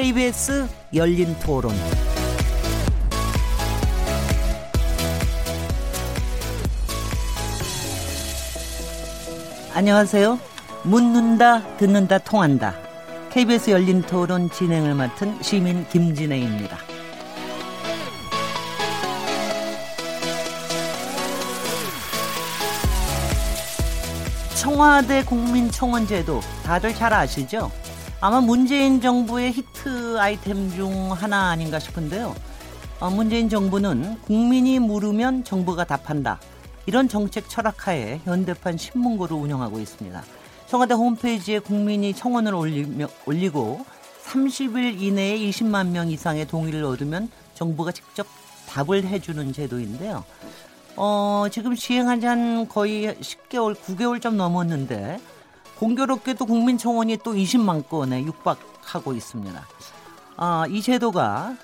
KBS 열린 토론. 안녕하세요. 묻는다, 듣는다, 통한다. KBS 열린 토론 진행을 맡은 시민 김진애입니다. 청와대 국민청원제도 다들 잘 아시죠? 아마 문재인 정부의 히트 아이템 중 하나 아닌가 싶은데요. 어, 문재인 정부는 국민이 물으면 정부가 답한다. 이런 정책 철학하에 현대판 신문고를 운영하고 있습니다. 청와대 홈페이지에 국민이 청원을 올리며, 올리고 30일 이내에 20만 명 이상의 동의를 얻으면 정부가 직접 답을 해주는 제도인데요. 어, 지금 시행한 지 한 거의 10개월, 9개월 좀 넘었는데 공교롭게도 국민청원이 또 20만 건에 육박하고 있습니다. 아, 이 제도가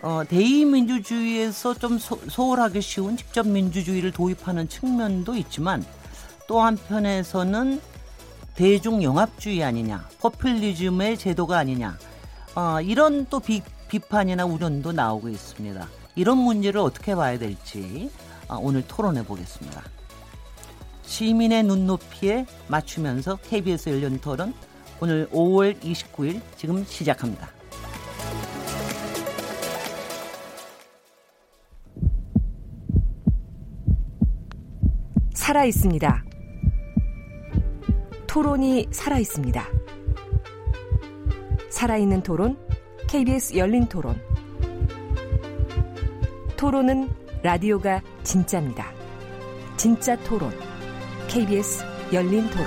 어, 대의민주주의에서 좀 소, 소홀하기 쉬운 직접 민주주의를 도입하는 측면도 있지만 또 한편에서는 대중영합주의 아니냐, 퍼퓰리즘의 제도가 아니냐, 어, 이런 또 비, 비판이나 우려도 나오고 있습니다. 이런 문제를 어떻게 봐야 될지 어, 오늘 토론해 보겠습니다. 시민의 눈높이에 맞추면서 KBS 열린 토론 오늘 5월 29일 지금 시작합니다. 살아 있습니다. 토론이 살아 있습니다. 살아있는 토론, KBS 열린 토론. 토론은 라디오가 진짜입니다. 진짜 토론. KBS 열린 토론.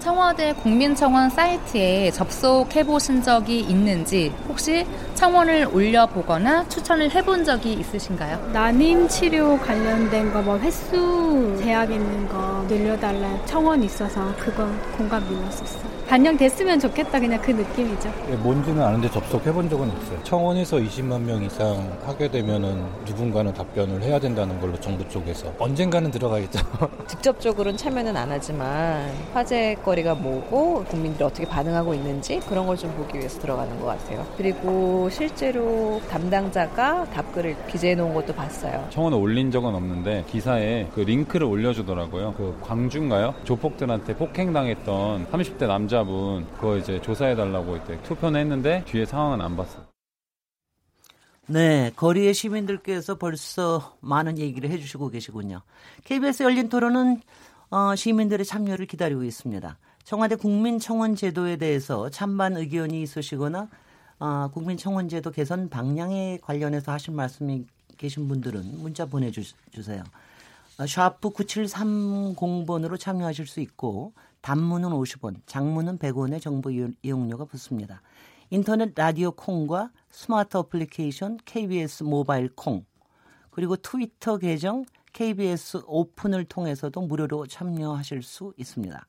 청와대 국민청원 사이트에 접속해 보신 적이 있는지 혹시 청원을 올려보거나 추천을 해본 적이 있으신가요? 난임 치료 관련된 거 뭐 횟수 제약 있는 거 늘려달라 청원 있어서 그거 공감 눌렀었어. 반영됐으면 좋겠다 그냥 그 느낌이죠. 예, 뭔지는 아는데 접속해 본 적은 없어요. 청원에서 20만 명 이상 하게 되면은 누군가는 답변을 해야 된다는 걸로 정부 쪽에서 언젠가는 들어가겠죠. 직접적으로는 참여는 안 하지만 화제거리가 뭐고 국민들이 어떻게 반응하고 있는지 그런 걸 좀 보기 위해서 들어가는 것 같아요. 그리고 실제로 담당자가 답글을 기재해 놓은 것도 봤어요. 청원을 올린 적은 없는데 기사에 그 링크를 올려주더라고요. 그 광주인가요? 조폭들한테 폭행당했던 30대 남자 여자분 그거 이제 조사해달라고 이때 투표는 했는데 뒤에 상황은 안 봤어요. 네, 거리의 시민들께서 벌써 많은 얘기를 해주시고 계시군요. KBS 열린 토론은 어, 시민들의 참여를 기다리고 있습니다. 청와대 국민청원 제도에 대해서 찬반 의견이 있으시거나 어, 국민청원 제도 개선 방향에 관련해서 하실 말씀이 계신 분들은 문자 보내주세요. 어, 샤프 9730번으로 참여하실 수 있고 단문은 50원, 장문은 100원의 정보 이용료가 붙습니다. 인터넷 라디오 콩과 스마트 어플리케이션 KBS 모바일 콩 그리고 트위터 계정 KBS 오픈을 통해서도 무료로 참여하실 수 있습니다.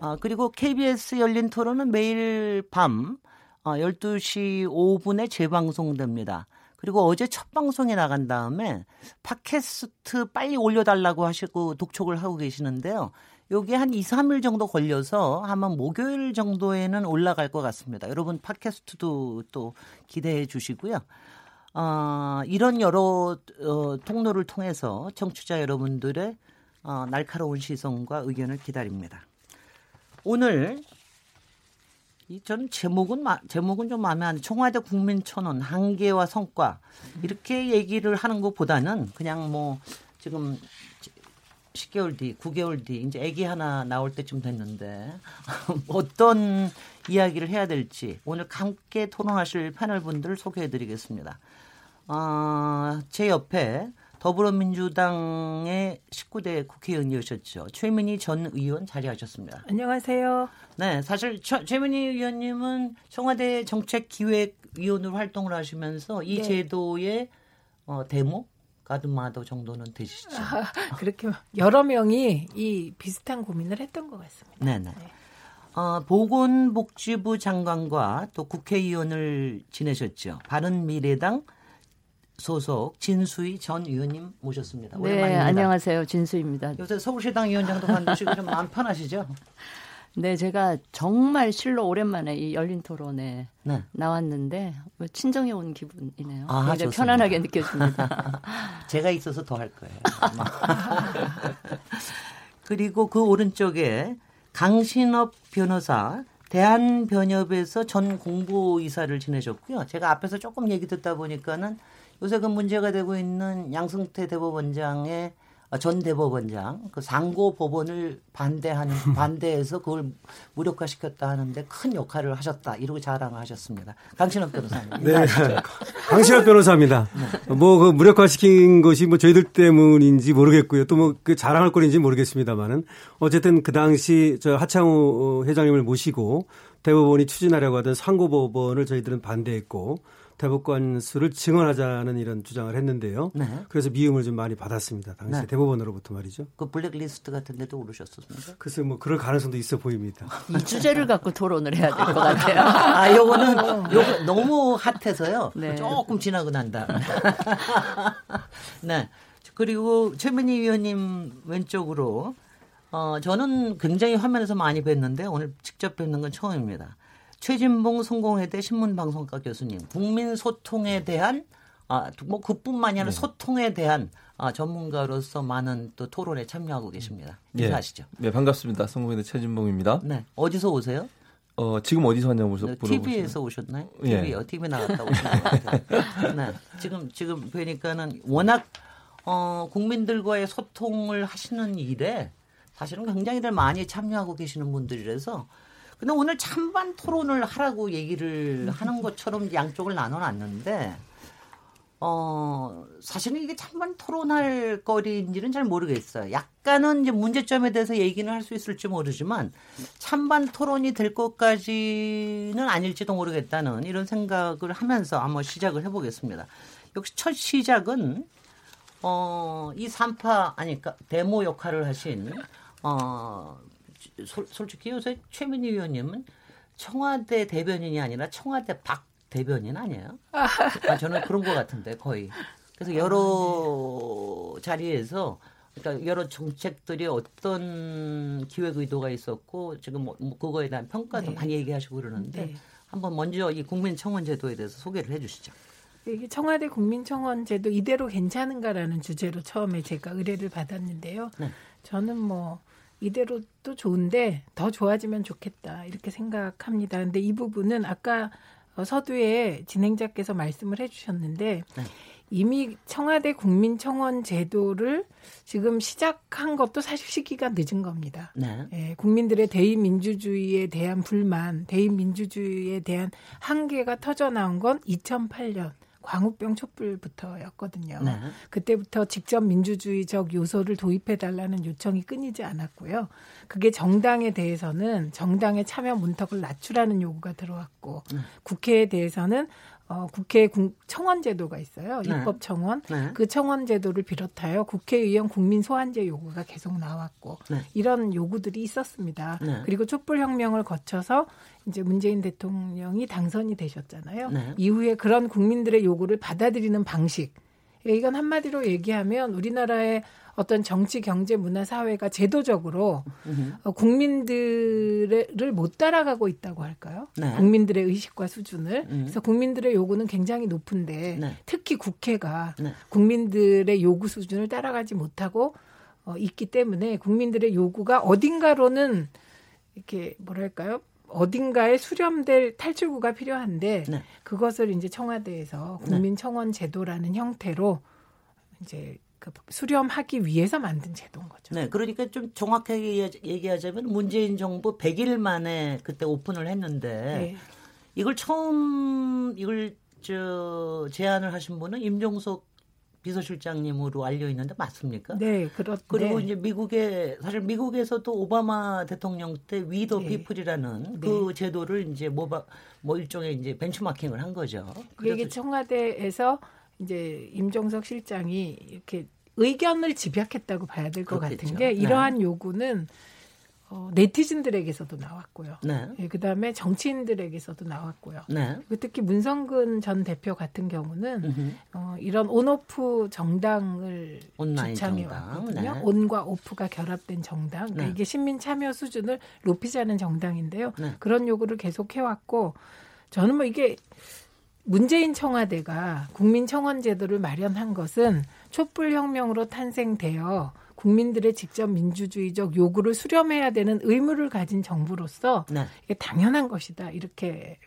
아, 그리고 KBS 열린 토론은 매일 밤 어, 12시 5분에 재방송됩니다. 그리고 어제 첫 방송에 나간 다음에 팟캐스트 빨리 올려달라고 하시고 독촉을 하고 계시는데요. 요게 한 2, 3일 정도 걸려서 아마 목요일 정도에는 올라갈 것 같습니다. 여러분 팟캐스트도 또 기대해 주시고요. 어, 이런 여러 어, 통로를 통해서 청취자 여러분들의 어, 날카로운 시선과 의견을 기다립니다. 오늘 이 저는 제목은 제목은 좀 마음에 안 청와대 국민천원 한계와 성과 이렇게 얘기를 하는 것보다는 그냥 뭐 지금 10개월 뒤, 9개월 뒤 이제 아기 하나 나올 때쯤 됐는데 어떤 이야기를 해야 될지 오늘 함께 토론하실 패널 분들 소개해 드리겠습니다. 어, 제 옆에 더불어민주당의 19대 국회의원이셨죠. 최민희 전 의원 자리하셨습니다. 안녕하세요. 네, 사실 최, 최민희 의원님은 청와대 정책기획위원으로 활동을 하시면서 이 네. 제도의 어, 대목 가드마더 정도는 되시죠. 아, 그렇게 여러 명이 이 비슷한 고민을 했던 것 같습니다. 네네. 네. 어, 보건복지부 장관과 또 국회의원을 지내셨죠. 바른미래당 소속 진수희 전 의원님 모셨습니다. 네, 오랜만입니다. 안녕하세요. 진수입니다. 요새 서울시당 위원장도 관두시고 좀 마음 편하시죠? 네, 제가 정말 실로 오랜만에 이 열린 토론에 네. 나왔는데 뭐 친정에 온 기분이네요. 아, 굉장히 좋습니다. 편안하게 느껴집니다. 제가 있어서 더 할 거예요. 그리고 그 오른쪽에 강신업 변호사 대한변협에서 전 공보이사를 지내셨고요. 제가 앞에서 조금 얘기 듣다 보니까는 요새 그 문제가 되고 있는 양승태 대법원장의 어, 전 대법원장 그 상고 법원을 반대하는 반대해서 그걸 무력화시켰다 하는데 큰 역할을 하셨다 이러고 자랑을 하셨습니다. 강신업 변호사님. 네. 강신학 변호사입니다. 뭐그 무력화시킨 것이 뭐 저희들 때문인지 모르겠고요. 또 뭐 그 자랑할 거인지 모르겠습니다만은 어쨌든 그 당시 저 하창우 어, 회장님을 모시고 대법원이 추진하려고 하던 상고법원을 저희들은 반대했고 대법관 수를 증언하자는 이런 주장을 했는데요. 네. 그래서 미움을 좀 많이 받았습니다. 당시 네. 에 대법원으로부터 말이죠. 그 블랙리스트 같은 데도 오르셨었습니까? 글쎄 뭐 그럴 가능성도 있어 보입니다. 이 주제를 갖고 토론을 해야 될 것 같아요. 아, 요거는 요거 너무 핫해서요. 네. 조금 지나고 난다. 네. 그리고 최민희 위원님 왼쪽으로 어 저는 굉장히 화면에서 많이 뵀는데 오늘 직접 뵙는 건 처음입니다. 최진봉 성공회대 신문방송과 교수님, 국민 소통에 대한 아, 뭐 그뿐만이 아니라 소통에 대한 아, 전문가로서 많은 또 토론에 참여하고 계십니다. 예. 인사하시죠. 네, 반갑습니다. 성공회대 최진봉입니다. 네. 어디서 오세요? 어, 지금 어디서 왔냐고 물어- 네, 물어보시면. TV에서 오셨나요? 예. TV요. TV 나갔다 오신 것 같아요. 네. 지금 지금 뵈니까는 워낙 어, 국민들과의 소통을 하시는 일에 사실은 굉장히들 많이 참여하고 계시는 분들이라서 근데 오늘 찬반 토론을 하라고 얘기를 하는 것처럼 양쪽을 나눠놨는데 어, 사실은 이게 찬반 토론할 거리인지는 잘 모르겠어요. 약간은 이제 문제점에 대해서 얘기는 할 수 있을지 모르지만 찬반 토론이 될 것까지는 아닐지도 모르겠다는 이런 생각을 하면서 한번 시작을 해보겠습니다. 역시 첫 시작은 어, 이 산파 아니 까 데모 역할을 하신 어, 솔, 솔직히 요새 최민희 위원님은 청와대 대변인이 아니라 청와대 박 대변인 아니에요? 아, 저는 그런 것 같은데 거의. 그래서 여러 자리에서 그러니까 여러 정책들이 어떤 기획 의도가 있었고 지금 뭐, 뭐 그거에 대한 평가도 네. 많이 얘기하시고 그러는데 네. 한번 먼저 이 국민청원 제도에 대해서 소개를 해주시죠. 이게 청와대 국민청원 제도 이대로 괜찮은가라는 주제로 처음에 제가 의뢰를 받았는데요. 네. 저는 뭐 이대로도 좋은데 더 좋아지면 좋겠다 이렇게 생각합니다. 근데 이 부분은 아까 어, 서두에 진행자께서 말씀을 해주셨는데 네. 이미 청와대 국민청원 제도를 지금 시작한 것도 사실 시기가 늦은 겁니다. 네. 예, 국민들의 대의 민주주의에 대한 불만, 대의 민주주의에 대한 한계가 터져 나온 건 2008년 광우병 촛불부터였거든요. 네. 그때부터 직접 민주주의적 요소를 도입해 달라는 요청이 끊이지 않았고요. 그게 정당에 대해서는 정당의 참여 문턱을 낮추라는 요구가 들어왔고 네. 국회에 대해서는 어, 국회 국- 청원 제도가 있어요. 네. 입법 청원. 네. 그 청원 제도를 비롯하여 국회의원 국민 소환제 요구가 계속 나왔고 네. 이런 요구들이 있었습니다. 네. 그리고 촛불 혁명을 거쳐서 이제 문재인 대통령이 당선이 되셨잖아요. 네. 이후에 그런 국민들의 요구를 받아들이는 방식. 예, 이건 한마디로 얘기하면 우리나라의 어떤 정치, 경제, 문화, 사회가 제도적으로 어, 국민들을 못 따라가고 있다고 할까요? 네. 국민들의 의식과 수준을. 음. 그래서 국민들의 요구는 굉장히 높은데 네. 특히 국회가 네. 국민들의 요구 수준을 따라가지 못하고 어, 있기 때문에 국민들의 요구가 어딘가로는 이렇게 뭐랄까요? 어딘가에 수렴될 탈출구가 필요한데 네. 그것을 이제 청와대에서 국민청원 제도라는 형태로 이제 그 수렴하기 위해서 만든 제도인 거죠. 네, 그러니까 좀 정확하게 얘기- 얘기하자면 문재인 정부 100일 만에 그때 오픈을 했는데 네. 이걸 처음 이걸 저 제안을 하신 분은 임종석 비서실장님으로 알려 있는데 맞습니까? 네, 그렇 그리고 네. 이제 미국에 사실 미국에서도 오바마 대통령 때 위더 네. 피플이라는 그 제도를 이제 뭐뭐 뭐 일종의 이제 벤치마킹을 한 거죠. 그래서 청와대에서 이제 임종석 실장이 이렇게 의견을 집약했다고 봐야 될 것. 같은 게 네. 이러한 요구는 어, 네티즌들에게서도 나왔고요. 네. 예, 그다음에 정치인들에게서도 나왔고요. 네. 특히 문성근 전 대표 같은 경우는 음흠. 어, 이런 온오프 정당을 온라인 주창해 정당. 왔거든요. 네. 온과 오프가 결합된 정당. 그러니까 네. 이게 시민 참여 수준을 높이자는 정당인데요. 네. 그런 요구를 계속 해왔고 저는 뭐 이게 문재인 청와대가 국민청원 제도를 마련한 것은 촛불혁명으로 탄생되어 국민들의 직접 민주주의적 요구를 수렴해야 되는 의무를 가진 정부로서 네. 이게 당연한 것이다 이렇게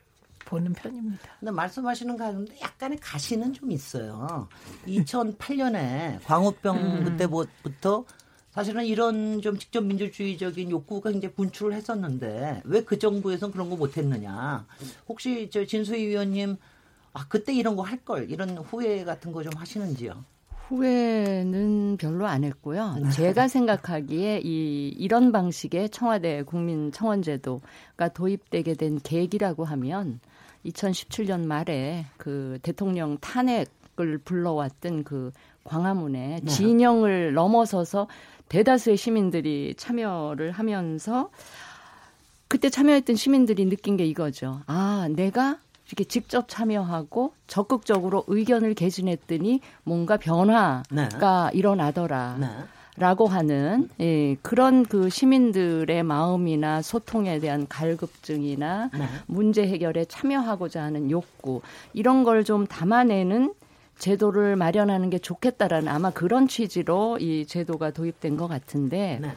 보는 편입니다. 근데 말씀하시는 가운데 약간의 가시는 좀 있어요. 2008년에 광우병 음. 그때부터 사실은 이런 좀 직접 민주주의적인 욕구가 굉장히 분출을 했었는데 왜 그 정부에서는 그런 거 못했느냐? 혹시 저 진수희 위원님 아 그때 이런 거 할 걸 이런 후회 같은 거 좀 하시는지요? 후회는 별로 안 했고요. 제가 생각하기에 이 이런 방식의 청와대 국민 청원제도가 도입되게 된 계기라고 하면 2017년 말에 그 대통령 탄핵을 불러왔던 그 광화문에 네. 진영을 넘어서서 대다수의 시민들이 참여를 하면서 그때 참여했던 시민들이 느낀 게 이거죠. 아, 내가 이렇게 직접 참여하고 적극적으로 의견을 개진했더니 뭔가 변화가 네. 일어나더라. 네. 라고 하는 예, 그런 그 시민들의 마음이나 소통에 대한 갈급증이나 네. 문제 해결에 참여하고자 하는 욕구 이런 걸 좀 담아내는 제도를 마련하는 게 좋겠다라는 아마 그런 취지로 이 제도가 도입된 것 같은데 네.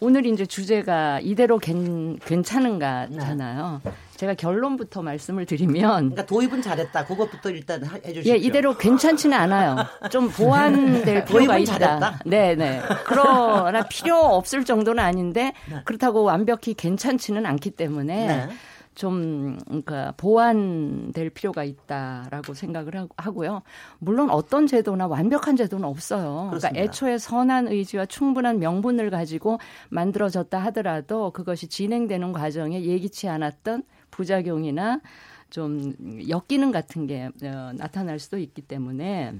오늘 이제 주제가 이대로 괜, 괜찮은가잖아요. 제가 결론부터 말씀을 드리면 그러니까 도입은 잘했다. 그것부터 일단 하- 해주시죠. 예, 이대로 괜찮지는 않아요. 좀 보완될 필요가 도입은 있다. 잘했다? 네, 네. 그러나 필요 없을 정도는 아닌데 네. 그렇다고 완벽히 괜찮지는 않기 때문에 네. 좀 그러니까 보완될 필요가 있다라고 생각을 하- 하고요. 물론 어떤 제도나 완벽한 제도는 없어요. 그러니까 그렇습니다. 애초에 선한 의지와 충분한 명분을 가지고 만들어졌다 하더라도 그것이 진행되는 과정에 예기치 않았던 부작용이나 좀 역기능 같은 게 어, 나타날 수도 있기 때문에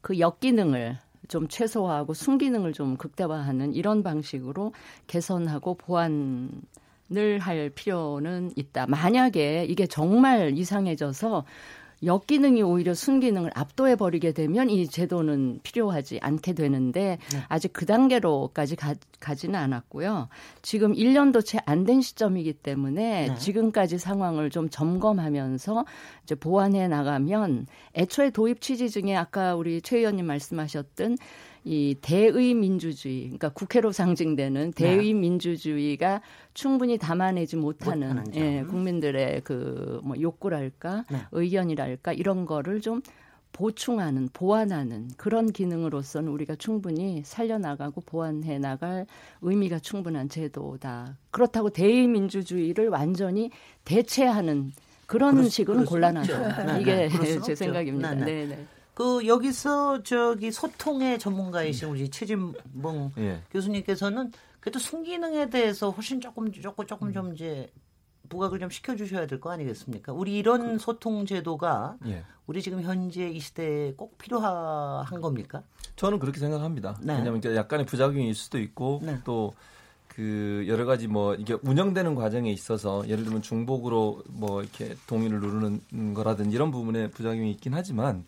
그 역기능을 좀 최소화하고 순기능을 좀 극대화하는 이런 방식으로 개선하고 보완을 할 필요는 있다. 만약에 이게 정말 이상해져서 역기능이 오히려 순기능을 압도해 버리게 되면 이 제도는 필요하지 않게 되는데 네. 아직 그 단계로까지 가, 가지는 않았고요. 지금 1년도 채 안 된 시점이기 때문에 네. 지금까지 상황을 좀 점검하면서 이제 보완해 나가면 애초에 도입 취지 중에 아까 우리 최 의원님 말씀하셨던 이 대의 민주주의, 그러니까 국회로 상징되는 대의 민주주의가 충분히 담아내지 못하는. 예, 국민들의 그 뭐 욕구랄까, 네. 의견이랄까 이런 거를 좀 보충하는, 보완하는 그런 기능으로서는 우리가 충분히 살려나가고 보완해 나갈 의미가 충분한 제도다. 그렇다고 대의 민주주의를 완전히 대체하는 그런 그럴 식으로는. 없죠. 네, 이게 네. 제. 생각입니다. 네, 네, 네. 네. 그 여기서 저기 소통의 전문가이신 우리 최진봉 예. 교수님께서는 그래도 순기능에 대해서 훨씬 조금 조금 조금 좀 이제 부각을 좀 시켜주셔야 될 거 아니겠습니까? 우리 이런 소통 제도가 예. 우리 지금 현재 이 시대에 꼭 필요한 겁니까? 저는 그렇게 생각합니다. 네. 왜냐하면 약간의 부작용이 있을 수도 있고 네. 또그 여러 가지 뭐 이게 운영되는 과정에 있어서 예를 들면 중복으로 뭐 이렇게 동의를 누르는 거라든지 이런 부분에 부작용이 있긴 하지만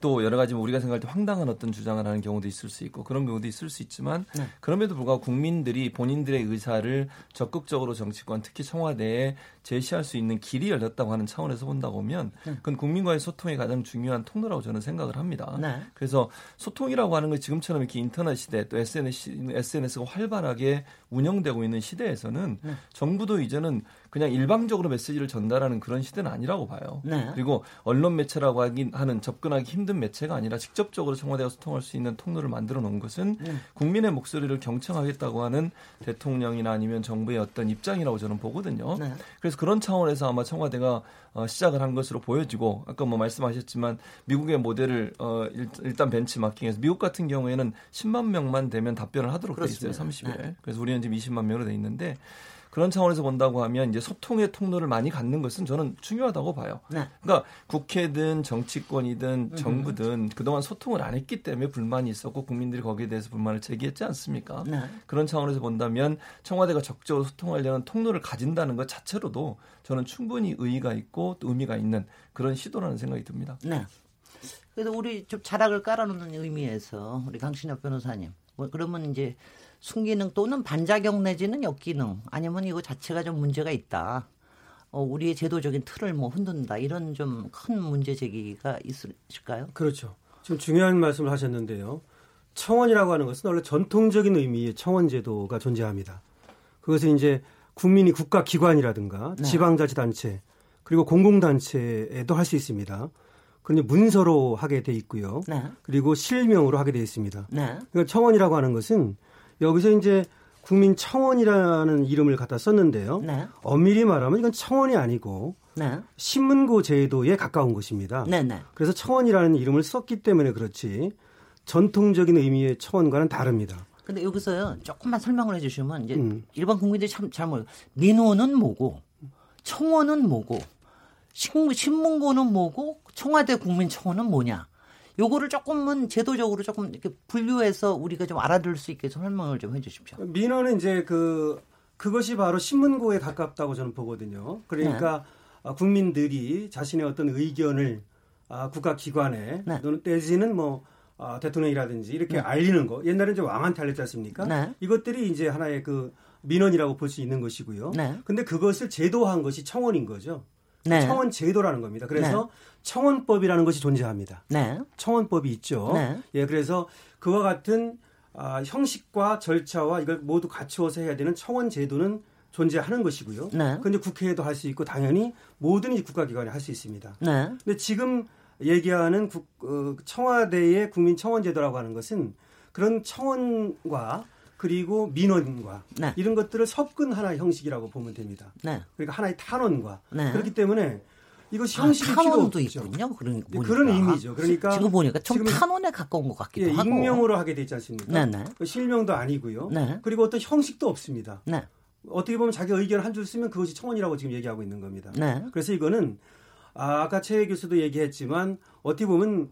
또 여러 가지 뭐 우리가 생각할 때 황당한 어떤 주장을 하는 경우도 있을 수 있고 그런 경우도 있을 수 있지만 네. 그럼에도 불구하고 국민들이 본인들의 의사를 적극적으로 정치권 특히 청와대에 제시할 수 있는 길이 열렸다고 하는 차원에서 본다 보면 네. 그건 국민과의 소통의 가장 중요한 통로라고 저는 생각을 합니다. 네. 그래서 소통이라고 하는 건 지금처럼 이렇게 인터넷 시대 또 SNS, SNS가 활발하게 운영되고 있는 시대에서는 네. 정부도 이제는 그냥 일방적으로 메시지를 전달하는 그런 시대는 아니라고 봐요. 네. 그리고 언론 매체라고 하긴 하는 접근하기 힘든 매체가 아니라 직접적으로 청와대와 소통할 수 있는 통로를 만들어 놓은 것은 네. 국민의 목소리를 경청하겠다고 하는 대통령이나 아니면 정부의 어떤 입장이라고 저는 보거든요. 네. 그래서 그런 차원에서 아마 청와대가 어, 시작을 한 것으로 보여지고 아까 뭐 말씀하셨지만 미국의 모델을 어, 일, 일단 벤치마킹해서 미국 같은 경우에는 10만 명만 되면 답변을 하도록 돼 있어요. 그렇습니다. 30일. 네. 그래서 우리는 지금 20만 명으로 돼 있는데 그런 차원에서 본다고 하면 이제 소통의 통로를 많이 갖는 것은 저는 중요하다고 봐요. 네. 그러니까 국회든 정치권이든 정부든 그동안 소통을 안 했기 때문에 불만이 있었고 국민들이 거기에 대해서 불만을 제기했지 않습니까? 네. 그런 차원에서 본다면 청와대가 적극적으로 소통하려는 통로를 가진다는 것 자체로도 저는 충분히 의의가 있고 또 의미가 있는 그런 시도라는 생각이 듭니다. 네. 그래서 우리 좀 자락을 깔아놓는 의미에서 우리 강신엽 변호사님, 뭐 그러면 이제 순기능 또는 반작용 내지는 역기능 아니면 이거 자체가 좀 문제가 있다. 어, 우리의 제도적인 틀을 뭐 흔든다 이런 좀 큰 문제 제기가 있을까요? 그렇죠. 지금 중요한 말씀을 하셨는데요. 청원이라고 하는 것은 원래 전통적인 의미의 청원 제도가 존재합니다. 그것은 이제 국민이 국가 기관이라든가 네. 지방자치단체 그리고 공공단체에도 할 수 있습니다. 그런데 문서로 하게 돼 있고요. 네. 그리고 실명으로 하게 돼 있습니다. 네. 그러니까 청원이라고 하는 것은 여기서 이제 국민 청원이라는 이름을 갖다 썼는데요. 네. 엄밀히 말하면 이건 청원이 아니고 네. 신문고 제도에 가까운 것입니다. 네, 네. 그래서 청원이라는 이름을 썼기 때문에 그렇지 전통적인 의미의 청원과는 다릅니다. 근데 여기서요 조금만 설명을 해주시면 이제 음. 일반 국민들이 참잘 몰라요. 민원은 뭐고 청원은 뭐고 신- 신문고는 뭐고 청와대 국민청원은 뭐냐. 요거를 조금은 제도적으로 조금 이렇게 분류해서 우리가 좀 알아들을 수 있게 좀 설명을 좀 해주십시오. 민원은 이제 그 그것이 바로 신문고에 가깝다고 저는 보거든요. 그러니까 아, 국민들이 자신의 어떤 의견을 아, 국가기관에 네. 또는 내지는 뭐 아, 대통령이라든지 이렇게 알리는 거. 옛날에 이제 왕한테 알렸지 않습니까? 네. 이것들이 이제 하나의 그 민원이라고 볼 수 있는 것이고요. 네. 근데 그것을 제도화한 것이 청원인 거죠. 네. 청원 제도라는 겁니다. 그래서 청원법이라는 것이 존재합니다. 네. 청원법이 있죠. 네. 예, 그래서 그와 같은 아, 형식과 절차와 이걸 모두 갖추어서 해야 되는 청원 제도는 존재하는 것이고요. 네. 근데 국회에도 할 수 있고 당연히 모든 이 국가기관에 할 수 있습니다. 네. 근데 지금 얘기하는 국, 어, 청와대의 국민 청원 제도라고 하는 것은 그런 청원과 그리고 민원과 네. 이런 것들을 섞은 하나의 형식이라고 보면 됩니다. 네. 그러니까 하나의 탄원과 네. 그렇기 때문에 이것이 아, 형식이 필요 탄원도. 있군요. 그런 네. 그런 의미죠. 그러니까 지금 보니까 좀 탄원에 가까운 것 같기도 예, 하고. 익명으로 하게 돼 있지 않습니까? 네네. 실명도 아니고요. 네. 그리고 어떤 형식도 없습니다. 네. 어떻게 보면 자기 의견 한줄 쓰면 그것이 청원이라고 지금 얘기하고 있는 겁니다. 네. 그래서 이거는 아, 아까 최 교수도 얘기했지만 어떻게 보면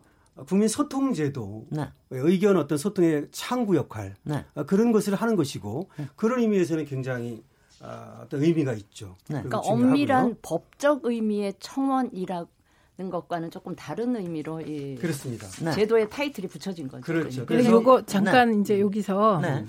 국민 소통 제도, 네. 의견 어떤 소통의 창구 역할 네. 아, 그런 것을 하는 것이고 그런 의미에서는 굉장히 아, 어떤 의미가 있죠. 네. 그러니까 중요하고요. 엄밀한 법적 의미의 청원이라는 것과는 조금 다른 의미로 이 그렇습니다. 네. 제도의 타이틀이 붙여진 거죠. 그렇죠. 그래서 그래서- 요거 잠깐 이제 여기서 네.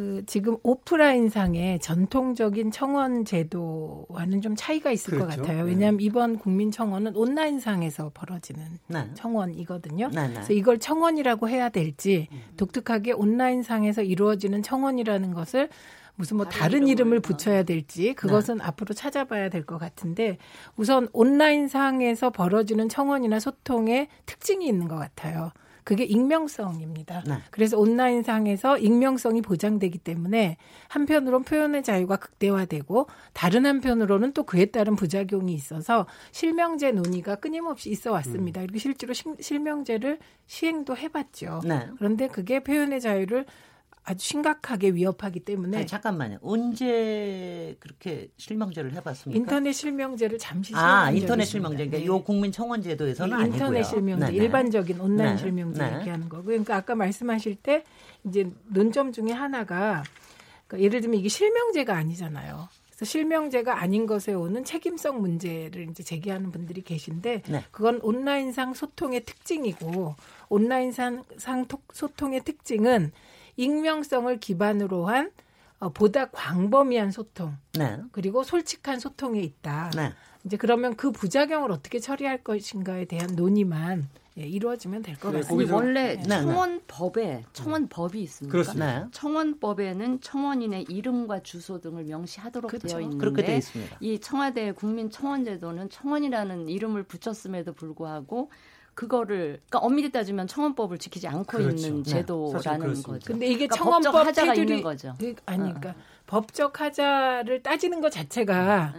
그 지금 오프라인상의 전통적인 청원 제도와는 좀 차이가 있을 것 그렇죠. 같아요. 네. 왜냐하면 이번 국민 청원은 온라인상에서 벌어지는 네. 청원이거든요. 네, 네. 그래서 이걸 청원이라고 해야 될지 독특하게 온라인상에서 이루어지는 청원이라는 것을 무슨 뭐 다른, 이름을 붙여야 될지 그것은 앞으로 찾아봐야 될 것 같은데 우선 온라인상에서 벌어지는 청원이나 소통의 특징이 있는 것 같아요. 그게 익명성입니다. 네. 그래서 온라인상에서 익명성이 보장되기 때문에 한편으로는 표현의 자유가 극대화되고 다른 한편으로는 또 그에 따른 부작용이 있어서 실명제 논의가 끊임없이 있어 왔습니다. 그리고 실제로 실- 실명제를 시행도 해봤죠. 네. 그런데 그게 표현의 자유를 아주 심각하게 위협하기 때문에 아니, 잠깐만요. 언제 그렇게 실명제를 해봤습니까? 인터넷 실명제를 잠시 아, 시행한 인터넷 적이 실명제. 그러니까 요 국민청원 제도에서는 네, 아니고요. 인터넷 실명제, 네네. 일반적인 온라인 네. 실명제 네. 얘기하는 거고. 그러니까 아까 말씀하실 때 이제 논점 중에 하나가 그러니까 예를 들면 이게 실명제가 아니잖아요. 그래서 실명제가 아닌 것에 오는 책임성 문제를 이제 제기하는 분들이 계신데 네. 그건 온라인상 소통의 특징이고 온라인상 상 톡- 소통의 특징은 익명성을 기반으로 한 어, 보다 광범위한 소통 네. 그리고 솔직한 소통에 있다. 네. 이제 그러면 그 부작용을 어떻게 처리할 것인가에 대한 논의만 예, 이루어지면 될것 네, 같습니다. 원래 네, 네. 청원법에 청원법이 있습니까? 그렇습니다. 네. 청원법에는 청원인의 이름과 주소 등을 명시하도록 그렇죠. 되어 있는데 그렇게 되어 있습니다. 이 청와대 국민청원제도는 청원이라는 이름을 붙였음에도 불구하고 그거를 그러니까 엄밀히 따지면 청원법을 지키지 않고 그렇죠. 있는 네. 제도라는 그렇습니다. 거죠. 근데 이게 그러니까 청원법 법적 하자가 테두리 있는 거죠. 그, 아니 그러니까 법적 하자를 따지는 것 자체가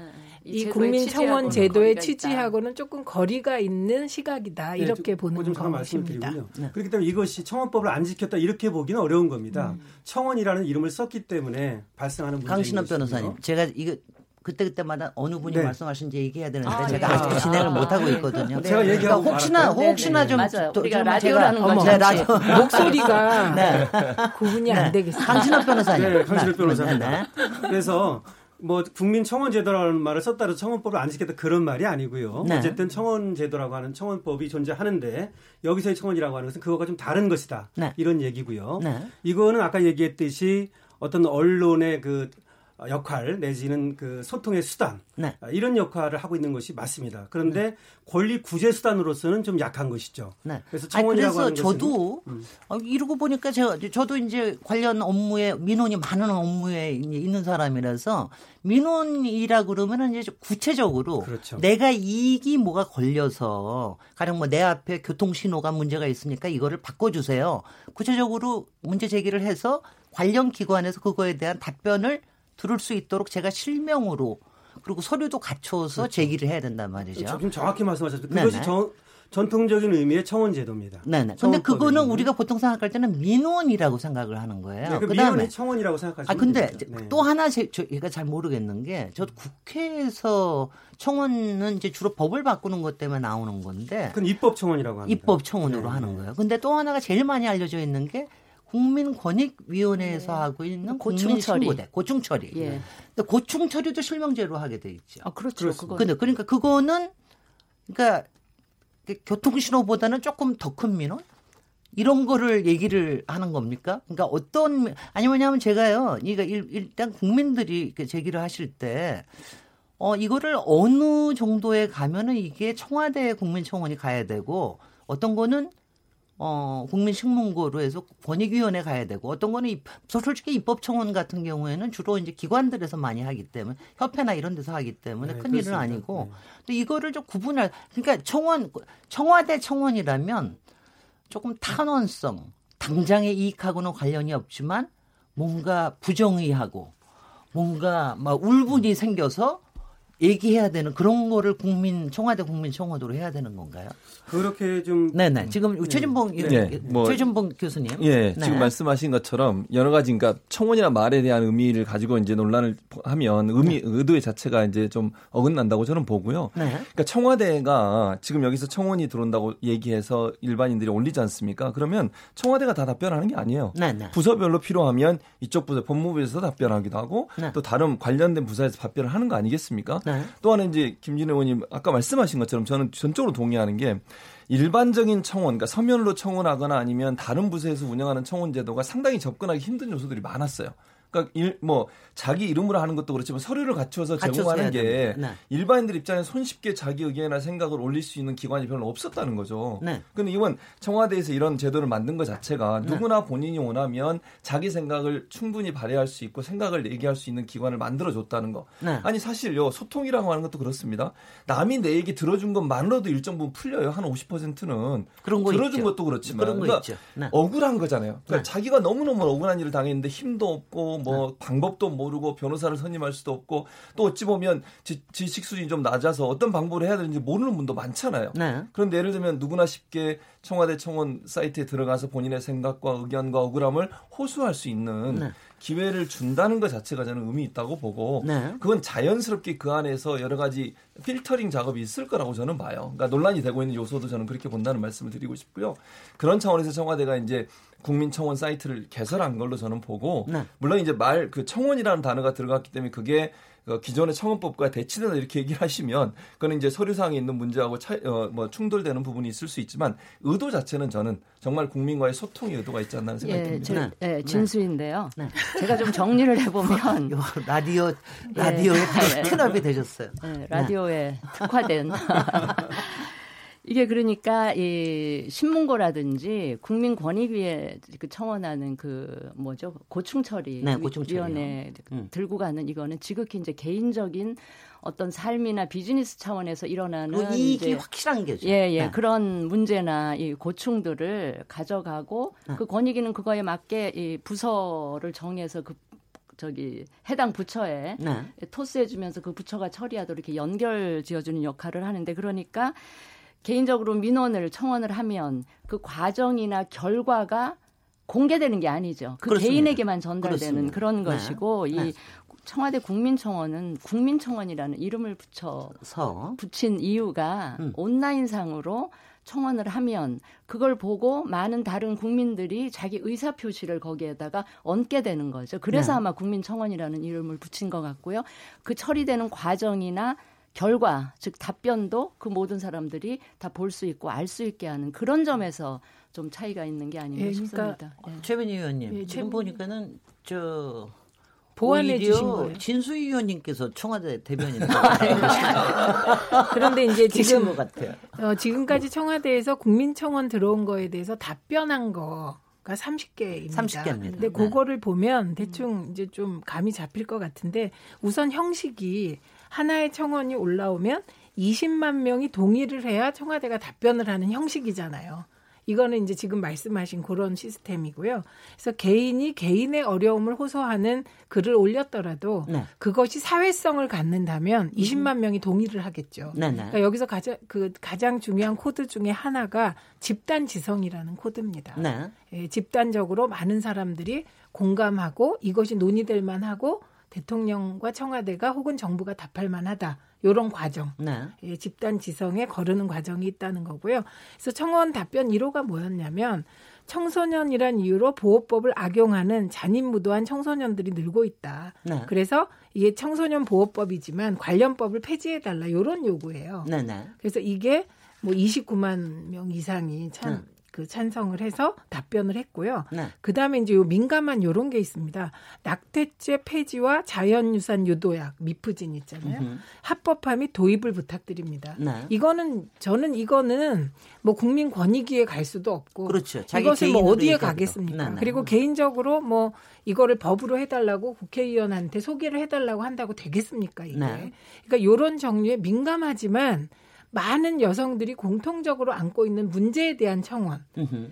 이 제도의 국민 청원 제도의 취지하고는 조금 거리가 있는 시각이다 네, 이렇게 좀- 보는 좀것 잠깐 같습니다. 말씀드리군요. 그렇기 때문에 이것이 청원법을 안 지켰다 이렇게 보기는 어려운 겁니다. 청원이라는 이름을 썼기 때문에 발생하는 문제인 강신업. 변호사님, 제가 이거 그때 그때마다 어느 분이 네. 말씀하신지 얘기해야 되는데 아, 제가 네. 아직 진행을 못 하고 있거든요. 제가 그러니까 얘기하고 혹시나. 혹시나 네, 좀 맞아요. 또- 우리가 좀 라디오라는 건 네, 라디오 목소리가 네. 구분이 안 되겠습니다. 강신업 변호사님. 네, 강신업 네, 변호사입니다. 네, 네. 그래서 뭐 국민 청원 제도라는 말을 썼다 해서 청원법을 안 지켰다 그런 말이 아니고요. 네. 어쨌든 청원 제도라고 하는 청원법이 존재하는데 여기서의 청원이라고 하는 것은 그거가 좀 다른 것이다. 네. 이런 얘기고요. 네. 이거는 아까 얘기했듯이 어떤 언론의 그 역할 내지는 그 소통의 수단 네. 아, 이런 역할을 하고 있는 것이 맞습니다. 그런데 권리 구제 수단으로서는 좀 약한 것이죠. 네. 그래서 아니, 청원이라고 그래서 하는 것은 저도 음. 어, 이러고 보니까 제가 저도 이제 관련 업무에 민원이 많은 업무에 있는 사람이라서 민원이라 그러면은 이제 구체적으로 그렇죠. 내가 이익이 뭐가 걸려서 가령 뭐 내 앞에 교통 신호가 문제가 있으니까 이거를 바꿔주세요. 구체적으로 문제 제기를 해서 관련 기관에서 그거에 대한 답변을 들을 수 있도록 제가 실명으로 그리고 서류도 갖춰서 제기를 해야 된단 말이죠. 좀 정확히. 네네. 그것이 정- 전통적인 의미의 청원 제도입니다. 네 네. 근데 청원법에 그거는. 우리가 보통 생각할 때는 민원이라고 생각을 하는 거예요. 네, 그 그다음에 민원이 청원이라고 생각하시면 아 근데. 네. 또 하나 제, 저, 얘가 잘 모르겠는 게 저도 국회에서 청원은 이제 주로 법을 바꾸는 것 때문에 나오는 건데 그건 입법 청원이라고 합니다. 입법 청원으로 네, 하는 네. 거예요. 근데 또 하나가 제일 많이 알려져 있는 게 국민권익위원회에서 하고 있는 고충 처리. 국민신고대 고충 처리. 예. 근데 고충 처리도 실명제로 하게 돼 있죠. 아, 그렇죠. 근데 그러니까 그거는 그러니까 그 교통신호보다는 조금 더 큰 민원 이런 거를 얘기를 하는 겁니까? 그러니까 어떤 미- 아니 뭐냐면 제가요. 일- 일단 국민들이 제기를 하실 때 어, 이거를 어느 정도에 가면은 이게 청와대 국민청원이 가야 되고 어떤 거는 어, 국민식문고로 해서 권익위원회 가야 되고 어떤 거는 입, 솔직히 입법청원 같은 경우에는 주로 이제 기관들에서 많이 하기 때문에 협회나 이런 데서 하기 때문에 네, 큰 일은 그렇습니다. 아니고 네. 근데 이거를 좀 구분할 그러니까 청원 청와대 청원이라면 조금 탄원성 당장의 이익하고는 관련이 없지만 뭔가 부정의하고 뭔가 막 울분이 생겨서 얘기해야 되는 그런 거를 국민 청와대 국민 청원으로 해야 되는 건가요? 그렇게 좀 네네. 지금 최준봉 네, 뭐- 최준봉 교수님. 예, 네. 지금 말씀하신 것처럼 여러 가지 그러니까 청원이라는 말에 대한 의미를 가지고 이제 논란을 하면 의미 의도의 자체가 이제 좀 어긋난다고 저는 보고요. 네. 그러니까 청와대가 지금 여기서 청원이 들어온다고 얘기해서 일반인들이 올리지 않습니까? 그러면 청와대가 다 답변하는 게 아니에요. 네네. 부서별로 필요하면 이쪽 부서 법무부에서 답변하기도 하고 네. 또 다른 관련된 부서에서 답변을 하는 거 아니겠습니까? 네. 또 하나 이제 김진애 의원님 아까 말씀하신 것처럼 저는 전적으로 동의하는 게 일반적인 청원, 그러니까 서면으로 청원하거나 아니면 다른 부서에서 운영하는 청원 제도가 상당히 접근하기 힘든 요소들이 많았어요. 그러니까 일, 뭐 자기 이름으로 하는 것도 그렇지만 서류를 갖춰서 갖춰서 제공하는 게. 네. 일반인들 입장에 손쉽게 자기 의견이나 생각을 올릴 수 있는 기관이 별로 없었다는 거죠. 네. 근데 이번 청와대에서 이런 제도를 만든 것 자체가 네. 누구나 본인이 원하면 자기 생각을 충분히 발휘할 수 있고 생각을 얘기할 수 있는 기관을 만들어 줬다는 거. 네. 아니 사실요 소통이라고 하는 것도 그렇습니다. 남이 내 얘기 들어준 것만으로도 일정 부분 풀려요. 한 50%는 그런 거 들어준 있죠. 것도 그렇지만 그런 거 그러니까 있죠. 네. 억울한 거잖아요. 그러니까 네. 자기가 너무너무 억울한 일을 당했는데 힘도 없고 뭐 방법도 모르고 변호사를 선임할 수도 없고 또 어찌 보면 지, 지식 수준이 좀 낮아서 어떤 방법을 해야 되는지 모르는 분도 많잖아요. 네. 그런데 예를 들면 누구나 쉽게 청와대 청원 사이트에 들어가서 본인의 생각과 의견과 억울함을 호소할 수 있는 네. 기회를 준다는 것 자체가 저는 의미 있다고 보고 네. 그건 자연스럽게 그 안에서 여러 가지 필터링 작업이 있을 거라고 저는 봐요. 그러니까 논란이 되고 있는 요소도 저는 그렇게 본다는 말씀을 드리고 싶고요. 그런 차원에서 청와대가 이제 국민청원 사이트를 개설한 걸로 저는 보고 네. 물론 이제 말 그 청원이라는 단어가 들어갔기 때문에 그게 그 기존의 청원법과 대치된다 이렇게 얘기를 하시면 그거는 이제 서류상에 있는 문제하고 차, 어, 뭐 충돌되는 부분이 있을 수 있지만 의도 자체는 저는 정말 국민과의 소통의 의도가 있지 않나 하는 생각이 예, 듭니다. 제, 예, 진수인데요. 네. 제가 좀 정리를 해보면 요 라디오 라디오에 예. 트럽이 되셨어요. 네, 라디오에 특화된. 이게 그러니까 이 신문고라든지 국민권익위에 그 청원하는 그 뭐죠 고충 처리 네. 위원회 음. 들고 가는 이거는 지극히 이제 개인적인 어떤 삶이나 비즈니스 차원에서 일어나는 그 이익이 확실한 게죠. 예, 예. 네. 그런 문제나 이 고충들을 가져가고 네. 그 권익위는 그거에 맞게 이 부서를 정해서 그 저기 해당 부처에 네. 토스해주면서 그 부처가 처리하도록 이렇게 연결 지어주는 역할을 하는데 그러니까 개인적으로 민원을 청원을 하면 그 과정이나 결과가 공개되는 게 아니죠. 그 그렇습니다. 개인에게만 전달되는 그렇습니다. 그런 네. 것이고 네. 이 청와대 국민청원은 국민청원이라는 이름을 붙여 서 붙인 이유가 음. 온라인상으로 청원을 하면 그걸 보고 많은 다른 국민들이 자기 의사 표시를 거기에다가 얹게 되는 거죠. 그래서 네. 아마 국민청원이라는 이름을 붙인 것 같고요. 그 처리되는 과정이나 결과, 즉 답변도 그 모든 사람들이 다 볼 수 있고 알 수 있게 하는 그런 점에서 좀 차이가 있는 게 아닌가 예, 그러니까 싶습니다. 예. 최변희 의원님 예, 지금 최- 보니까는 저 보완해 오히려 주신 거예요. 진수희 의원님께서 청와대 대변인 그런데 이제 지금 것 같아요. 어, 지금까지 청와대에서 국민청원 들어온 거에 대해서 답변한 거 가 30개입니다. 30개 입니다. 근데 네. 그거를 보면 대충 이제 좀 감이 잡힐 것 같은데 우선 형식이 하나의 청원이 올라오면 20만 명이 동의를 해야 청와대가 답변을 하는 형식이잖아요. 이거는 이제 지금 말씀하신 그런 시스템이고요. 그래서 개인이 개인의 어려움을 호소하는 글을 올렸더라도 네. 그것이 사회성을 갖는다면 20만 명이 동의를 하겠죠. 네 네. 그러니까 여기서 가장 그 가장 중요한 코드 중에 하나가 집단 지성이라는 코드입니다. 네. 예, 집단적으로 많은 사람들이 공감하고 이것이 논의될 만하고 대통령과 청와대가 혹은 정부가 답할 만하다. 요런 과정. 네. 예, 집단 지성에 거르는 과정이 있다는 거고요. 그래서 청원 답변 1호가 뭐였냐면 청소년이란 이유로 보호법을 악용하는 잔인무도한 청소년들이 늘고 있다. 네. 그래서 이게 청소년 보호법이지만 관련법을 폐지해 달라. 요런 요구예요. 네네. 그래서 이게 뭐 29만 명 이상이 참, 네. 그 찬성을 해서 답변을 했고요. 네. 그 다음에 이제 요 민감한 요런 게 있습니다. 낙태죄 폐지와 자연유산 유도약, 미프진 있잖아요. 음흠. 합법화 및 도입을 부탁드립니다. 네. 이거는 저는 이거는 뭐 국민 권익위에 갈 수도 없고 그렇죠. 이것을 뭐 어디에. 가겠습니까? 네, 네. 그리고 개인적으로 뭐 이거를 법으로 해달라고 국회의원한테 소개를 해달라고 한다고 되겠습니까 이게? 네. 그러니까 이런 종류의 민감하지만 많은 여성들이 공통적으로 안고 있는 문제에 대한 청원.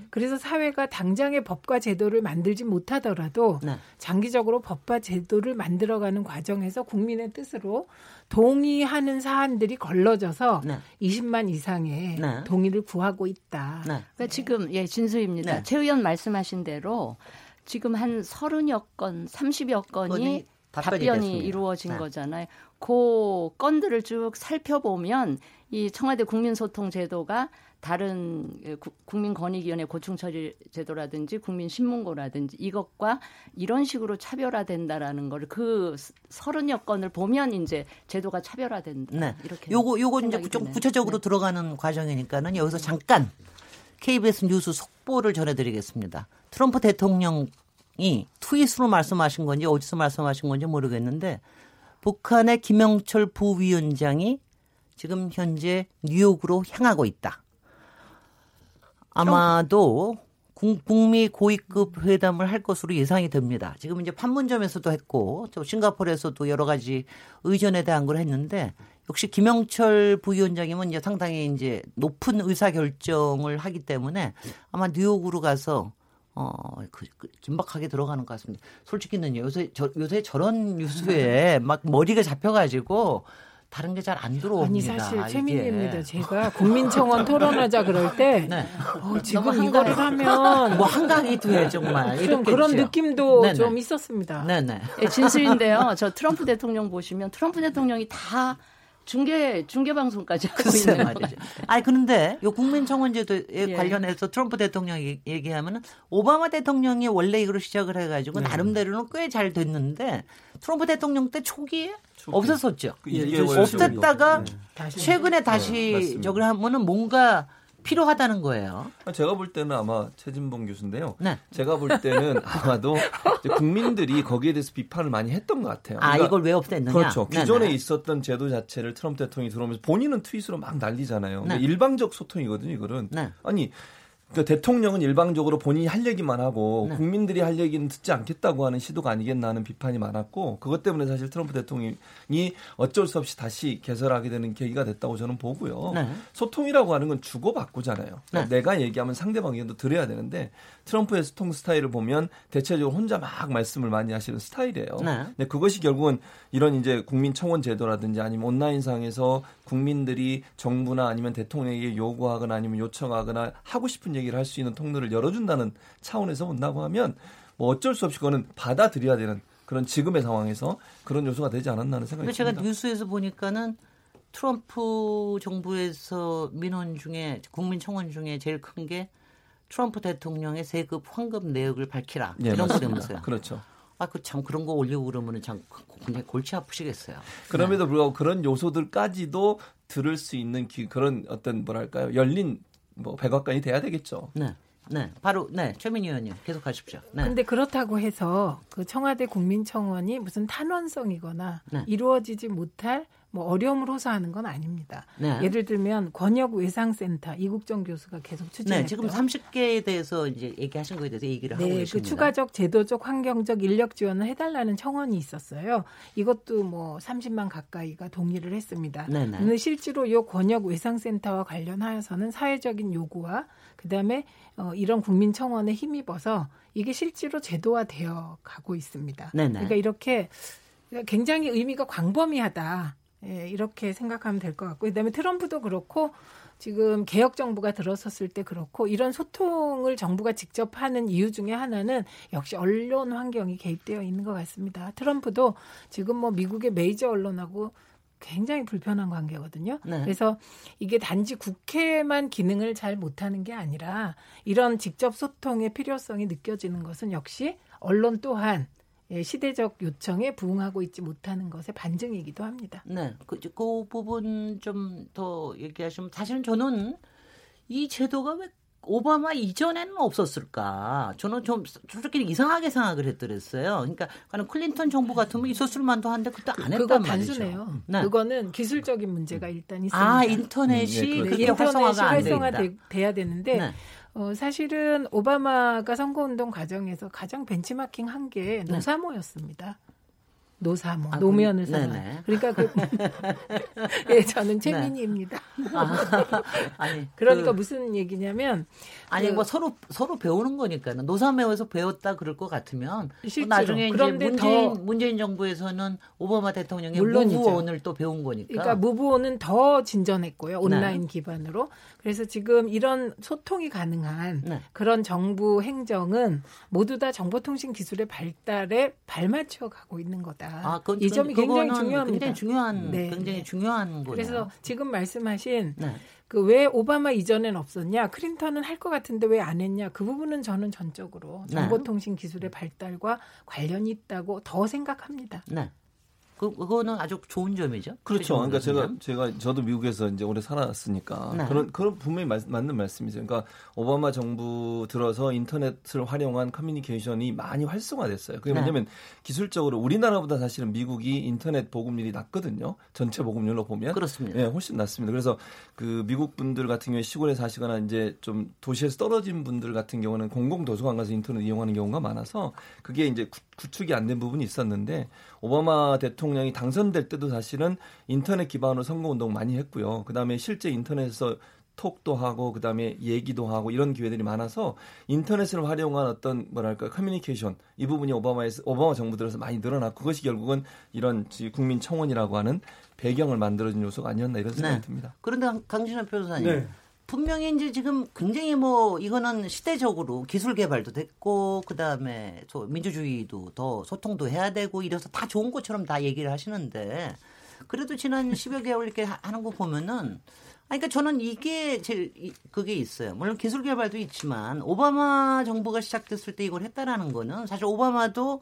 그래서 사회가 당장의 법과 제도를 만들지 못하더라도 네. 장기적으로 법과 제도를 만들어가는 과정에서 국민의 뜻으로 동의하는 사안들이 걸러져서 네. 20만 이상의 네. 동의를 구하고 있다. 네. 그러니까 지금 예 진수입니다. 네. 최 의원 말씀하신 대로 지금 한 30여 건, 30여 건이 답변이 답변이 됐습니다. 이루어진 네. 거잖아요. 그 건들을 쭉 살펴보면 이 청와대 국민소통 제도가 다른 예, 구- 국민권익위원회 고충처리 제도라든지 국민신문고라든지 이것과 이런 식으로 차별화된다라는 거를 그 서른여 건을 보면 이제 제도가 차별화된다. 네. 이렇게 요거 요거 이제 좀. 구체적으로 들어가는 과정이니까는 여기서 잠깐 KBS 뉴스 속보를 전해드리겠습니다. 트럼프 대통령이 트윗으로 말씀하신 건지 어디서 말씀하신 건지 모르겠는데 북한의 김영철 부위원장이 지금 현재 뉴욕으로 향하고 있다. 아마도 국- 북미 고위급 회담을 할 것으로 예상이 됩니다. 지금 이제 판문점에서도 했고 또 싱가포르에서도 여러 가지 의전에 대한 걸 했는데 역시 김영철 부위원장이면 이제 상당히 이제 높은 의사 결정을 하기 때문에 아마 뉴욕으로 가서 어, 그, 그 긴박하게 들어가는 것 같습니다. 솔직히는요, 요새, 저, 요새 저런 뉴스에 막 머리가 잡혀가지고 다른 게 잘 안 들어옵니다. 아니 사실. 최민희입니다. 제가 국민청원 토론하자 그럴 때 네. 어, 지금 이거를 하면 뭐 한강이 돼 정말 좀 이렇겠죠. 그런 느낌도 네네. 좀 있었습니다. 네네. 예, 진실인데요. 저 트럼프 대통령 보시면 트럼프 대통령이 다 중계 중계 방송까지 하고 글쎄 있는 말이죠. 아니 그런데 요 국민청원제도에 예. 관련해서 트럼프 대통령이 얘기하면은 오바마 대통령이 원래 이걸 시작을 해가지고 나름대로는 꽤 잘 됐는데 트럼프 대통령 때 초기에 없었었죠. 그 이게 없앴다가 다시 최근에 다시 네. 저걸 하면은 뭔가 필요하다는 거예요. 제가 볼 때는 아마 최진봉 교수인데요. 네. 제가 볼 때는 아마도 국민들이 거기에 대해서 비판을 많이 했던 것 같아요. 아 그러니까 이걸 왜 없앴느냐? 그렇죠. 네네. 기존에 있었던 제도 자체를 트럼프 대통령이 들어오면서 본인은 트윗으로 막 난리잖아요. 근데 네. 일방적 소통이거든요, 이거는. 네. 아니, 그러니까 대통령은 일방적으로 본인이 할 얘기만 하고 네. 국민들이 할 얘기는 듣지 않겠다고 하는 시도가 아니겠나 하는 비판이 많았고 그것 때문에 사실 트럼프 대통령이 어쩔 수 없이 다시 개설하게 되는 계기가 됐다고 저는 보고요. 네. 소통이라고 하는 건 주고받고잖아요. 그러니까 네. 내가 얘기하면 상대방 의견도 들어야 되는데 트럼프의 소통 스타일을 보면 대체적으로 혼자 막 말씀을 많이 하시는 스타일이에요. 네. 근데 그것이 결국은 이런 이제 국민 청원 제도라든지 아니면 온라인상에서 국민들이 정부나 아니면 대통령에게 요구하거나 아니면 요청하거나 하고 싶은 얘기를 할 수 있는 통로를 열어준다는 차원에서 본다고 하면 뭐 어쩔 수 없이 그거는 받아들여야 되는 그런 지금의 상황에서 그런 요소가 되지 않았나 하는 생각이 근데 제가 듭니다. 뉴스에서 보니까는 트럼프 정부에서 민원 중에 국민 청원 중에 제일 큰 게 트럼프 대통령의 세급 환급 내역을 밝히라 예, 이런 맞습니다. 거라면서요. 그렇죠. 아, 그 참 그런 거 올리고 그러면은 참 굉장히 골치 아프시겠어요. 그럼에도 불구하고 그런 요소들까지도 들을 수 있는 기, 그런 어떤 뭐랄까요 열린 뭐 백악관이 돼야 되겠죠. 네, 네, 바로 네 최민희 의원님 계속 하십시오. 네. 근데 그렇다고 해서 그 청와대 국민청원이 무슨 탄원성이거나 네. 이루어지지 못할 뭐 어려움을 호소하는 건 아닙니다. 네. 예를 들면 권역 외상센터 이국정 교수가 계속 추진했던 네, 지금 30개에 대해서 이제 얘기하신 거에 대해서 얘기를 하고 네, 계십니다. 그 추가적 제도적 환경적 인력 지원을 해달라는 청원이 있었어요. 이것도 뭐 30만 가까이가 동의를 했습니다. 네 네. 근데 실제로 이 권역 외상센터와 관련하여서는 사회적인 요구와 그다음에 어, 이런 국민 청원에 힘입어서 이게 실제로 제도화되어 가고 있습니다. 네 네. 그러니까 이렇게 굉장히 의미가 광범위하다. 예, 이렇게 생각하면 될 것 같고 그다음에 트럼프도 그렇고 지금 개혁 정부가 들어섰을 때 그렇고 이런 소통을 정부가 직접 하는 이유 중에 하나는 역시 언론 환경이 개입되어 있는 것 같습니다. 트럼프도 지금 뭐 미국의 메이저 언론하고 굉장히 불편한 관계거든요. 네. 그래서 이게 단지 국회만 기능을 잘 못하는 게 아니라 이런 직접 소통의 필요성이 느껴지는 것은 역시 언론 또한 예, 시대적 요청에 부응하고 있지 못하는 것의 반증이기도 합니다. 네, 그, 그 부분 좀 더 얘기하시면 사실은 저는 이 제도가 왜 오바마 이전에는 없었을까? 저는 좀 솔직히 이상하게 생각을 했더랬어요. 그러니까 클린턴 정부 같으면 있었을 만도 한데 그때 안 그거 했단 말이죠. 단순해요. 네. 그거는 기술적인 문제가 일단 있습니다. 아 인터넷이 음, 네, 그게 인터넷이 활성화가. 활성화돼야 되는데 네. 어, 사실은 오바마가 선거운동 과정에서 가장 벤치마킹 한게 네. 노사모였습니다. 노사모, 아, 노면을 그-. 네네. 그러니까 그, 예, 저는 최민희입니다. 아, 아니 그러니까 그- 무슨 얘기냐면 아니 그- 뭐 서로 서로 배우는 거니까는 노사매에서 배웠다 그럴 것 같으면 실제로. 나중에 이제 그런데 문재인 더- 문재인 정부에서는 오바마 대통령의 물론이죠. 무브원을 또 배운 거니까. 그러니까 무브오는 더 진전했고요. 온라인 네. 기반으로. 그래서 지금 이런 소통이 가능한 네. 그런 정부 행정은 모두 다 정보통신 기술의 발달에 발맞춰 가고 있는 거다. 아, 그건, 이 점이 굉장히 중요합니다. 굉장히 중요한 네, 굉장히 네. 중요한 거네요. 그래서 지금 말씀하신 네. 그 왜 오바마 이전엔 없었냐, 클린턴은 할 것 같은데 왜 안 했냐, 그 부분은 저는 전적으로 네. 정보통신 기술의 발달과 관련이 있다고 더 생각합니다. 네. 그 그거는 아주 좋은 점이죠. 그렇죠. 그러니까 제가. 제가 저도 미국에서 이제 오래 살았으니까 네. 그런 그런 분명히 말- 맞는 말씀이세요. 그러니까 오바마 정부 들어서 인터넷을 활용한 커뮤니케이션이 많이 활성화됐어요. 그게 네. 뭐냐면 기술적으로 우리나라보다 사실은 미국이 인터넷 보급률이 낮거든요. 전체 보급률로 보면 그렇습니다. 예, 훨씬 낮습니다. 그래서 그 미국 분들 같은 경우에 시골에 사시거나 이제 좀 도시에서 떨어진 분들 같은 경우는 공공 도서관 가서 인터넷 이용하는 경우가 많아서 그게 이제 구, 구축이 안 된 부분이 있었는데 오바마 대통령이 당선될 때도 사실은 인터넷 기반으로 선거 운동 많이 했고요. 그다음에 실제 인터넷에서 톡도 하고 그다음에 얘기도 하고 이런 기회들이 많아서 인터넷을 활용한 어떤 뭐랄까 커뮤니케이션 이 부분이 오바마에서 오바마 정부 들어서 많이 늘어났고 그것이 결국은 이런 지- 국민 청원이라고 하는 배경을 만들어준 요소가 아니었나 이런 생각이 네. 듭니다. 그런데 강진환 변호사님. 네. 분명히 이제 지금 굉장히 뭐 이거는 시대적으로 기술 개발도 됐고 그다음에 저 민주주의도 더 소통도 해야 되고 이래서 다 좋은 것처럼 다 얘기를 하시는데 그래도 지난 10여 개월 이렇게 하- 하는 거 보면은 아니, 그러니까 저는 이게 제일 이- 그게 있어요. 물론 기술 개발도 있지만 오바마 정부가 시작됐을 때 이걸 했다라는 거는 사실 오바마도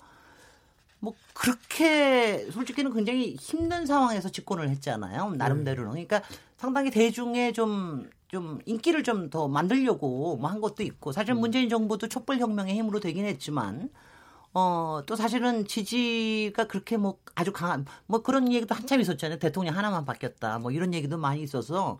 뭐 그렇게 솔직히는 굉장히 힘든 상황에서 집권을 했잖아요. 나름대로는. 그러니까 상당히 대중의 좀, 좀 인기를 좀 더 만들려고 뭐 한 것도 있고 사실 문재인 정부도 촛불 혁명의 힘으로 되긴 했지만 어, 또 사실은 지지가 그렇게 뭐 아주 강한 뭐 그런 얘기도 한참 있었잖아요. 대통령 하나만 바뀌었다. 뭐 이런 얘기도 많이 있어서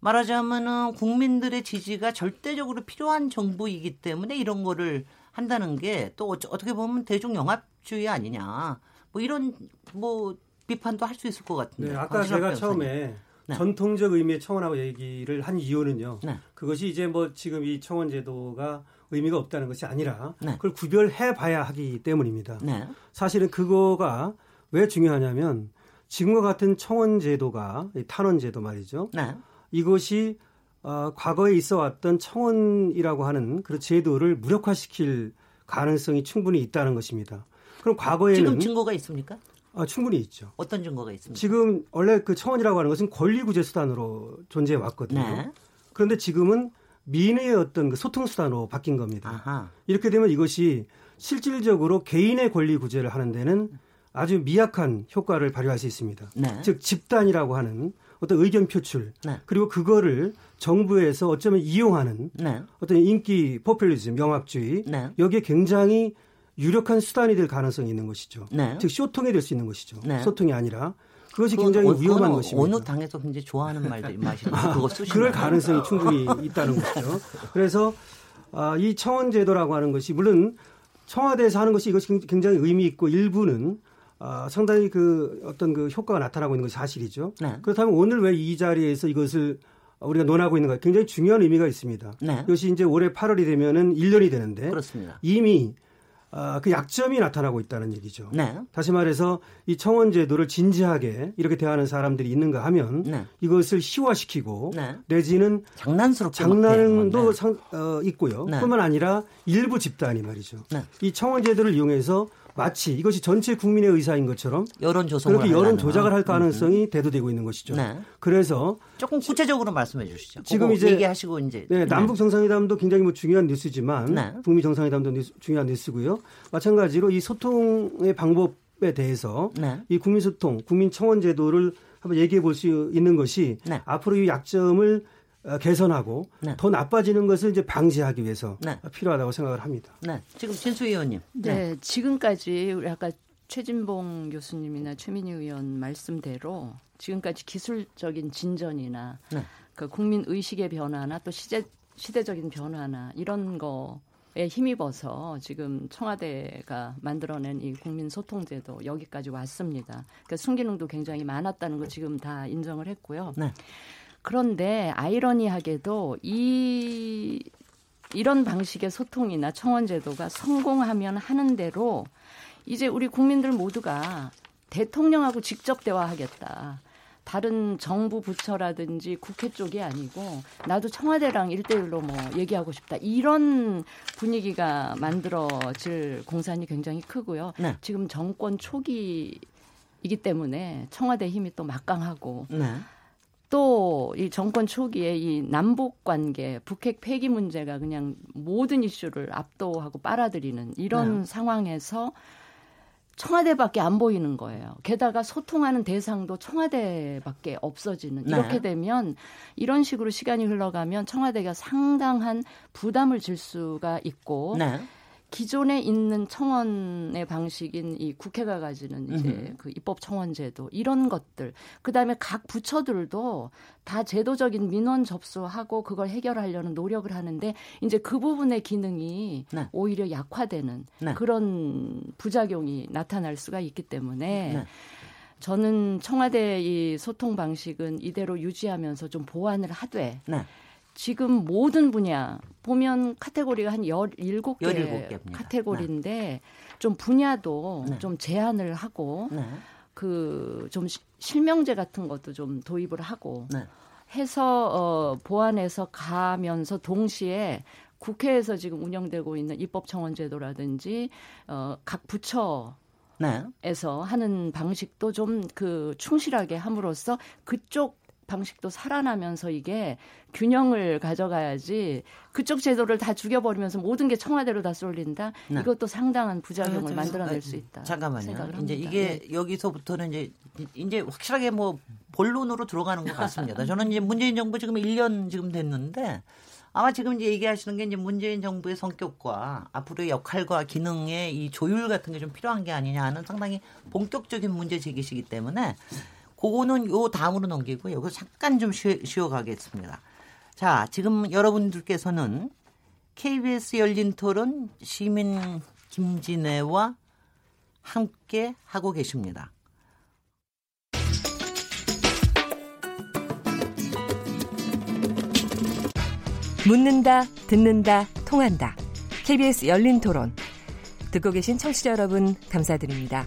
말하자면은 국민들의 지지가 절대적으로 필요한 정부이기 때문에 이런 거를 한다는 게 또 어떻게 보면 대중 영합주의 아니냐. 뭐 이런 뭐 비판도 할 수 있을 것 같은데. 네, 아까 제가 변호사님. 처음에 네. 전통적 의미의 청원하고 얘기를 한 이유는요. 네. 그것이 이제 뭐 지금 이 청원 제도가 의미가 없다는 것이 아니라 네. 그걸 구별해 봐야 하기 때문입니다. 네. 사실은 그거가 왜 중요하냐면 지금과 같은 청원 제도가 탄원 제도 말이죠. 네. 이것이 어, 과거에 있어 왔던 청원이라고 하는 그 제도를 무력화시킬 가능성이 충분히 있다는 것입니다. 그럼 과거에는 지금 증거가 있습니까? 아, 충분히 있죠. 어떤 증거가 있습니까? 지금 원래 그 청원이라고 하는 것은 권리구제 수단으로 존재해 왔거든요. 네. 그런데 지금은 민의 어떤 그 소통 수단으로 바뀐 겁니다. 아하. 이렇게 되면 이것이 실질적으로 개인의 권리 구제를 하는 데는 아주 미약한 효과를 발휘할 수 있습니다. 네. 즉 집단이라고 하는 어떤 의견 표출 네. 그리고 그거를 정부에서 어쩌면 이용하는 네. 어떤 인기 포퓰리즘 영합주의 네. 여기에 굉장히 유력한 수단이 될 가능성이 있는 것이죠. 네. 즉 쇼통이 될 수 있는 것이죠. 네. 소통이 아니라 그것이 굉장히 어, 위험한 어느, 것입니다. 어느 당에서 굉장히 좋아하는 말들이 마시는 그거 쓰시나요? 그럴 가능성이 충분히 있다는 것이죠. 그래서 아, 이 청원 제도라고 하는 것이 물론 청와대에서 하는 것이 이것이 굉장히 의미 있고 일부는 아, 상당히 그 어떤 그 효과가 나타나고 있는 것이 사실이죠. 네. 그렇다면 오늘 왜 이 자리에서 이것을 우리가 논하고 있는 가 굉장히 중요한 의미가 있습니다. 네. 이것이 이제 올해 8월이 되면은 1년이 되는데 그렇습니다. 이미 아, 그 약점이 나타나고 있다는 얘기죠. 네. 다시 말해서 이 청원 제도를 진지하게 이렇게 대하는 사람들이 있는가 하면 네. 이것을 희화시키고 네. 내지는 장난스럽게 장난도 상, 어, 있고요. 네. 뿐만 아니라 일부 집단이 말이죠. 네. 이 청원 제도를 이용해서 마치 이것이 전체 국민의 의사인 것처럼 여론 조성을 그렇게 여론 조작을 할 가능성이 음. 대두되고 있는 것이죠. 네. 그래서 조금 구체적으로 말씀해 주시죠. 지금 이제 얘기하시고 이제 네, 남북 정상회담도 굉장히 뭐 중요한 뉴스지만 네. 북미 정상회담도 뉴스, 중요한 뉴스고요. 마찬가지로 이 소통의 방법에 대해서 네. 이 국민 소통, 국민 청원 제도를 한번 얘기해 볼 수 있는 것이 네. 앞으로 이 약점을 어, 개선하고 네. 더 나빠지는 것을 이제 방지하기 위해서 네. 필요하다고 생각을 합니다. 네. 지금 진수 의원님. 네. 네. 지금까지 우리 아까 최진봉 교수님이나 최민희 의원 말씀대로 지금까지 기술적인 진전이나 네. 그 국민 의식의 변화나 또 시대 시대적인 변화나 이런 거 에 힘입어서 지금 청와대가 만들어낸 이 국민 소통제도 여기까지 왔습니다. 그러니까 순기능도 굉장히 많았다는 거 지금 다 인정을 했고요. 네. 그런데 아이러니하게도 이 이런 방식의 소통이나 청원 제도가 성공하면 하는 대로 이제 우리 국민들 모두가 대통령하고 직접 대화하겠다. 다른 정부 부처라든지 국회 쪽이 아니고 나도 청와대랑 일대일로뭐 얘기하고 싶다. 이런 분위기가 만들어질 공산이 굉장히 크고요. 네. 지금 정권 초기 이기 때문에 청와대 힘이 또 막강하고 네. 또 이 정권 초기에 이 남북 관계, 북핵 폐기 문제가 그냥 모든 이슈를 압도하고 빨아들이는 이런 네. 상황에서 청와대밖에 안 보이는 거예요. 게다가 소통하는 대상도 청와대밖에 없어지는 네. 이렇게 되면 이런 식으로 시간이 흘러가면 청와대가 상당한 부담을 질 수가 있고 네. 기존에 있는 청원의 방식인 이 국회가 가지는 이제 음. 그 입법 청원제도 이런 것들 그다음에 각 부처들도 다 제도적인 민원 접수하고 그걸 해결하려는 노력을 하는데 이제 그 부분의 기능이 네. 오히려 약화되는 네. 그런 부작용이 나타날 수가 있기 때문에 네. 저는 청와대 이 소통 방식은 이대로 유지하면서 좀 보완을 하되 네. 지금 모든 분야 보면 카테고리가 한 17개 17개입니다. 카테고리인데 네. 좀 분야도 네. 좀 제한을 하고 네. 그좀 실명제 같은 것도 좀 도입을 하고 네. 해서 어 보완해서 가면서 동시에 국회에서 지금 운영되고 있는 입법청원 제도라든지 어각 부처 네. 에서 하는 방식도 좀 그 충실하게 함으로써 그쪽 방식도 살아나면서 이게 균형을 가져가야지 그쪽 제도를 다 죽여버리면서 모든 게 청와대로 다 쏠린다. 네. 이것도 상당한 부작용을 아, 만들어낼 수 있다. 잠깐만요. 이제 이게 네. 여기서부터는 이제 이제 확실하게 뭐 본론으로 들어가는 것 같습니다. 저는 이제 문재인 정부 지금 1년 지금 됐는데 아마 지금 이제 얘기하시는 게 이제 문재인 정부의 성격과 앞으로의 역할과 기능의 이 조율 같은 게 좀 필요한 게 아니냐 하는 상당히 본격적인 문제 제기시기 때문에 그거는 요 다음으로 넘기고 여기 잠깐 좀 쉬어, 쉬어 가겠습니다. 자, 지금 여러분들께서는 KBS 열린 토론 시민 김진애와 함께 하고 계십니다. 묻는다, 듣는다, 통한다. KBS 열린 토론. 듣고 계신 청취자 여러분, 감사드립니다.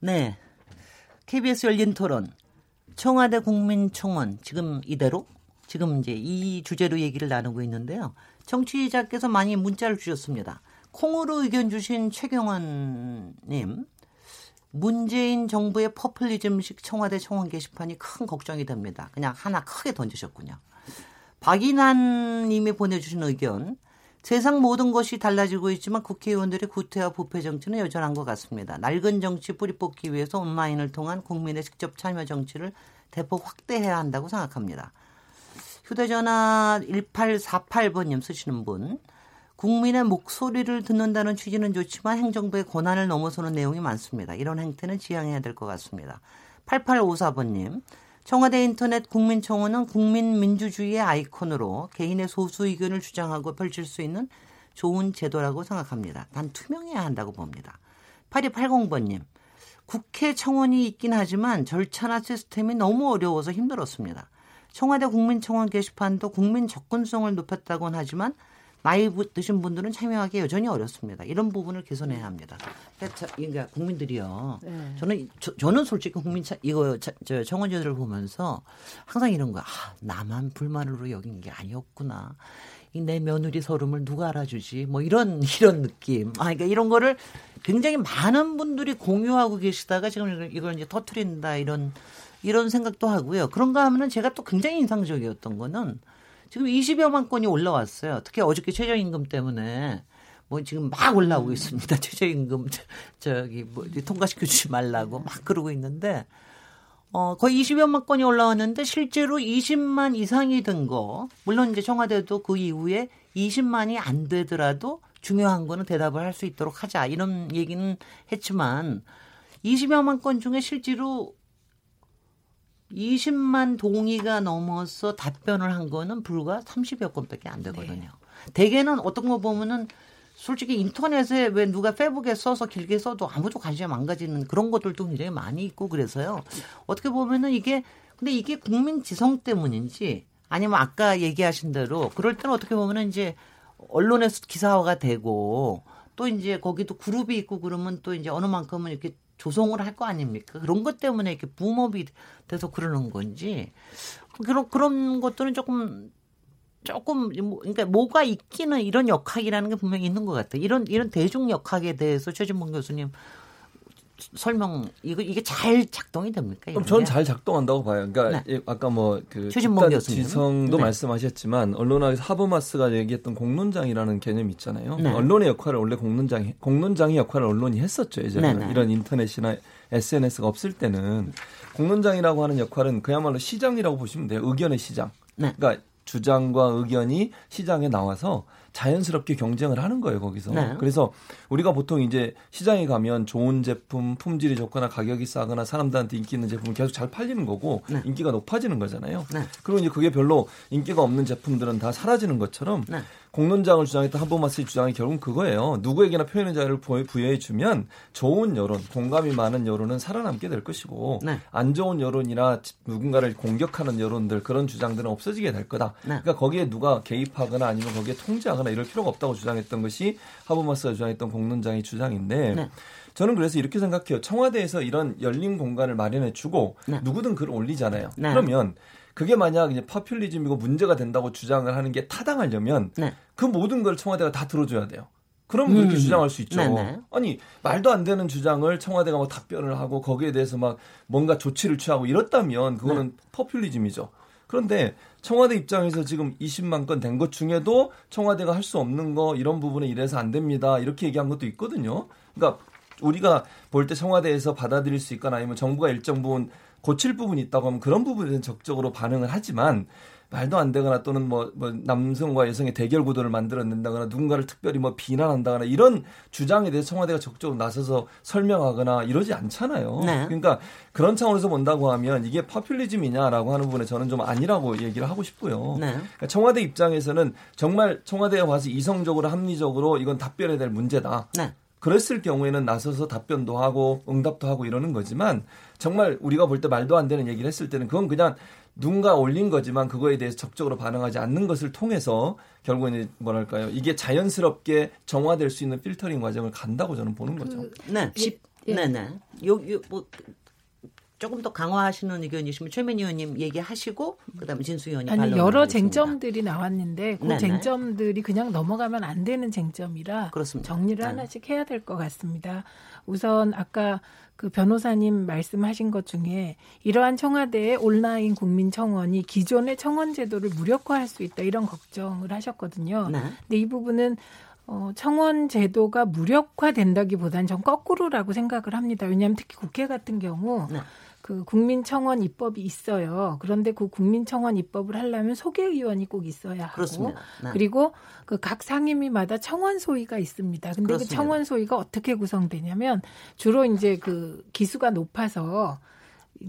네. KBS 열린 토론. 청와대 국민청원 지금 이대로 지금 이제 이 주제로 얘기를 나누고 있는데요. 정치자께서 많이 문자를 주셨습니다. 콩으로 의견 주신 최경환님. 문재인 정부의 퍼플리즘식 청와대 청원 게시판이 큰 걱정이 됩니다. 그냥 하나 크게 던지셨군요. 박인환 님이 보내주신 의견. 세상 모든 것이 달라지고 있지만 국회의원들의 구태와 부패 정치는 여전한 것 같습니다. 낡은 정치 뿌리 뽑기 위해서 온라인을 통한 국민의 직접 참여 정치를 대폭 확대해야 한다고 생각합니다. 휴대전화 1848번님 쓰시는 분. 국민의 목소리를 듣는다는 취지는 좋지만 행정부의 권한을 넘어서는 내용이 많습니다. 이런 행태는 지양해야 될 것 같습니다. 8854번님. 청와대 인터넷 국민청원은 국민민주주의의 아이콘으로 개인의 소수 의견을 주장하고 펼칠 수 있는 좋은 제도라고 생각합니다. 단 투명해야 한다고 봅니다. 8280번님. 국회 청원이 있긴 하지만 절차나 시스템이 너무 어려워서 힘들었습니다. 청와대 국민청원 게시판도 국민 접근성을 높였다고는 하지만 나이 드신 분들은 참여하기 여전히 어렵습니다. 이런 부분을 개선해야 합니다. 그러니까, 그러니까 국민들이요. 네. 저는 저, 는 솔직히 국민 차, 이거 차, 저 청원자들을 보면서 항상 이런 거야. 아, 나만 불만으로 여긴 게 아니었구나. 내 며느리 서름을 누가 알아주지? 뭐 이런 이런 느낌. 아, 그러니까 이런 거를 굉장히 많은 분들이 공유하고 계시다가 지금 이걸 이제 터트린다 이런 이런 생각도 하고요. 그런가 하면은 제가 또 굉장히 인상적이었던 거는 지금 20여만 건이 올라왔어요. 특히 어저께 최저임금 때문에 뭐 지금 막 올라오고 있습니다. 최저임금 저기 뭐 통과시켜 주지 말라고 막 그러고 있는데 어 거의 20여만 건이 올라왔는데 실제로 20만 이상이 된 거. 물론 이제 청와대도 그 이후에 20만이 안 되더라도 중요한 거는 대답을 할 수 있도록 하자. 이런 얘기는 했지만 20여만 건 중에 실제로 20만 동의가 넘어서 답변을 한 거는 불과 30여 건밖에 안 되거든요. 네. 대개는 어떤 거 보면은 솔직히 인터넷에 왜 누가 페북에 써서 길게 써도 아무도 관심 안 가지는 그런 것들도 굉장히 많이 있고 그래서요. 어떻게 보면은 이게 근데 이게 국민 지성 때문인지 아니면 아까 얘기하신 대로 그럴 때는 어떻게 보면은 이제 언론에서 기사화가 되고 또 이제 거기도 그룹이 있고 그러면 또 이제 어느 만큼은 이렇게 조성을 할 거 아닙니까? 그런 것 때문에 이렇게 붐업이 돼서 그러는 건지 그런 그런 것들은 조금 조금 뭐, 그러니까 뭐가 있기는 이런 역학이라는 게 분명히 있는 것 같아요. 이런 이런 대중 역학에 대해서 최진봉 교수님 설명 이거 이게 잘 작동이 됩니까? 그럼 저는 잘 작동한다고 봐요. 그러니까 네. 아까 뭐그 지성도 네. 말씀하셨지만 언론학에서 하버마스가 얘기했던 공론장이라는 개념이 있잖아요. 네. 언론의 역할을 원래 공론장 공론장의 역할을 언론이 했었죠. 이제 네, 네. 이런 인터넷이나 SNS가 없을 때는 공론장이라고 하는 역할은 그야말로 시장이라고 보시면 돼요. 의견의 시장. 네. 그러니까 주장과 의견이 시장에 나와서 자연스럽게 경쟁을 하는 거예요 거기서. 네. 그래서 우리가 보통 이제 시장에 가면 좋은 제품, 품질이 좋거나 가격이 싸거나 사람들한테 인기 있는 제품은 계속 잘 팔리는 거고 네. 인기가 높아지는 거잖아요. 네. 그리고 이제 그게 별로 인기가 없는 제품들은 다 사라지는 것처럼 네. 공론장을 주장했던 한보마스의 주장이 결국은 그거예요. 누구에게나 표현의 자유를 부여해 주면 좋은 여론, 공감이 많은 여론은 살아남게 될 것이고 네. 안 좋은 여론이나 누군가를 공격하는 여론들 그런 주장들은 없어지게 될 거다. 네. 그러니까 거기에 누가 개입하거나 아니면 거기에 통제하거나 이럴 필요가 없다고 주장했던 것이 하버마스가 주장했던 공론장의 주장인데 네. 저는 그래서 이렇게 생각해요. 청와대에서 이런 열린 공간을 마련해 주고 네. 누구든 글을 올리잖아요. 네. 그러면 그게 만약 이제 파퓰리즘이고 문제가 된다고 주장을 하는 게 타당하려면 네. 그 모든 걸 청와대가 다 들어줘야 돼요. 그럼 그렇게 주장할 수 있죠. 네네. 아니 말도 안 되는 주장을 청와대가 막 답변을 하고 거기에 대해서 막 뭔가 조치를 취하고 이렇다면 그거는 네. 퍼퓰리즘이죠. 그런데 청와대 입장에서 지금 20만 건 된 것 중에도 청와대가 할 수 없는 거 이런 부분에 이래서 안 됩니다. 이렇게 얘기한 것도 있거든요. 그러니까 우리가 볼 때 청와대에서 받아들일 수 있거나 아니면 정부가 일정 부분 고칠 부분이 있다고 하면 그런 부분에 적극적으로 반응을 하지만 말도 안 되거나 또는 뭐, 뭐 남성과 여성의 대결 구도를 만들어낸다거나 누군가를 특별히 뭐 비난한다거나 이런 주장에 대해서 청와대가 적극적으로 나서서 설명하거나 이러지 않잖아요. 네. 그러니까 그런 차원에서 본다고 하면 이게 파퓰리즘이냐라고 하는 부분에 저는 좀 아니라고 얘기를 하고 싶고요. 네. 그러니까 청와대 입장에서는 정말 청와대에 와서 이성적으로 합리적으로 이건 답변해야 될 문제다. 네. 그랬을 경우에는 나서서 답변도 하고 응답도 하고 이러는 거지만 정말 우리가 볼 때 말도 안 되는 얘기를 했을 때는 그건 그냥 누군가 올린 거지만 그거에 대해서 적극적으로 반응하지 않는 것을 통해서 결국은 뭐랄까요 이게 자연스럽게 정화될 수 있는 필터링 과정을 간다고 저는 보는 거죠. 그, 네, 예. 네, 네. 요, 요, 뭐 조금 더 강화하시는 의견이시면 최민희 의원님 얘기하시고 그다음에 진수 의원님 아니 여러 쟁점들이 나왔는데 그 네네. 쟁점들이 그냥 넘어가면 안 되는 쟁점이라 그렇습니다. 정리를 네. 하나씩 해야 될 것 같습니다. 우선 아까 그 변호사님 말씀하신 것 중에 이러한 청와대의 온라인 국민 청원이 기존의 청원 제도를 무력화할 수 있다 이런 걱정을 하셨거든요. 네. 근데 이 부분은 어, 청원 제도가 무력화된다기보다는 전 거꾸로라고 생각을 합니다. 왜냐하면 특히 국회 같은 경우 네. 그 국민청원 입법이 있어요. 그런데 그 국민청원 입법을 하려면 소개의원이 꼭 있어야 하고 그렇습니다. 네. 그리고 그 각 상임위마다 청원 소위가 있습니다. 근데 그. 그 청원 소위가 어떻게 구성되냐면 주로 이제 그 기수가 높아서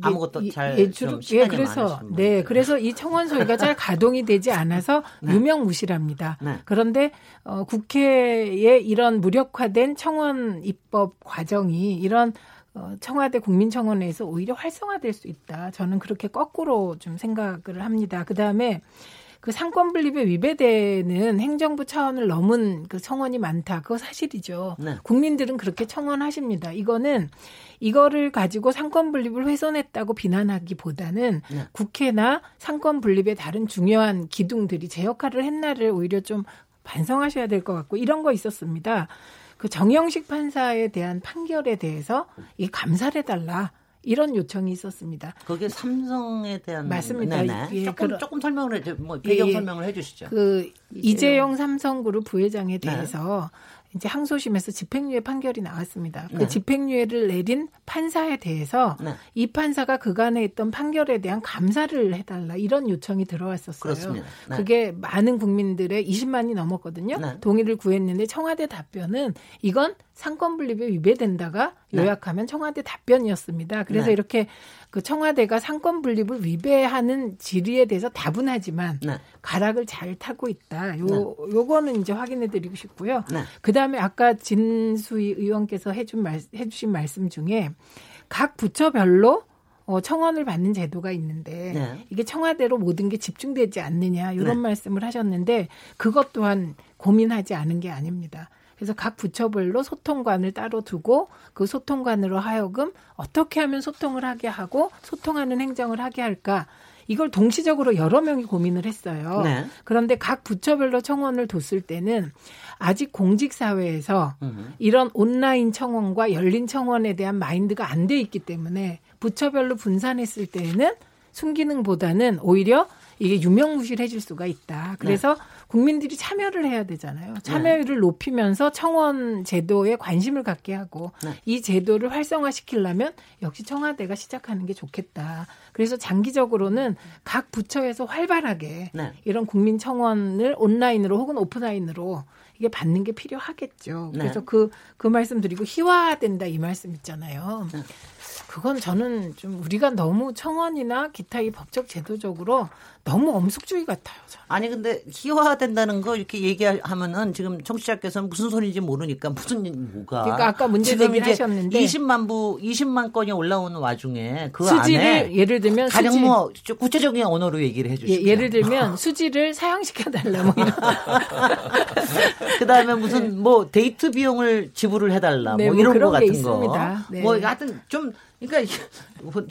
아무것도 잘 예, 주로, 예 그래서 네 그래서 이 청원 소위가 잘 가동이 되지 않아서 네. 유명무실합니다. 네. 그런데 어, 국회의 이런 무력화된 청원 입법 과정이 이런 어, 청와대 국민청원에서 오히려 활성화될 수 있다. 저는 그렇게 거꾸로 좀 생각을 합니다. 그 다음에 그 상권 분립에 위배되는 행정부 차원을 넘은 그 청원이 많다. 그거 사실이죠. 네. 국민들은 그렇게 청원하십니다. 이거는 이거를 가지고 상권 분립을 훼손했다고 비난하기보다는 네. 국회나 상권 분립의 다른 중요한 기둥들이 제 역할을 했나를 오히려 좀 반성하셔야 될 것 같고 이런 거 있었습니다. 그 정영식 판사에 대한 판결에 대해서 이 감사를 해달라. 이런 요청이 있었습니다. 그게 삼성에 대한 맞습니다. 예, 조금 그러, 조금 설명을 해, 뭐 배경 예, 설명을 해주시죠. 그 이재용, 이재용 삼성그룹 부회장에 네. 대해서 네. 이제 항소심에서 집행유예 판결이 나왔습니다. 그 네. 집행유예를 내린 판사에 대해서 네. 이 판사가 그간에 했던 판결에 대한 감사를 해달라 이런 요청이 들어왔었어요. 그렇습니다. 네. 그게 많은 국민들의 20만이 넘었거든요. 네. 동의를 구했는데 청와대 답변은 이건 상권 분립에 위배된다가 네. 요약하면 청와대 답변이었습니다. 그래서 네. 이렇게 그 청와대가 상권 분립을 위배하는 질의에 대해서 다분하지만 네. 가락을 잘 타고 있다. 요 네. 요거는 이제 확인해 드리고 싶고요. 네. 그다음에 아까 진수희 의원께서 해준 말 해주신 말씀 중에 각 부처별로 어, 청원을 받는 제도가 있는데 네. 이게 청와대로 모든 게 집중되지 않느냐 이런 네. 말씀을 하셨는데 그것 또한 고민하지 않은 게 아닙니다. 그래서 각 부처별로 소통관을 따로 두고 그 소통관으로 하여금 어떻게 하면 소통을 하게 하고 소통하는 행정을 하게 할까 이걸 동시적으로 여러 명이 고민을 했어요. 네. 그런데 각 부처별로 청원을 뒀을 때는 아직 공직 사회에서 이런 온라인 청원과 열린 청원에 대한 마인드가 안 돼 있기 때문에 부처별로 분산했을 때에는 순기능보다는 오히려 이게 유명무실해질 수가 있다. 그래서 네. 국민들이 참여를 해야 되잖아요. 참여율을 네. 높이면서 청원 제도에 관심을 갖게 하고 네. 이 제도를 활성화시키려면 역시 청와대가 시작하는 게 좋겠다. 그래서 장기적으로는 각 부처에서 활발하게 네. 이런 국민 청원을 온라인으로 혹은 오프라인으로 이게 받는 게 필요하겠죠. 그래서 그그 네. 그 말씀 드리고 희화된다 이 말씀 있잖아요. 네. 그건 저는 좀 우리가 너무 청원이나 기타 이 법적 제도적으로 너무 엄숙주의 같아요. 저는. 아니 근데 희화된다는 거 이렇게 얘기하면은 지금 청취자께서는 무슨 소리인지 모르니까 무슨 뭐가 그러니까 아까 문제 제기를 하셨는데 20만 부 20만 건이 올라오는 와중에 그 수지를 안에 예를 들면 가령 수지, 뭐 구체적인 언어로 얘기를 해주시죠. 예, 를 들면 수지를 사양시켜 달라 뭐 이런. 그다음에 무슨 뭐 데이트 비용을 지불을 해달라 네, 뭐, 뭐 이런 거 같은 거. 네. 뭐 하여튼 좀 그러니까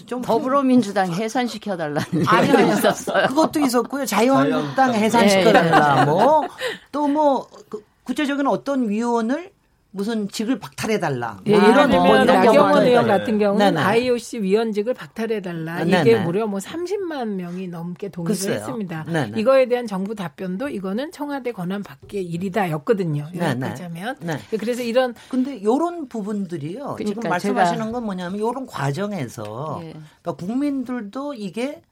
좀 더불어민주당 해산시켜 달라는 얘기가 있었어요. 그것도 있었고요. 자유한국당 해산시켜 달라. 네. 뭐또 뭐 그, 구체적인 어떤 위원을 무슨 직을 박탈해달라. 예, 뭐 이런 뭐 들면 이런 나경원 의원. 같은 경우는 네네. IOC 위원직을 박탈해달라. 네네. 이게 무려 뭐 30만 명이 넘게 동의를 글쎄요. 했습니다. 네네. 이거에 대한 정부 답변도 이거는 청와대 권한 밖의 일이다였거든요. 하면. 네. 그래서 이런 근데 이런 부분들이요. 지금 그러니까 말씀하시는 제가- 건 뭐냐면 이런 과정에서 예. 그러니까 국민들도 이게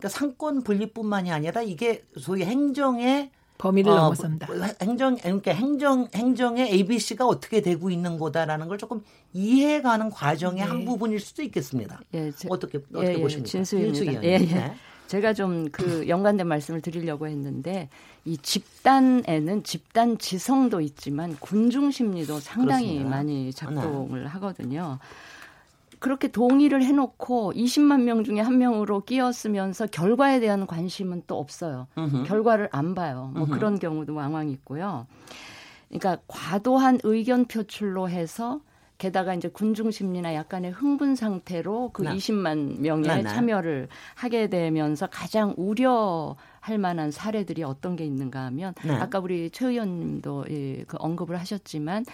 그러니까 상권 분리뿐만이 아니라 이게 소위 행정의 범위를 어, 넘어선다. 뭐, 행정 그러니까 행정 행정의 ABC가 어떻게 되고 있는 거다라는 걸 조금 이해가는 과정의 한 부분일 수도 있겠습니다. 예, 제- 어떻게 어떻게 예, 예, 보십니까? 진수입니다. 예, 예. 네. 제가 좀 그 연관된 말씀을 드리려고 했는데 이 집단에는 집단 지성도 있지만 군중 심리도 상당히 그렇습니다. 많이 작동을 하거든요. 그렇게 동의를 해놓고 20만 명 중에 한 명으로 끼었으면서 결과에 대한 관심은 또 없어요. 음흠. 결과를 안 봐요. 뭐 음흠. 그런 경우도 왕왕 있고요. 그러니까 과도한 의견 표출로 해서 게다가 이제 군중 심리나 약간의 흥분 상태로 그 네. 20만 명의 네, 네. 참여를 하게 되면서 가장 우려할 만한 사례들이 어떤 게 있는가 하면 네. 아까 우리 최 의원님도 예, 그 언급을 하셨지만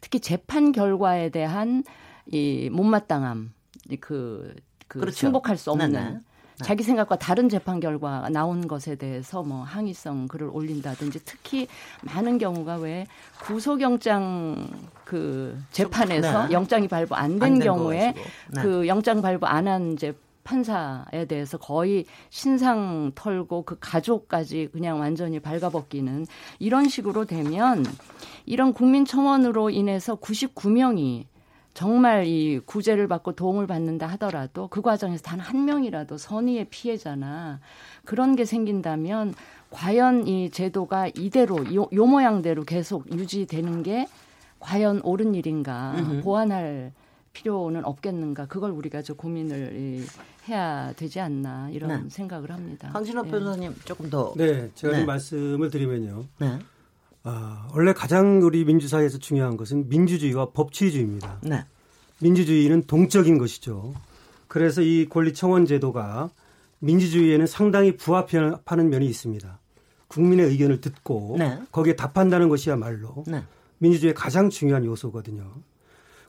특히 재판 결과에 대한 이 못마땅함 그, 그 그렇죠. 승복할 수 없는 네네. 자기 생각과 다른 재판 결과가 나온 것에 대해서 뭐 항의성 글을 올린다든지 특히 많은 경우가 왜 구속영장 그 재판에서 네. 영장이 발부 안안된된 경우에. 네. 그 영장 발부 안 한 이제 판사에 대해서 거의 신상 털고 그 가족까지 그냥 완전히 발가벗기는 이런 식으로 되면 이런 국민청원으로 인해서 99명이 정말 이 구제를 받고 도움을 받는다 하더라도 그 과정에서 단 한 명이라도 선의의 피해자나 그런 게 생긴다면 과연 이 제도가 이대로 요, 요 모양대로 계속 유지되는 게 과연 옳은 일인가 음흠. 보완할 필요는 없겠는가 그걸 우리가 좀 고민을 이, 해야 되지 않나 이런 네. 생각을 합니다. 황진호 예. 변호사님 조금 더 네, 제가 네. 좀 말씀을 드리면요. 네. 아, 원래 가장 우리 민주사회에서 중요한 것은 민주주의와 법치주의입니다. 네. 민주주의는 동적인 것이죠. 그래서 이 권리청원 제도가 민주주의에는 상당히 부합하는 면이 있습니다. 국민의 의견을 듣고 네. 거기에 답한다는 것이야말로 네. 민주주의의 가장 중요한 요소거든요.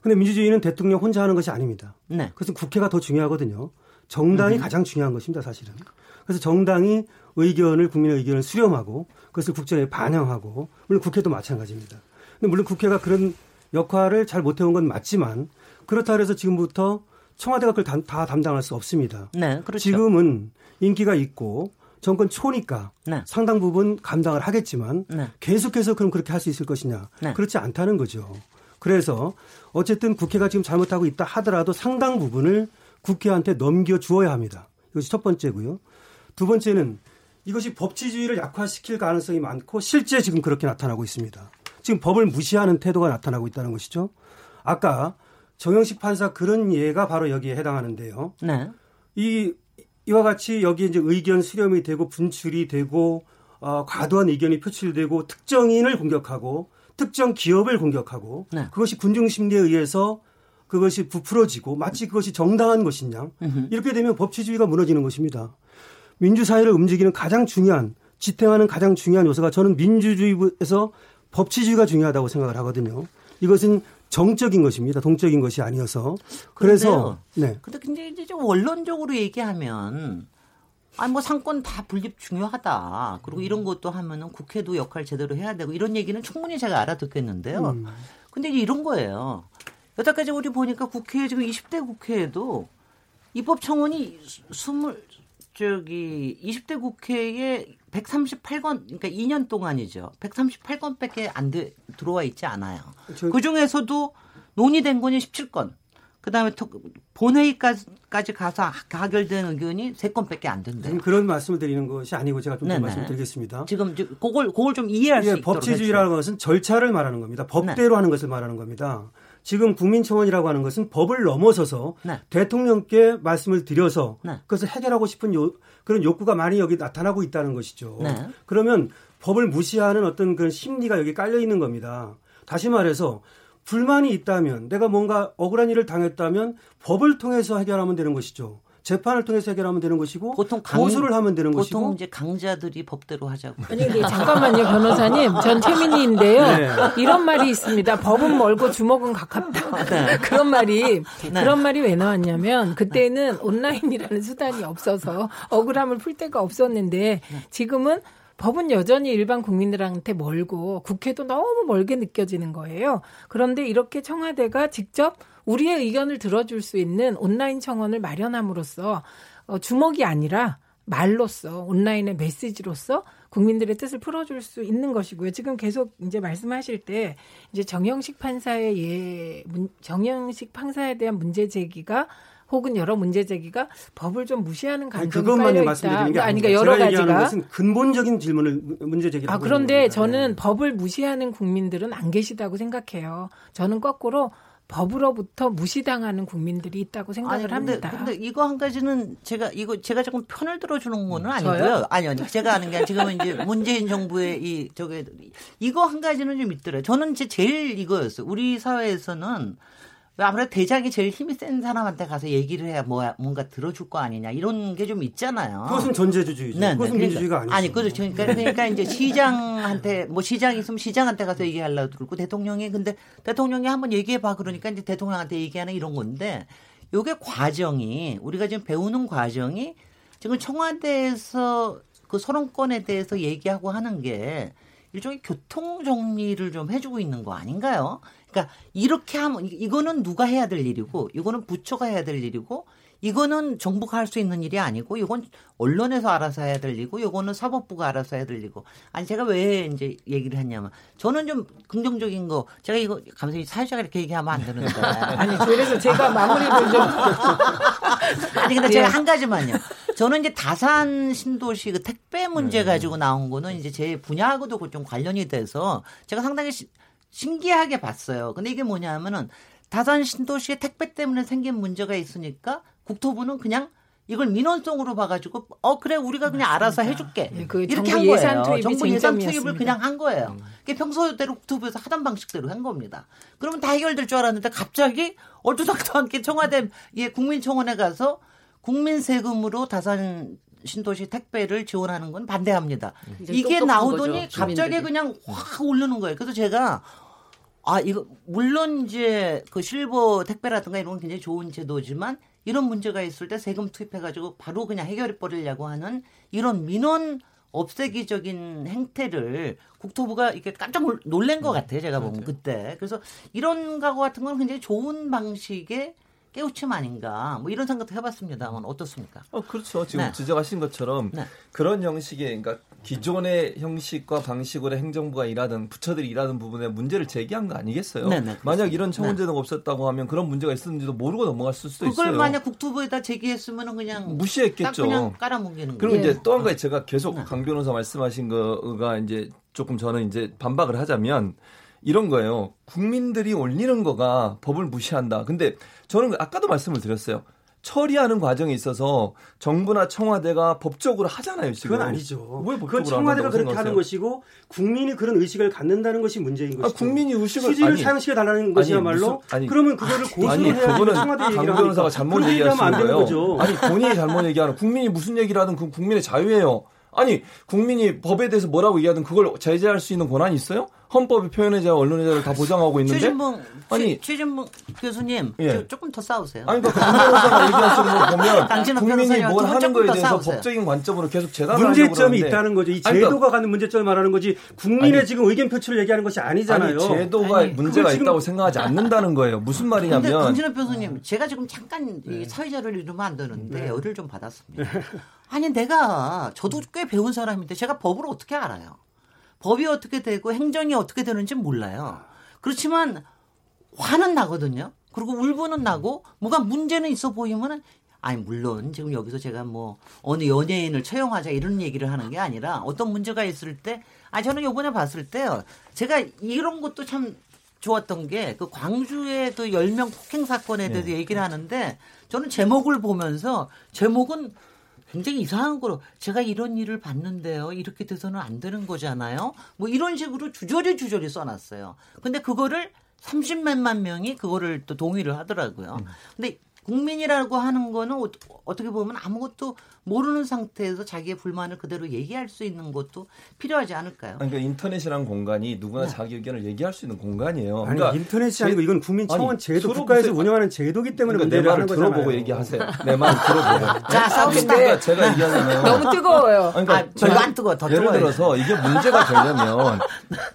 근데 민주주의는 대통령 혼자 하는 것이 아닙니다. 네. 그것은 국회가 더 중요하거든요. 정당이 가장 중요한 것입니다, 사실은. 그래서 정당이 의견을 국민의 의견을 수렴하고 그것을 국정에 반영하고 물론 국회도 마찬가지입니다. 근데 물론 국회가 그런 역할을 잘 못해온 건 맞지만 그렇다 해서 지금부터 청와대가 그걸 다, 다 담당할 수 없습니다. 네, 그렇죠. 지금은 인기가 있고 정권 초니까 네. 상당 부분 감당을 하겠지만 네. 계속해서 그럼 그렇게 할 수 있을 것이냐 네. 그렇지 않다는 거죠. 그래서 어쨌든 국회가 지금 잘못하고 있다 하더라도 상당 부분을 국회한테 넘겨 주어야 합니다. 이것이 첫 번째고요. 두 번째는 이것이 법치주의를 약화시킬 가능성이 많고 실제 지금 그렇게 나타나고 있습니다. 지금 법을 무시하는 태도가 나타나고 있다는 것이죠. 아까 정영식 판사 그런 예가 바로 여기에 해당하는데요. 네. 이 이와 같이 여기 이제 의견 수렴이 되고 분출이 되고 어, 과도한 의견이 표출되고 특정인을 공격하고 특정 기업을 공격하고 네. 그것이 군중 심리에 의해서 그것이 부풀어지고 마치 그것이 정당한 것이냐. 이렇게 되면 법치주의가 무너지는 것입니다. 민주사회를 움직이는 가장 중요한 지탱하는 가장 중요한 요소가 저는 민주주의에서 법치주의가 중요하다고 생각을 하거든요. 이것은 정적인 것입니다. 동적인 것이 아니어서 그래서 네. 근데 이제 좀 원론적으로 얘기하면 아니 뭐 상권 다 분립 중요하다. 그리고 이런 것도 하면은 국회도 역할 제대로 해야 되고 이런 얘기는 충분히 제가 알아듣겠는데요. 음. 근데 이제 이런 거예요. 여태까지 우리 보니까 국회에 지금 20대 국회에도 입법 청원이 스물 저기 20대 국회에 138건 그러니까 2년 동안이죠. 138건밖에 안 돼, 들어와 있지 않아요. 저- 그 중에서도 논의된 건이 17건. 그다음에 토- 본회의까지 가서 가결된 의견이 3건밖에 안 된대요. 지금 그런 말씀을 드리는 것이 아니고 제가 좀. 말씀드리겠습니다. 지금 저- 그걸 그걸 좀 이해할 수 예, 있도록 법치주의라는 것은 절차를 말하는 겁니다. 법대로 하는 것을 말하는 겁니다. 지금 국민청원이라고 하는 것은 법을 넘어서서 네. 대통령께 말씀을 드려서 네. 그것을 해결하고 싶은 요- 그런 욕구가 많이 여기 나타나고 있다는 것이죠. 네. 그러면 법을 무시하는 어떤 그런 심리가 여기 깔려 있는 겁니다. 다시 말해서 불만이 있다면 내가 뭔가 억울한 일을 당했다면 법을 통해서 해결하면 되는 것이죠. 재판을 통해서 해결하면 되는 것이고 보통 강, 고소를 하면 되는 보통 것이고 이제 강자들이 법대로 하자고. 아니 근데 잠깐만요 변호사님 전 최민희인데요 네. 이런 말이 있습니다 법은 멀고 주먹은 가깝다 네. 그런 말이 네. 그런 말이 왜 나왔냐면 그때는 온라인이라는 수단이 없어서 억울함을 풀 데가 없었는데 지금은 법은 여전히 일반 국민들한테 멀고 국회도 너무 멀게 느껴지는 거예요. 그런데 이렇게 청와대가 직접 우리의 의견을 들어줄 수 있는 온라인 청원을 마련함으로써 어, 주먹이 아니라 말로써 온라인의 메시지로서 국민들의 뜻을 풀어줄 수 있는 것이고요. 지금 계속 이제 말씀하실 때 이제 정영식 판사의 예, 정영식 판사에 대한 문제 제기가 혹은 여러 문제 제기가 법을 좀 무시하는 감정이 그것만 말씀드리는 게 아니, 그러니까 여러 가지가 것은 근본적인 질문을 문제 제기를 아 그런데 저는 네. 법을 무시하는 국민들은 안 계시다고 생각해요. 저는 거꾸로 법으로부터 무시당하는 국민들이 있다고 생각을 아니, 근데, 합니다. 근데 이거 한 가지는 제가 이거 제가 조금 편을 들어주는 거는 아니고요. 아니요, 제가 아는 게 지금은 이제 문재인 정부의 이 저게 이거 한 가지는 좀 있더라고요. 저는 제 제일 이거였어요. 우리 사회에서는 아무래도 대장이 제일 힘이 센 사람한테 가서 얘기를 해야 뭐 뭔가 들어줄 거 아니냐 이런 게 좀 있잖아요. 그것은 전제주의죠. 네, 네, 그것은 그러니까, 민주주의가 아니죠. 아니 그렇죠. 그러니까, 그러니까 이제 시장한테 뭐 시장 있으면 시장한테 가서 얘기하려고 그러고 대통령이 근데 대통령이 한번 얘기해 봐 그러니까 이제 대통령한테 얘기하는 이런 건데 요게 과정이 우리가 지금 배우는 과정이 지금 청와대에서 그 소론권에 대해서 얘기하고 하는 게 일종의 교통 정리를 좀 해주고 있는 거 아닌가요? 그러니까 이렇게 하면 이거는 누가 해야 될 일이고 이거는 부처가 해야 될 일이고 이거는 정부가 할 수 있는 일이 아니고 이건 언론에서 알아서 해야 될 일이고 이거는 사법부가 알아서 해야 될 일이고 아니 제가 왜 이제 얘기를 했냐면 저는 좀 긍정적인 거 제가 이거 감사히 사회자가 이렇게 얘기하면 안 되는데 아니 그래서 제가 마무리를 좀 아니 근데 제가 예. 한 가지만요 저는 이제 다산 신도시 그 택배 문제 네. 가지고 나온 거는 이제 제 분야하고도 좀 관련이 돼서 제가 상당히 시, 신기하게 봤어요. 근데 이게 뭐냐면은 다산 신도시의 택배 때문에 생긴 문제가 있으니까 국토부는 그냥 이걸 민원송으로 봐가지고 어 그래 우리가 그냥 알아서 해줄게 네, 그 이렇게 한 예산 거예요. 정부 예산 투입을 그냥 한 거예요. 음. 그게 평소대로 국토부에서 하던 방식대로 한 겁니다. 그러면 다 해결될 줄 알았는데 갑자기 얼토당토 않게 청와대 예 국민청원에 가서 국민 세금으로 다산 신도시 택배를 지원하는 건 반대합니다. 이게 나오더니 거죠, 갑자기 그냥 확 오르는 거예요. 그래서 제가 아 이거 물론 이제 그 실버 택배라든가 이런 건 굉장히 좋은 제도지만 이런 문제가 있을 때 세금 투입해가지고 바로 그냥 해결해 버리려고 하는 이런 민원 없애기적인 행태를 국토부가 이렇게 깜짝 놀란 것 같아요. 제가 보면 그때. 그래서 이런 가구 같은 건 굉장히 좋은 방식의 깨우침 아닌가 뭐 이런 생각도 해봤습니다만 어떻습니까? 어 그렇죠. 지금 네. 지적하신 것처럼 네. 그런 형식의 그러니까 기존의 형식과 방식으로 행정부가 일하던 부처들이 일하는 부분에 문제를 제기한 거 아니겠어요? 네네, 네, 만약 이런 청원제도가 네. 없었다고 하면 그런 문제가 있었는지도 모르고 넘어갈 수도 그걸 있어요. 그걸 만약 국토부에다 제기했으면 그냥 무시했겠죠. 그냥 깔아뭉개는 그리고 이제 또 한 가지 제가 계속 네. 강 변호사 말씀하신 거가 이제 조금 저는 이제 반박을 하자면 이런 거예요. 국민들이 올리는 거가 법을 무시한다. 근데 저는 아까도 말씀을 드렸어요. 처리하는 과정에 있어서 정부나 청와대가 법적으로 하잖아요. 지금. 그건 아니죠. 왜 그건 청와대가 그렇게 생각하세요? 하는 것이고 국민이 그런 의식을 갖는다는 것이 문제인 것이죠. 아, 국민이 의식을 수지를 사용시켜 달라는 것이야말로 아니, 그러면 그거를 고수를 해야 그거는 청와대 얘기를 강 변호사가 잘못 얘기하시는 거예요. 거죠. 아니 본인이 잘못 얘기하는 국민이 무슨 얘기를 하든 그 국민의 자유예요. 아니 국민이 법에 대해서 뭐라고 얘기하든 그걸 제재할 수 있는 권한이 있어요? 헌법이 표현의 자유, 언론의 자유를 다 보장하고 있는데 최진봉, 아니 최진봉 교수님 예. 조금 더 싸우세요. 아니 그러니까 강변호사가 얘기하시는 거 보면 국민이 뭘 하는 거에 대해서 싸우세요. 법적인 관점으로 계속 재단을 문제점이 있다는 거죠. 이 그러니까 제도가 갖는 문제점을 말하는 거지 국민의 아니, 지금 의견 표출을 얘기하는 것이 아니잖아요. 아니, 제도가 아니, 문제가 있다고 생각하지 않는다는 거예요. 무슨 말이냐면 강진호 교수님 제가 지금 잠깐 네. 사회자를 이루면 안 되는데 네. 열을 좀 받았습니다. 아니 내가 저도 꽤 배운 사람인데 제가 법을 어떻게 알아요? 법이 어떻게 되고 행정이 어떻게 되는지 몰라요. 그렇지만 화는 나거든요. 그리고 울분은 나고 뭐가 문제는 있어 보이면은 아니 물론 지금 여기서 제가 뭐 어느 연예인을 처형하자 이런 얘기를 하는 게 아니라 어떤 문제가 있을 때 아 저는 요번에 봤을 때요. 제가 이런 것도 참 좋았던 게 그 광주의 그 10명 폭행 사건에 대해서 네. 얘기를 하는데 저는 제목을 보면서 제목은 굉장히 이상한 거로 제가 이런 일을 봤는데요. 이렇게 돼서는 안 되는 거잖아요. 뭐 이런 식으로 주저리 주저리 써놨어요. 근데 그거를 30몇만 명이 그거를 또 동의를 하더라고요. 음. 근데 국민이라고 하는 거는 어- 어떻게 보면 아무것도 모르는 상태에서 자기의 불만을 그대로 얘기할 수 있는 것도 필요하지 않을까요? 아니, 그러니까 인터넷이란 공간이 누구나 자기 의견을 얘기할 수 있는 공간이에요. 아니 그러니까 인터넷이 아니고 이건 국민청원 아니, 제도. 국가에서 운영하는 제도기 때문에 그러니까 내 문제를 말을 하는 거잖아요. 들어보고 얘기하세요. 내 말 들어보고. 자, 싸웁시다. 그러니까 제가 얘기하자면 너무 뜨거워요. 아니, 그러니까 아, 별로 안 뜨거워. 더 예를 뜨거워요. 들어서 이게 문제가 되려면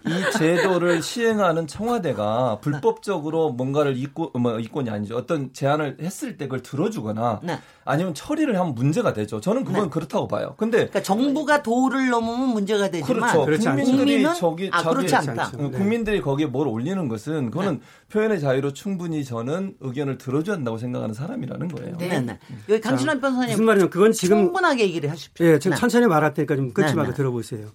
이 제도를 시행하는 청와대가 불법적으로 뭔가를 이권, 뭐 이권이 아니죠. 어떤 제안을 했을 때 그걸 들어주거나 네. 아니면 처리를 하면 문제가 되죠. 저는 그건 네. 그렇다고 봐요. 근데 그러니까 정부가 도를 넘으면 문제가 되지만 그렇죠. 국민들이 국민은 저기 아, 자기 그렇지 않다. 네. 국민들이 거기에 뭘 올리는 것은 그거는 표현의 자유로 충분히 저는 의견을 들어줘야 한다고 생각하는 사람이라는 거예요. 네, 네. 여기 강신환 변호사님 무슨 말이냐면 그건 지금 충분하게 얘기를 하십시오. 예, 제가 네. 천천히 말할 테니까 좀 끊지 네, 말고 네. 들어보세요.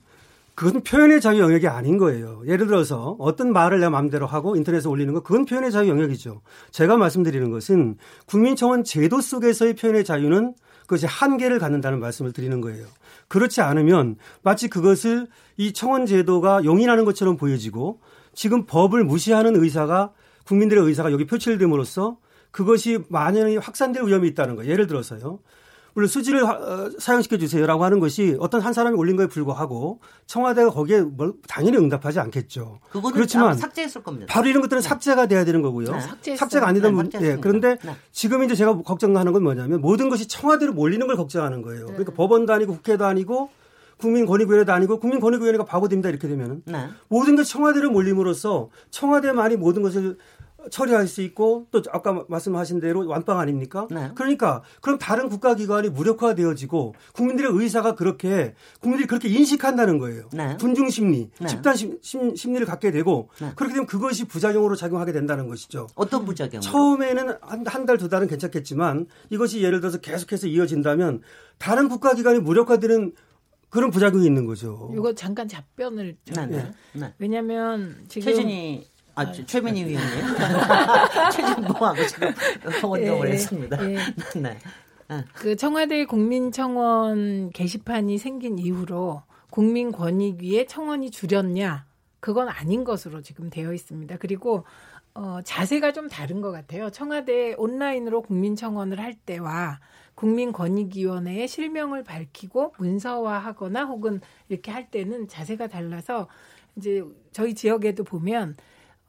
그건 표현의 자유 영역이 아닌 거예요. 예를 들어서 어떤 말을 내 마음대로 하고 인터넷에 올리는 거 그건 표현의 자유 영역이죠. 제가 말씀드리는 것은 국민청원 제도 속에서의 표현의 자유는 그것이 한계를 갖는다는 말씀을 드리는 거예요. 그렇지 않으면 마치 그것을 이 청원 제도가 용인하는 것처럼 보여지고 지금 법을 무시하는 의사가 국민들의 의사가 여기 표출됨으로써 그것이 만연히 확산될 위험이 있다는 거예요. 예를 들어서요. 물론 수지를 어, 사용시켜 주세요라고 하는 것이 어떤 한 사람이 올린 거에 불과하고 청와대가 거기에 뭘 당연히 응답하지 않겠죠. 그거는 그렇지만 삭제했을 겁니다. 바로 이런 것들은 삭제가 돼야 되는 거고요. 네. 삭제했어요. 삭제가 아니던 네, 문, 예. 그런데 네. 지금 이제 제가 걱정하는 건 뭐냐면 모든 것이 청와대로 몰리는 걸 걱정하는 거예요. 그러니까 법원도 아니고 국회도 아니고 국민권익위원회도 아니고 국민권익위원회가 바보됩니다 이렇게 되면은 네. 모든 것이 청와대로 몰림으로써 청와대만이 모든 것을 처리할 수 있고 또 아까 말씀하신 대로 완빵 아닙니까? 네. 그러니까 그럼 다른 국가기관이 무력화되어지고 국민들의 의사가 그렇게 국민들이 그렇게 인식한다는 거예요. 네. 군중 심리, 네. 집단 심, 심, 심리를 갖게 되고 네. 그렇게 되면 그것이 부작용으로 작용하게 된다는 것이죠. 어떤 부작용? 처음에는 한, 한 달, 두 달은 괜찮겠지만 이것이 예를 들어서 계속해서 이어진다면 다른 국가기관이 무력화되는 그런 부작용이 있는 거죠. 이거 잠깐 답변을 좀- 네, 네. 네. 왜냐하면 지금 최진희 아, 최민희 위원님. 최진봉하고 지금 원동을 예, 했습니다. 예. 네. 그 청와대 국민청원 게시판이 생긴 이후로 국민권익위에 청원이 줄였냐? 그건 아닌 것으로 지금 되어 있습니다. 그리고 어, 자세가 좀 다른 것 같아요. 청와대 온라인으로 국민청원을 할 때와 국민권익위원회에 실명을 밝히고 문서화하거나 혹은 이렇게 할 때는 자세가 달라서 이제 저희 지역에도 보면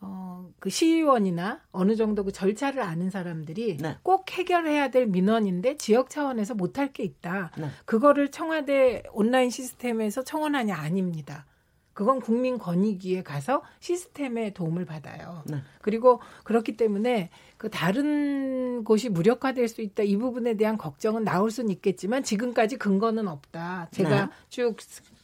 어, 그 시의원이나 어느 정도 그 절차를 아는 사람들이 네. 꼭 해결해야 될 민원인데 지역 차원에서 못할 게 있다. 네. 그거를 청와대 온라인 시스템에서 청원하냐 아닙니다. 그건 국민 권익위에 가서 시스템의 도움을 받아요. 네. 그리고 그렇기 때문에 그 다른 곳이 무력화될 수 있다 이 부분에 대한 걱정은 나올 수는 있겠지만 지금까지 근거는 없다. 제가 네. 쭉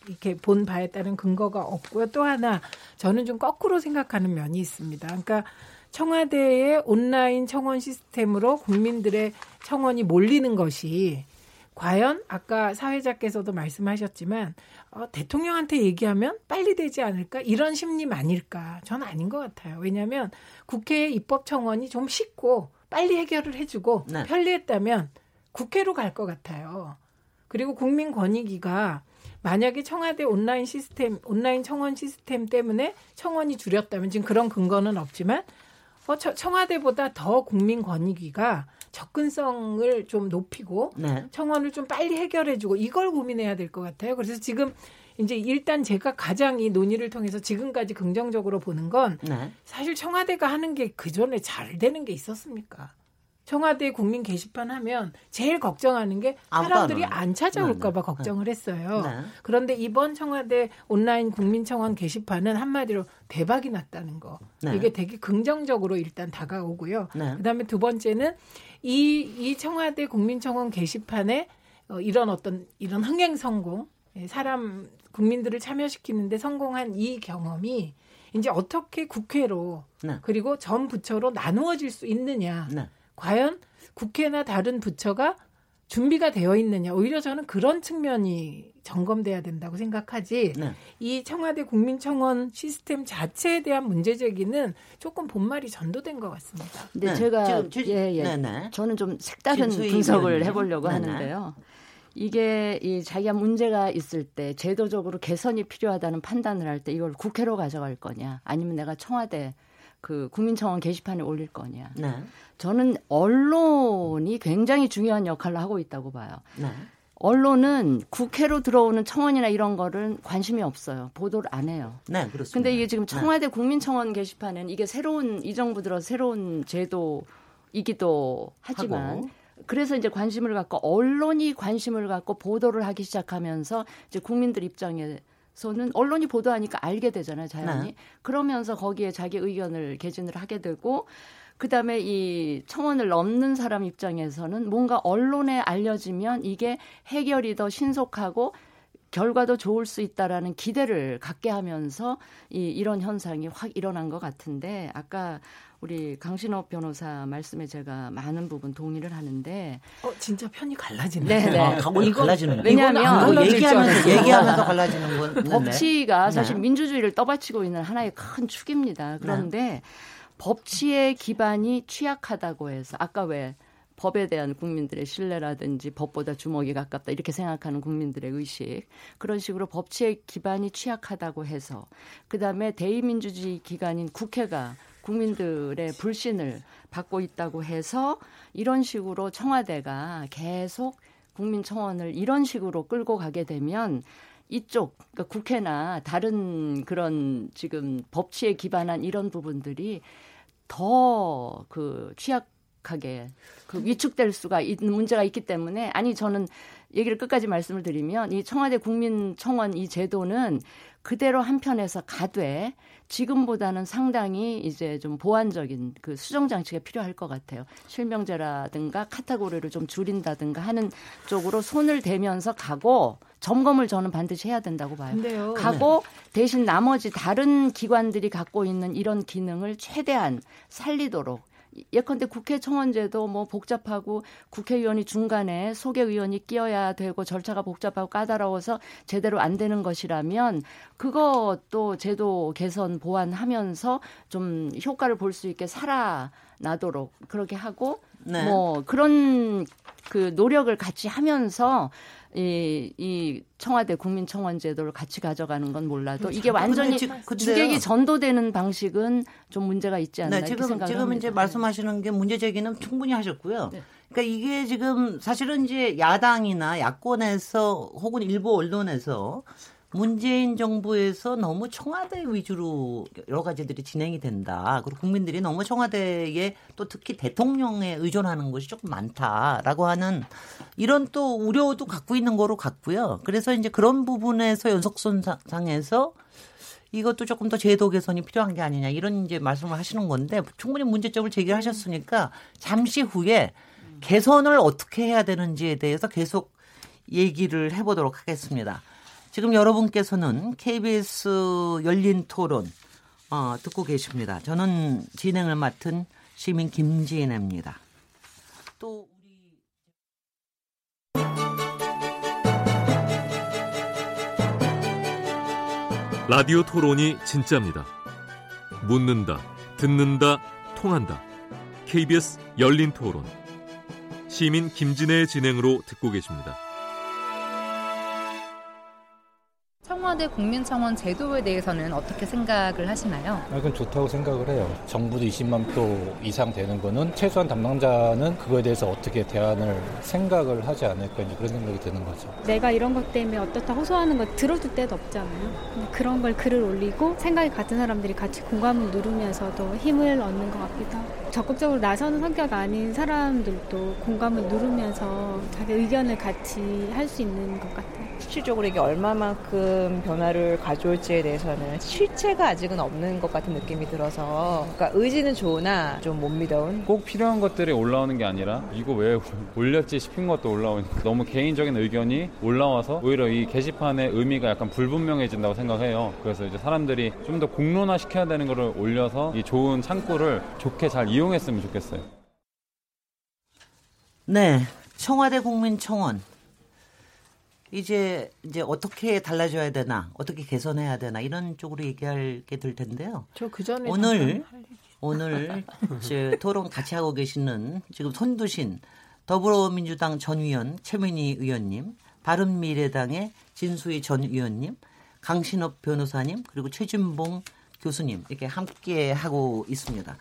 이렇게 본 바에 따른 근거가 없고요. 또 하나 저는 좀 거꾸로 생각하는 면이 있습니다. 그러니까 청와대의 온라인 청원 시스템으로 국민들의 청원이 몰리는 것이 과연 아까 사회자께서도 말씀하셨지만 어, 대통령한테 얘기하면 빨리 되지 않을까 이런 심리 아닐까 저는 아닌 것 같아요 왜냐하면 국회 입법 청원이 좀 쉽고 빨리 해결을 해주고 네. 편리했다면 국회로 갈 것 같아요 그리고 국민권익위가 만약에 청와대 온라인 시스템 온라인 청원 시스템 때문에 청원이 줄였다면 지금 그런 근거는 없지만 어, 저- 청와대보다 더 국민 권익위가 접근성을 좀 높이고 네. 청원을 좀 빨리 해결해주고 이걸 고민해야 될 것 같아요. 그래서 지금 이제 일단 제가 가장 이 논의를 통해서 지금까지 긍정적으로 보는 건 네. 사실 청와대가 하는 게 그 전에 잘 되는 게 있었습니까? 청와대 국민 게시판 하면 제일 걱정하는 게 사람들이 안 찾아올까봐 네, 네. 걱정을 했어요. 네. 그런데 이번 청와대 온라인 국민청원 게시판은 한마디로 대박이 났다는 거. 네. 이게 되게 긍정적으로 일단 다가오고요. 네. 그다음에 두 번째는 이, 이 청와대 국민청원 게시판에 어, 이런 어떤 이런 흥행 성공, 예, 사람 국민들을 참여시키는데 성공한 이 경험이 이제 어떻게 국회로 네. 그리고 전 부처로 나누어질 수 있느냐. 네. 과연 국회나 다른 부처가 준비가 되어 있느냐. 오히려 저는 그런 측면이 점검돼야 된다고 생각하지. 네. 이 청와대 국민청원 시스템 자체에 대한 문제 제기는 조금 본말이 전도된 것 같습니다. 근데 네. 제가 주- 예, 예. 네네. 저는 좀 색다른 분석을. 해 보려고 네네. 하는데요. 이게 이 자기가 문제가 있을 때 제도적으로 개선이 필요하다는 판단을 할 때 이걸 국회로 가져갈 거냐, 아니면 내가 청와대 그 국민청원 게시판에 올릴 거냐. 네. 저는 언론이 굉장히 중요한 역할을 하고 있다고 봐요. 네. 언론은 국회로 들어오는 청원이나 이런 거를 관심이 없어요. 보도를 안 해요. 네, 그렇습니다. 근데 이게 지금 네. 청와대 국민청원 게시판에는 이게 새로운 이 정부 들어 새로운 제도이기도 하지만 하고. 그래서 이제 관심을 갖고 언론이 관심을 갖고 보도를 하기 시작하면서 이제 국민들 입장에 서는 언론이 보도하니까 알게 되잖아요, 자연히. 네. 그러면서 거기에 자기 의견을 개진을 하게 되고 그다음에 이 청원을 넘는 사람 입장에서는 뭔가 언론에 알려지면 이게 해결이 더 신속하고 결과도 좋을 수 있다라는 기대를 갖게 하면서 이 이런 현상이 확 일어난 것 같은데 아까 우리 강신업 변호사 말씀에 제가 많은 부분 동의를 하는데 어, 진짜 편이 갈라지네. 네, 네. 아, 갈라지는. 왜냐하면 얘기하면서. 얘기하면서 갈라지는 건 네. 법치가 네. 사실 민주주의를 떠받치고 있는 하나의 큰 축입니다. 그런데 법치의 기반이 취약하다고 해서 아까 왜 법에 대한 국민들의 신뢰라든지 법보다 주먹이 가깝다 이렇게 생각하는 국민들의 의식 그런 식으로 법치의 기반이 취약하다고 해서 그다음에 대의민주주의 기관인 국회가 국민들의 불신을 받고 있다고 해서 이런 식으로 청와대가 계속 국민청원을 이런 식으로 끌고 가게 되면 이쪽 그러니까 국회나 다른 그런 지금 법치에 기반한 이런 부분들이 더 그 취약 하게 그 위축될 수가 있는 문제가 있기 때문에 아니 저는 얘기를 끝까지 말씀을 드리면 이 청와대 국민청원 이 제도는 그대로 한편에서 가되 지금보다는 상당히 이제 좀 보완적인 그 수정 장치가 필요할 것 같아요. 실명제라든가 카테고리를 좀 줄인다든가 하는 쪽으로 손을 대면서 가고 점검을 저는 반드시 해야 된다고 봐요. 근데요. 가고 대신 나머지 다른 기관들이 갖고 있는 이런 기능을 최대한 살리도록 예컨대 국회 청원제도 뭐 복잡하고 국회의원이 중간에 소개의원이 끼어야 되고 절차가 복잡하고 까다로워서 제대로 안 되는 것이라면 그것도 제도 개선 보완하면서 좀 효과를 볼 수 있게 살아나도록 그렇게 하고 네. 뭐 그런 그 노력을 같이 하면서 이, 이 청와대 국민청원 제도를 같이 가져가는 건 몰라도 이게 완전히 근데 지-. 주객이 전도되는 방식은 좀 문제가 있지 않나 네, 지금 생각을 지금 합니다. 이제 말씀하시는 게 문제 제기는 충분히 하셨고요. 네. 그러니까 이게 지금 사실은 이제 야당이나 야권에서 혹은 일부 언론에서 문재인 정부에서 너무 청와대 위주로 여러 가지들이 진행이 된다. 그리고 국민들이 너무 청와대에 또 특히 대통령에 의존하는 것이 조금 많다라고 하는 이런 또 우려도 갖고 있는 거로 같고요. 그래서 이제 그런 부분에서 연속선상에서 이것도 조금 더 제도 개선이 필요한 게 아니냐 이런 이제 말씀을 하시는 건데 충분히 문제점을 제기하셨으니까 잠시 후에 개선을 어떻게 해야 되는지에 대해서 계속 얘기를 해보도록 하겠습니다. 지금 여러분께서는 KBS 열린 토론 어, 듣고 계십니다. 저는 진행을 맡은 시민 김지혜입니다. 또 우리 라디오 토론이 진짜입니다. 묻는다, 듣는다, 통한다. KBS 열린 토론. 시민 김진애의 진행으로 듣고 계십니다. 청와대 국민청원 제도에 대해서는 어떻게 생각을 하시나요? 아, 이건 좋다고 생각을 해요. 정부도 20만 표 이상 되는 거는 최소한 담당자는 그거에 대해서 어떻게 대안을 생각을 하지 않을까 이제 그런 생각이 드는 거죠. 내가 이런 것 때문에 어떻다 호소하는 거 들어줄 때도 없잖아요. 그런 걸 글을 올리고 생각이 같은 사람들이 같이 공감을 누르면서도 힘을 얻는 것 같기도 하고 적극적으로 나서는 성격 아닌 사람들도 공감을 누르면서 자기 의견을 같이 할 수 있는 것 같아요. 실질적으로 이게 얼마만큼 변화를 가져올지에 대해서는 실체가 아직은 없는 것 같은 느낌이 들어서 그러니까 의지는 좋으나 좀 못 믿어온 꼭 필요한 것들이 올라오는 게 아니라 이거 왜 올렸지 싶은 것도 올라오니까 너무 개인적인 의견이 올라와서 오히려 이 게시판의 의미가 약간 불분명해진다고 생각해요. 그래서 이제 사람들이 좀 더 공론화 시켜야 되는 거를 올려서 이 좋은 창구를 좋게 잘 이용했으면 좋겠어요. 네, 청와대 국민청원 이제 이제 어떻게 달라져야 되나, 어떻게 개선해야 되나 이런 쪽으로 얘기하게 될 텐데요. 저 그 전에 오늘 오늘 저 토론 같이 하고 계시는 지금 손두신 더불어민주당 전 의원 최민희 의원님, 바른미래당의 진수희 전 의원님, 강신업 변호사님 그리고 최준봉 교수님 이렇게 함께 하고 있습니다.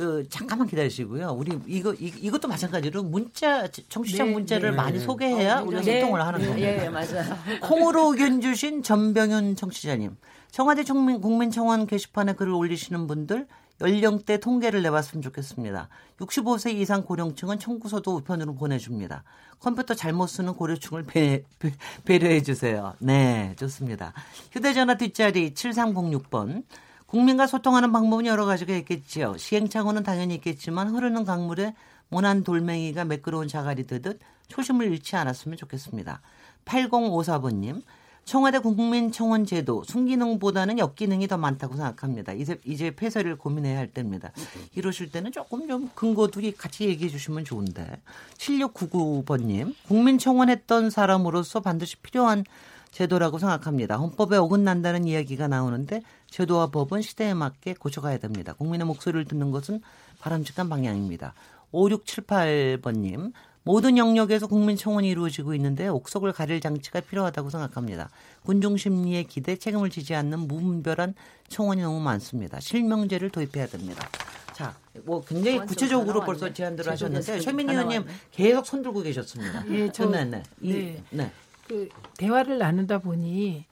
그 잠깐만 기다리시고요. 우리 이거 이, 것도 마찬가지로 문자 청취자 네, 문자를 네. 많이 소개해야 어, 우리가 네. 소통을 하는 네, 겁니다. 예, 예, 맞아요. 콩으로 의견 주신 전병윤 청취자님. 청와대 국민, 국민청원 게시판에 글을 올리시는 분들 연령대 통계를 내봤으면 좋겠습니다. 65세 이상 고령층은 청구서도 우편으로 보내줍니다. 컴퓨터 잘못 쓰는 고려층을 배, 배, 배려해 주세요. 네, 좋습니다. 휴대전화 뒷자리 7306번. 국민과 소통하는 방법은 여러 가지가 있겠지요. 시행착오는 당연히 있겠지만 흐르는 강물에 모난 돌멩이가 매끄러운 자갈이 되듯 초심을 잃지 않았으면 좋겠습니다. 8054번님. 청와대 국민청원 제도 순기능보다는 역기능이 더 많다고 생각합니다. 이제, 이제 폐쇄를 고민해야 할 때입니다. 이러실 때는 조금 좀 근거도 같이 얘기해 주시면 좋은데. 7699번님, 국민청원 했던 사람으로서 반드시 필요한 제도라고 생각합니다. 헌법에 어긋난다는 이야기가 나오는데 제도와 법은 시대에 맞게 고쳐가야 됩니다. 국민의 목소리를 듣는 것은 바람직한 방향입니다. 5678번님, 모든 영역에서 국민청원이 이루어지고 있는데 옥석을 가릴 장치가 필요하다고 생각합니다. 군중 심리에 기대 책임을 지지 않는 무분별한 청원이 너무 많습니다. 실명제를 도입해야 됩니다. 자, 뭐 굉장히 구체적으로 벌써 제안들을 하셨는데 최민희 의원님 계속 손 들고 계셨습니다. 예, 저 네, 네. 이, 네. 네. 그 대화를 나누다 보니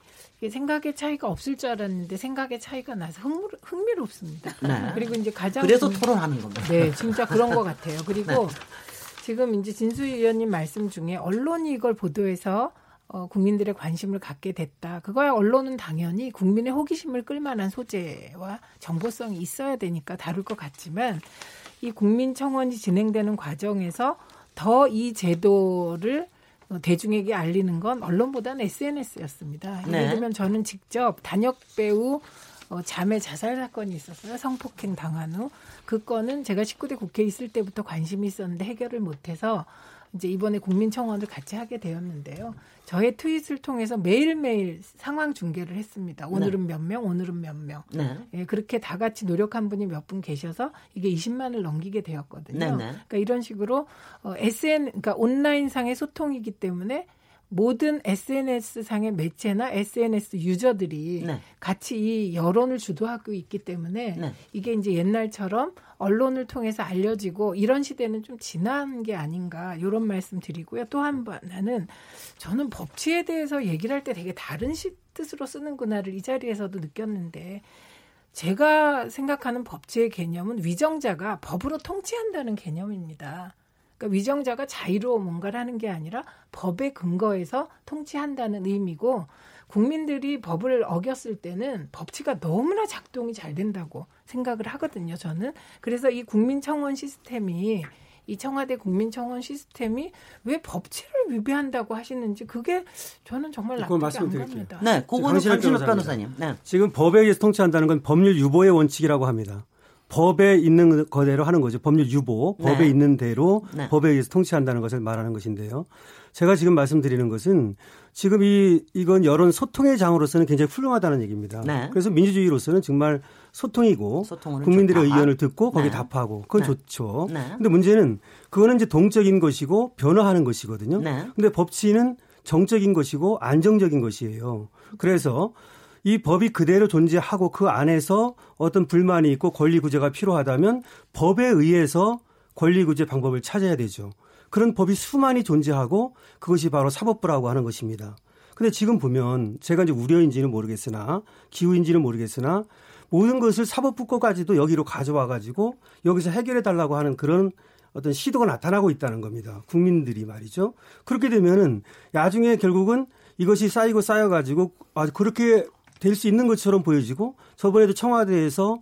생각의 차이가 없을 줄 알았는데 생각의 차이가 나서 흥미, 흥미롭습니다. 네. 그리고 이제 가장 그래서 중- 토론하는 겁니다. 네, 진짜 그런 것 같아요. 그리고 네. 지금 이제 진수희 의원님 말씀 중에 언론이 이걸 보도해서 어, 국민들의 관심을 갖게 됐다. 그거야 언론은 당연히 국민의 호기심을 끌만한 소재와 정보성이 있어야 되니까 다룰 것 같지만 이 국민청원이 진행되는 과정에서 더 이 제도를 어, 대중에게 알리는 건 언론보다는 SNS였습니다. 네. 예를 들면 저는 직접 단역 배우 어, 자매 자살 사건이 있었어요. 성폭행 당한 후. 그 건은 제가 19대 국회에 있을 때부터 관심이 있었는데 해결을 못해서 이제 이번에 국민청원을 같이 하게 되었는데요. 저의 트윗을 통해서 매일매일 상황 중계를 했습니다. 오늘은 몇 명, 오늘은 몇 명. 네. 예, 그렇게 다 같이 노력한 분이 몇 분 계셔서 이게 20만을 넘기게 되었거든요. 네네. 그러니까 이런 식으로 어, SN, 그러니까 온라인 상의 소통이기 때문에 모든 SNS 상의 매체나 SNS 유저들이 네. 같이 이 여론을 주도하고 있기 때문에 네. 이게 이제 옛날처럼 언론을 통해서 알려지고 이런 시대는 좀 지난 게 아닌가 이런 말씀 드리고요. 또 한 번 나는 저는 법치에 대해서 얘기를 할 때 되게 다른 시, 뜻으로 쓰는구나를 이 자리에서도 느꼈는데 제가 생각하는 법치의 개념은 위정자가 법으로 통치한다는 개념입니다. 그러니까 위정자가 자유로 뭔가를 하는 게 아니라 법에 근거해서 통치한다는 의미고 국민들이 법을 어겼을 때는 법치가 너무나 작동이 잘 된다고 생각을 하거든요, 저는. 그래서 이 국민청원 시스템이 이 청와대 국민청원 시스템이 왜 법치를 위배한다고 하시는지 그게 저는 정말 납득이 안. 갑니다. 네, 그거는 변호사입니다. 변호사님. 네. 지금 법에 의해서 통치한다는 건 법률 유보의 원칙이라고 합니다. 법에 있는 거대로 하는 거죠. 법률 유보, 네. 법에 있는 대로 네. 법에 의해서 통치한다는 것을 말하는 것인데요. 제가 지금 말씀드리는 것은 지금 이 이건 여론 소통의 장으로서는 굉장히 훌륭하다는 얘기입니다. 네. 그래서 민주주의로서는 정말 소통이고 국민들의 좋다. 의견을 듣고 거기에 네. 답하고 그건 네. 좋죠. 네. 근데 문제는 그거는 이제 동적인 것이고 변화하는 것이거든요. 네. 근데 법치는 정적인 것이고 안정적인 것이에요. 그래서 이 법이 그대로 존재하고 그 안에서 어떤 불만이 있고 권리 구제가 필요하다면 법에 의해서 권리 구제 방법을 찾아야 되죠. 그런 법이 수많이 존재하고 그것이 바로 사법부라고 하는 것입니다. 근데 지금 보면 제가 이제 우려인지는 모르겠으나 기후인지는 모르겠으나 모든 것을 사법부 거까지도 여기로 가져와 가지고 여기서 해결해 달라고 하는 그런 어떤 시도가 나타나고 있다는 겁니다. 국민들이 말이죠. 그렇게 되면은 나중에 결국은 이것이 쌓이고 쌓여 가지고 아 그렇게 될 수 있는 것처럼 보여지고 저번에도 청와대에서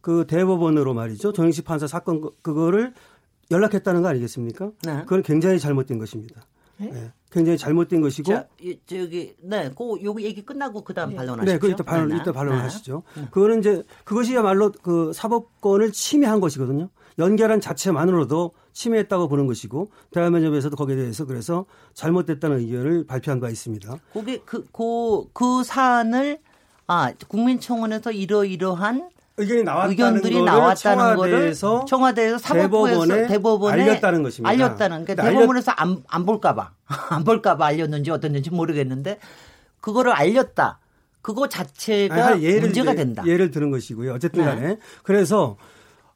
그 대법원으로 말이죠. 정영식 판사 사건 그- 그거를 연락했다는 거 아니겠습니까? 네. 그건 굉장히 잘못된 것입니다. 네? 예, 굉장히 잘못된 것이고 자, 이, 저기, 네, 그, 요거 얘기 끝나고 그 다음 반론하시죠. 네, 그 이따 반론, 네, 네. 이따 반론을 네. 하시죠. 그거는 이제 그것이야말로 그 사법권을 침해한 것이거든요. 연결한 자체만으로도 침해했다고 보는 것이고 대한민국에서도 거기에 대해서 그래서 잘못됐다는 의견을 발표한 바 있습니다. 그게 그, 그, 그 사안을, 아, 국민청원에서 이러이러한 의견이 나왔다는 거를 나왔다는 거를 청와대에서 사법부에서 대법원에 대법원에 알렸다는 것입니다. 알렸다는 그러니까 대법원에서 안, 안 볼까봐 안 볼까봐 알렸는지 어땠는지 모르겠는데 그거를 알렸다. 그거 자체가 아니, 예를, 문제가 된다. 예를 드는 것이고요. 어쨌든 간에. 네. 그래서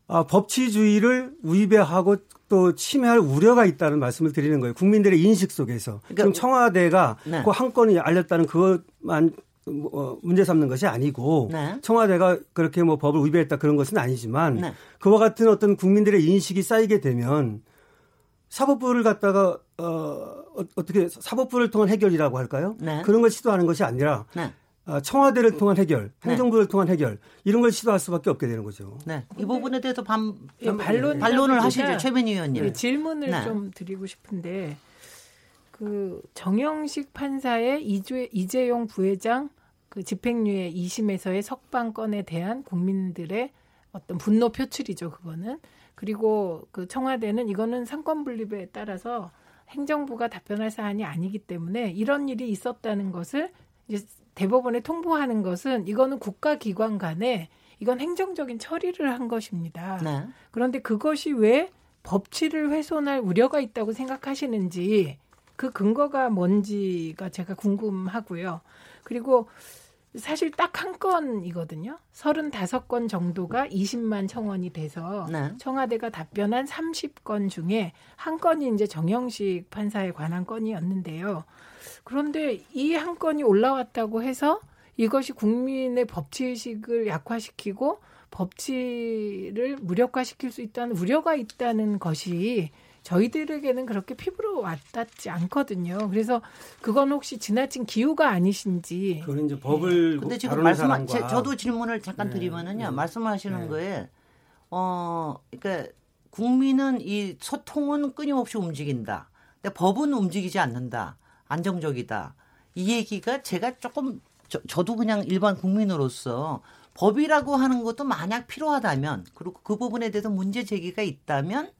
아, 법치주의를 위배하고 또 침해할 우려가 있다는 말씀을 드리는 거예요. 국민들의 인식 속에서. 그러니까, 지금 청와대가 네. 그 한 건이 알렸다는 그것만 어, 문제 삼는 것이 아니고 네. 청와대가 그렇게 뭐 법을 위배했다 그런 것은 아니지만 네. 그와 같은 어떤 국민들의 인식이 쌓이게 되면 사법부를 갖다가 어 어떻게 사법부를 통한 해결이라고 할까요? 네. 그런 걸 시도하는 것이 아니라 네. 어, 청와대를 통한 해결, 네. 행정부를 통한 해결 이런 걸 시도할 수밖에 없게 되는 거죠. 네. 이 부분에 대해서 반, 반 반론 반론을 하시죠, 최민희 의원님. 네, 질문을 네. 좀 드리고 싶은데 그 정영식 판사의 이주의, 이재용 부회장 그 집행유예 2심에서의 석방 건에 대한 국민들의 어떤 분노 표출이죠, 그거는. 그리고 그 청와대는 이거는 상권 분립에 따라서 행정부가 답변할 사안이 아니기 때문에 이런 일이 있었다는 것을 이제 대법원에 통보하는 것은 이거는 국가기관 간에 이건 행정적인 처리를 한 것입니다. 네. 그런데 그것이 왜 법치를 훼손할 우려가 있다고 생각하시는지 그 근거가 뭔지가 제가 궁금하고요. 그리고 사실 딱 한 건이거든요. 35건 정도가 20만 청원이 돼서 네. 청와대가 답변한 30건 중에 한 건이 이제 정영식 판사에 관한 건이었는데요. 그런데 이 한 건이 올라왔다고 해서 이것이 국민의 법치의식을 약화시키고 법치를 무력화시킬 수 있다는 우려가 있다는 것이 저희들에게는 그렇게 피부로 와닿지 않거든요. 그래서 그건 혹시 지나친 기후가 아니신지. 그건 이제 법을 네. 근데 지금 말씀 저도 질문을 잠깐 네. 드리면은요. 네. 말씀하시는 네. 거에 어 그러니까 국민은 이 소통은 끊임없이 움직인다. 근데 법은 움직이지 않는다. 안정적이다. 이 얘기가 제가 조금 저, 저도 그냥 일반 국민으로서 법이라고 하는 것도 만약 필요하다면 그리고 그 부분에 대해서 문제 제기가 있다면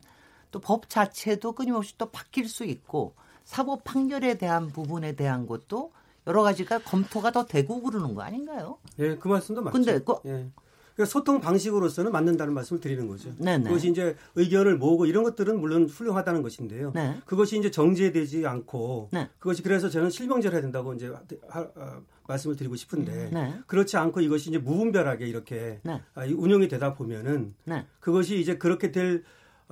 또 법 자체도 끊임없이 또 바뀔 수 있고 사법 판결에 대한 부분에 대한 것도 여러 가지가 검토가 더 되고 그러는 거 아닌가요? 예, 그 말씀도 맞죠. 근데 그, 예. 그러니까 소통 방식으로서는 맞는다는 말씀을 드리는 거죠. 네네. 그것이 이제 의견을 모으고 이런 것들은 물론 훌륭하다는 것인데요. 네. 그것이 이제 정제되지 않고 네. 그것이 그래서 저는 실명제를 해야 된다고 이제 하, 어, 말씀을 드리고 싶은데 네. 그렇지 않고 이것이 이제 무분별하게 이렇게 네. 아, 운영이 되다 보면은 네. 그것이 이제 그렇게 될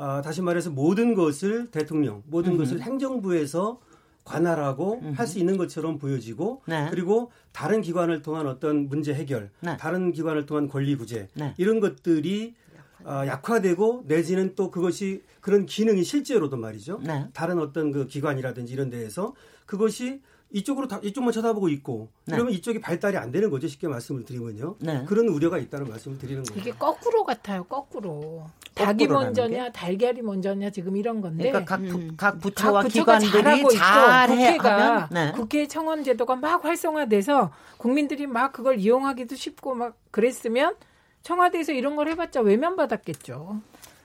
아, 다시 말해서 모든 것을 대통령, 모든 음흠. 것을 행정부에서 관할하고 할 수 있는 것처럼 보여지고 네. 그리고 다른 기관을 통한 어떤 문제 해결, 네. 다른 기관을 통한 권리 구제 네. 이런 것들이 어, 약화되고 내지는 또 그것이 그런 기능이 실제로도 말이죠. 네. 다른 어떤 그 기관이라든지 이런 데에서 그것이 이쪽으로 다 이쪽만 쳐다보고 있고 네. 그러면 이쪽이 발달이 안 되는 거죠 쉽게 말씀을 드리면요 네. 그런 우려가 있다는 말씀을 드리는 거예요 이게 거꾸로 같아요 거꾸로 닭이 먼저냐 달걀이 먼저냐 지금 이런 건데 그러니까 각, 부, 각 부처와 각 기관들이 잘해 국회가 네. 국회 청원 제도가 막 활성화돼서 국민들이 막 그걸 이용하기도 쉽고 막 그랬으면 청와대에서 이런 걸 해봤자 외면받았겠죠.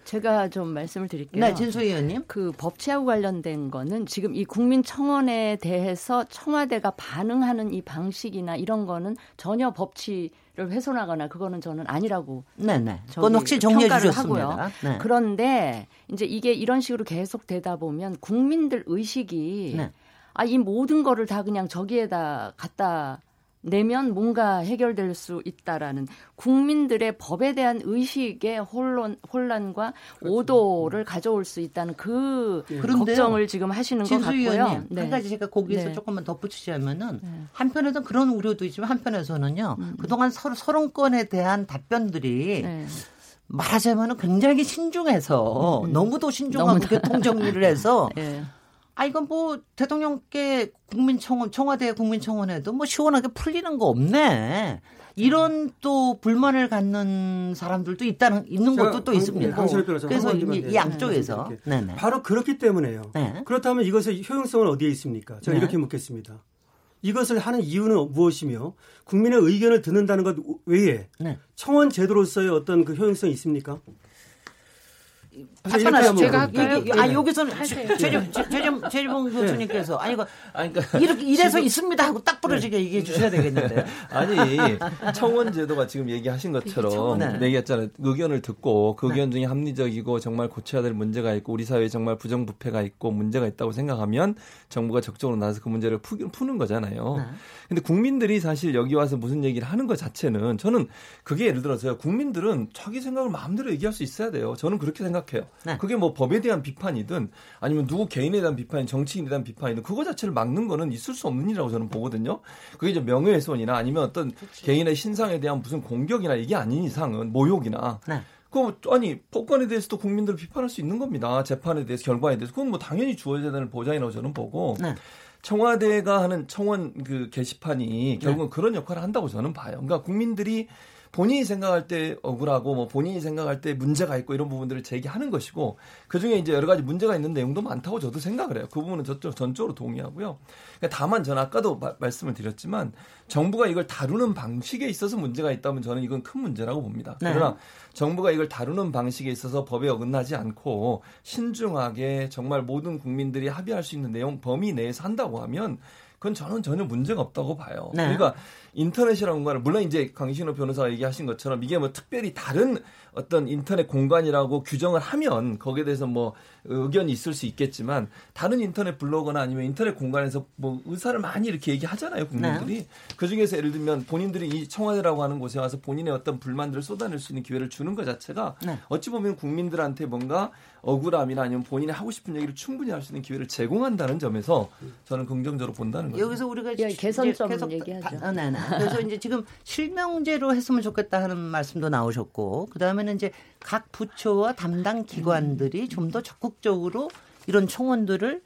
제가 좀 말씀을 드릴게요. 네, 진수 의원님. 그 법치하고 관련된 거는 지금 이 국민청원에 대해서 청와대가 반응하는 이 방식이나 이런 거는 전혀 법치 를 훼손하거나 그거는 저는 아니라고. 네네. 그건 확실히 정리해 주셨습니다. 네. 그런데 이제 이게 이런 식으로 계속 되다 보면 국민들 의식이 네. 아, 이 모든 거를 다 그냥 저기에다 갖다 내면 뭔가 해결될 수 있다라는 국민들의 법에 대한 의식의 혼란, 혼란과 그렇죠. 오도를 가져올 수 있다는 그 네. 걱정을 지금 하시는 것 같고요. 네. 한 가지 제가 거기에서 네. 조금만 덧붙이자면은 네. 한편에서는 그런 우려도 있지만 한편에서는요. 음. 그동안 서론 건에 대한 답변들이 네. 말하자면은 굉장히 신중해서 음. 너무도 신중하고 교통 정리를 해서 네. 아 이건 뭐 대통령께 국민청원 청와대 국민청원에도 뭐 시원하게 풀리는 거 없네. 이런 또 불만을 갖는 사람들도 있다는 있는 것도 또 있습니다. 그래서 이, 이 양쪽에서 네, 네. 바로 그렇기 때문에요. 네. 그렇다면 이것의 효용성은 어디에 있습니까? 제가 네. 이렇게 묻겠습니다. 이것을 하는 이유는 무엇이며 국민의 의견을 듣는다는 것 외에 네. 청원 제도로서의 어떤 그 효용성이 있습니까? 하천하시죠. 제가 할까요? 아 네. 여기서는 하세요. 최재 최재 최재봉 교수님께서 아니 그 이렇게 이래서 있습니다 하고 딱 부러지게 얘기해 주셔야 되겠는데요. 아니 청원 제도가 지금 얘기하신 것처럼 청원. 네. 얘기했잖아요. 의견을 듣고 그 의견 중에 합리적이고 정말 고쳐야 될 문제가 있고 우리 사회에 정말 부정부패가 있고 문제가 있다고 생각하면 정부가 적극적으로 나서서 그 문제를 푸, 푸는 거잖아요. 네. 근데 국민들이 사실 여기 와서 무슨 얘기를 하는 것 자체는 저는 그게 예를 들어서요. 국민들은 자기 생각을 마음대로 얘기할 수 있어야 돼요. 저는 그렇게 생각해요. 네. 그게 뭐 법에 대한 비판이든 아니면 누구 개인에 대한 비판이 정치인에 대한 비판이든 그거 자체를 막는 거는 있을 수 없는 일이라고 저는 보거든요. 그게 이제 명예훼손이나 아니면 어떤 개인의 신상에 대한 무슨 공격이나 이게 아닌 이상은 모욕이나 네. 그 아니 법관에 대해서도 국민들을 비판할 수 있는 겁니다. 재판에 대해서 결과에 대해서 그건 뭐 당연히 주어져야 되는 보장이라고 저는 보고 네. 청와대가 하는 청원 그 게시판이 결국은 그런 역할을 한다고 저는 봐요. 그러니까 국민들이 본인이 생각할 때 억울하고 뭐 본인이 생각할 때 문제가 있고 이런 부분들을 제기하는 것이고 그 중에 이제 여러 가지 문제가 있는 내용도 많다고 저도 생각을 해요. 그 부분은 저쪽 전적으로 동의하고요. 그러니까 다만 저는 아까도 마- 말씀을 드렸지만 정부가 이걸 다루는 방식에 있어서 문제가 있다면 저는 이건 큰 문제라고 봅니다. 네. 그러나 정부가 이걸 다루는 방식에 있어서 법에 어긋나지 않고 신중하게 정말 모든 국민들이 합의할 수 있는 내용 범위 내에서 한다고 하면 그건 저는 전혀 문제가 없다고 봐요. 네. 그러니까 인터넷이라는 공간을 물론 이제 강신호 변호사가 얘기하신 것처럼 이게 뭐 특별히 다른 어떤 인터넷 공간이라고 규정을 하면 거기에 대해서 뭐 의견이 있을 수 있겠지만 다른 인터넷 블로거나 아니면 인터넷 공간에서 뭐 의사를 많이 이렇게 얘기하잖아요 국민들이 그 중에서 예를 들면 본인들이 이 청와대라고 하는 곳에 와서 본인의 어떤 불만들을 쏟아낼 수 있는 기회를 주는 것 자체가 네. 어찌 보면 국민들한테 뭔가 억울함이나 아니면 본인이 하고 싶은 얘기를 충분히 할 수 있는 기회를 제공한다는 점에서 저는 긍정적으로 본다는 거죠. 여기서 우리가 예, 개선점 계속 얘기하죠. 다- 아, 네, 네. 그래서 이제 지금 실명제로 했으면 좋겠다 하는 말씀도 나오셨고 그 다음에는 이제 각 부처와 담당 기관들이 좀더 적극적으로 이런 청원들을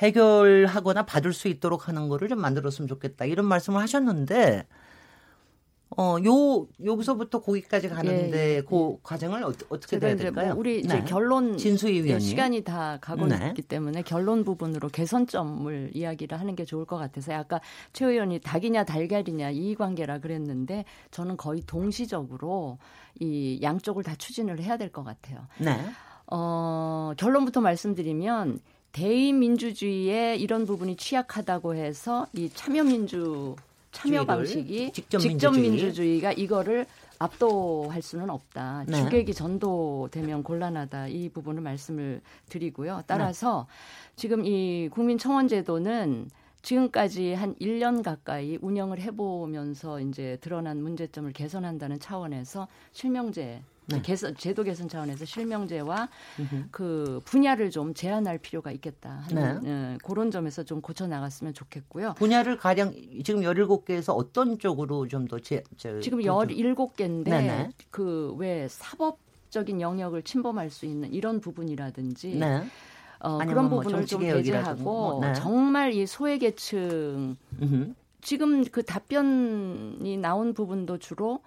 해결하거나 받을 수 있도록 하는 거를 좀 만들었으면 좋겠다 이런 말씀을 하셨는데 어, 요, 여기서부터 거기까지 가는데 예, 예. 그 과정을 어, 떻게 돼야 이제 될까요? 뭐 우리 이제 네. 결론 진수희 예, 위원님. 시간이 다 가고 네. 있기 때문에 결론 부분으로 개선점을 이야기를 하는 게 좋을 것 같아서 아까 최 의원이 닭이냐 달걀이냐 이 관계라 그랬는데 저는 거의 동시적으로 이 양쪽을 다 추진을 해야 될 것 같아요. 네. 어, 결론부터 말씀드리면 대의민주주의에 이런 부분이 취약하다고 해서 이 참여민주 참여 방식이 직접 직접 민주주의. 민주주의 가 이거를 압도할 수는 없다. 네. 주객이 전도되면 곤란하다. 이 부분을 말씀을 드리고요. 따라서 지금 이 국민청원제도는 지금까지 한 1년 가까이 운영을 해보면서 이제 드러난 문제점을 개선한다는 차원에서 실명제 네. 개선 제도 개선 차원에서 실명제와 그 분야를 좀 제한할 필요가 있겠다 하는 예, 그런 점에서 좀 고쳐 나갔으면 좋겠고요. 분야를 가령 지금 17개에서 어떤 쪽으로 좀 더 지금 그 좀- 17개인데 네네. 그왜 사법적인 영역을 침범할 수 있는 이런 부분이라든지 네. 어, 그런 뭐 부분을 좀 배제하고 뭐, 네. 정말 이 소외계층. 지금 그 답변이 나온 부분도 주로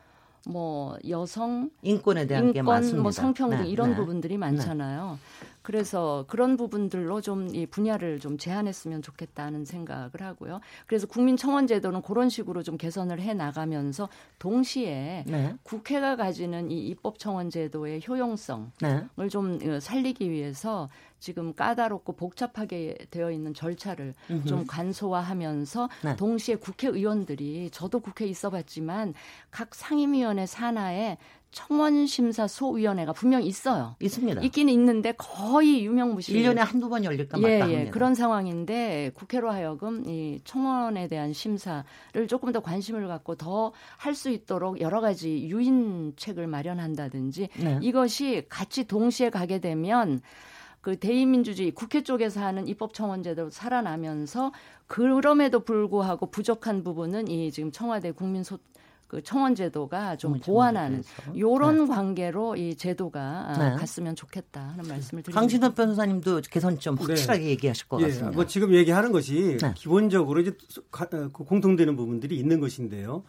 뭐 여성 인권에 대한 게 인권. 뭐 성평등 네, 이런 네. 부분들이 많잖아요. 그래서 그런 부분들로 좀 이 분야를 좀 제한했으면 좋겠다는 생각을 하고요. 그래서 국민청원제도는 그런 식으로 좀 개선을 해 나가면서 동시에 네. 국회가 가지는 이 입법청원제도의 효용성을 네. 좀 어, 살리기 위해서 지금 까다롭고 복잡하게 되어 있는 절차를 음흠. 좀 간소화하면서 네. 동시에 국회의원들이 저도 국회에 있어봤지만 각 상임위원회 산하에 청원심사소위원회가 분명히 있어요. 있습니다. 있기는 있는데 거의 유명무실. 1년에 한두 번 열릴까 예, 말까 예, 합니다. 그런 상황인데 국회로 하여금 이 청원에 대한 심사를 조금 더 관심을 갖고 더 할 수 있도록 여러 가지 유인책을 마련한다든지 네. 이것이 같이 동시에 가게 되면 그 대의민주주의 국회 쪽에서 하는 입법청원제도 살아나면서 그럼에도 불구하고 부족한 부분은 이 지금 청와대 국민소 그 청원 제도가 좀 보완하는 요런 관계로 이 제도가 네. 갔으면 좋겠다 하는 말씀을 드립니다. 강신호 변호사님도 개선점 확실하게 얘기하실 것 예, 같습니다. 뭐 지금 얘기하는 것이 네. 기본적으로 이제 가- 어, 그 공통되는 부분들이 있는 것인데요.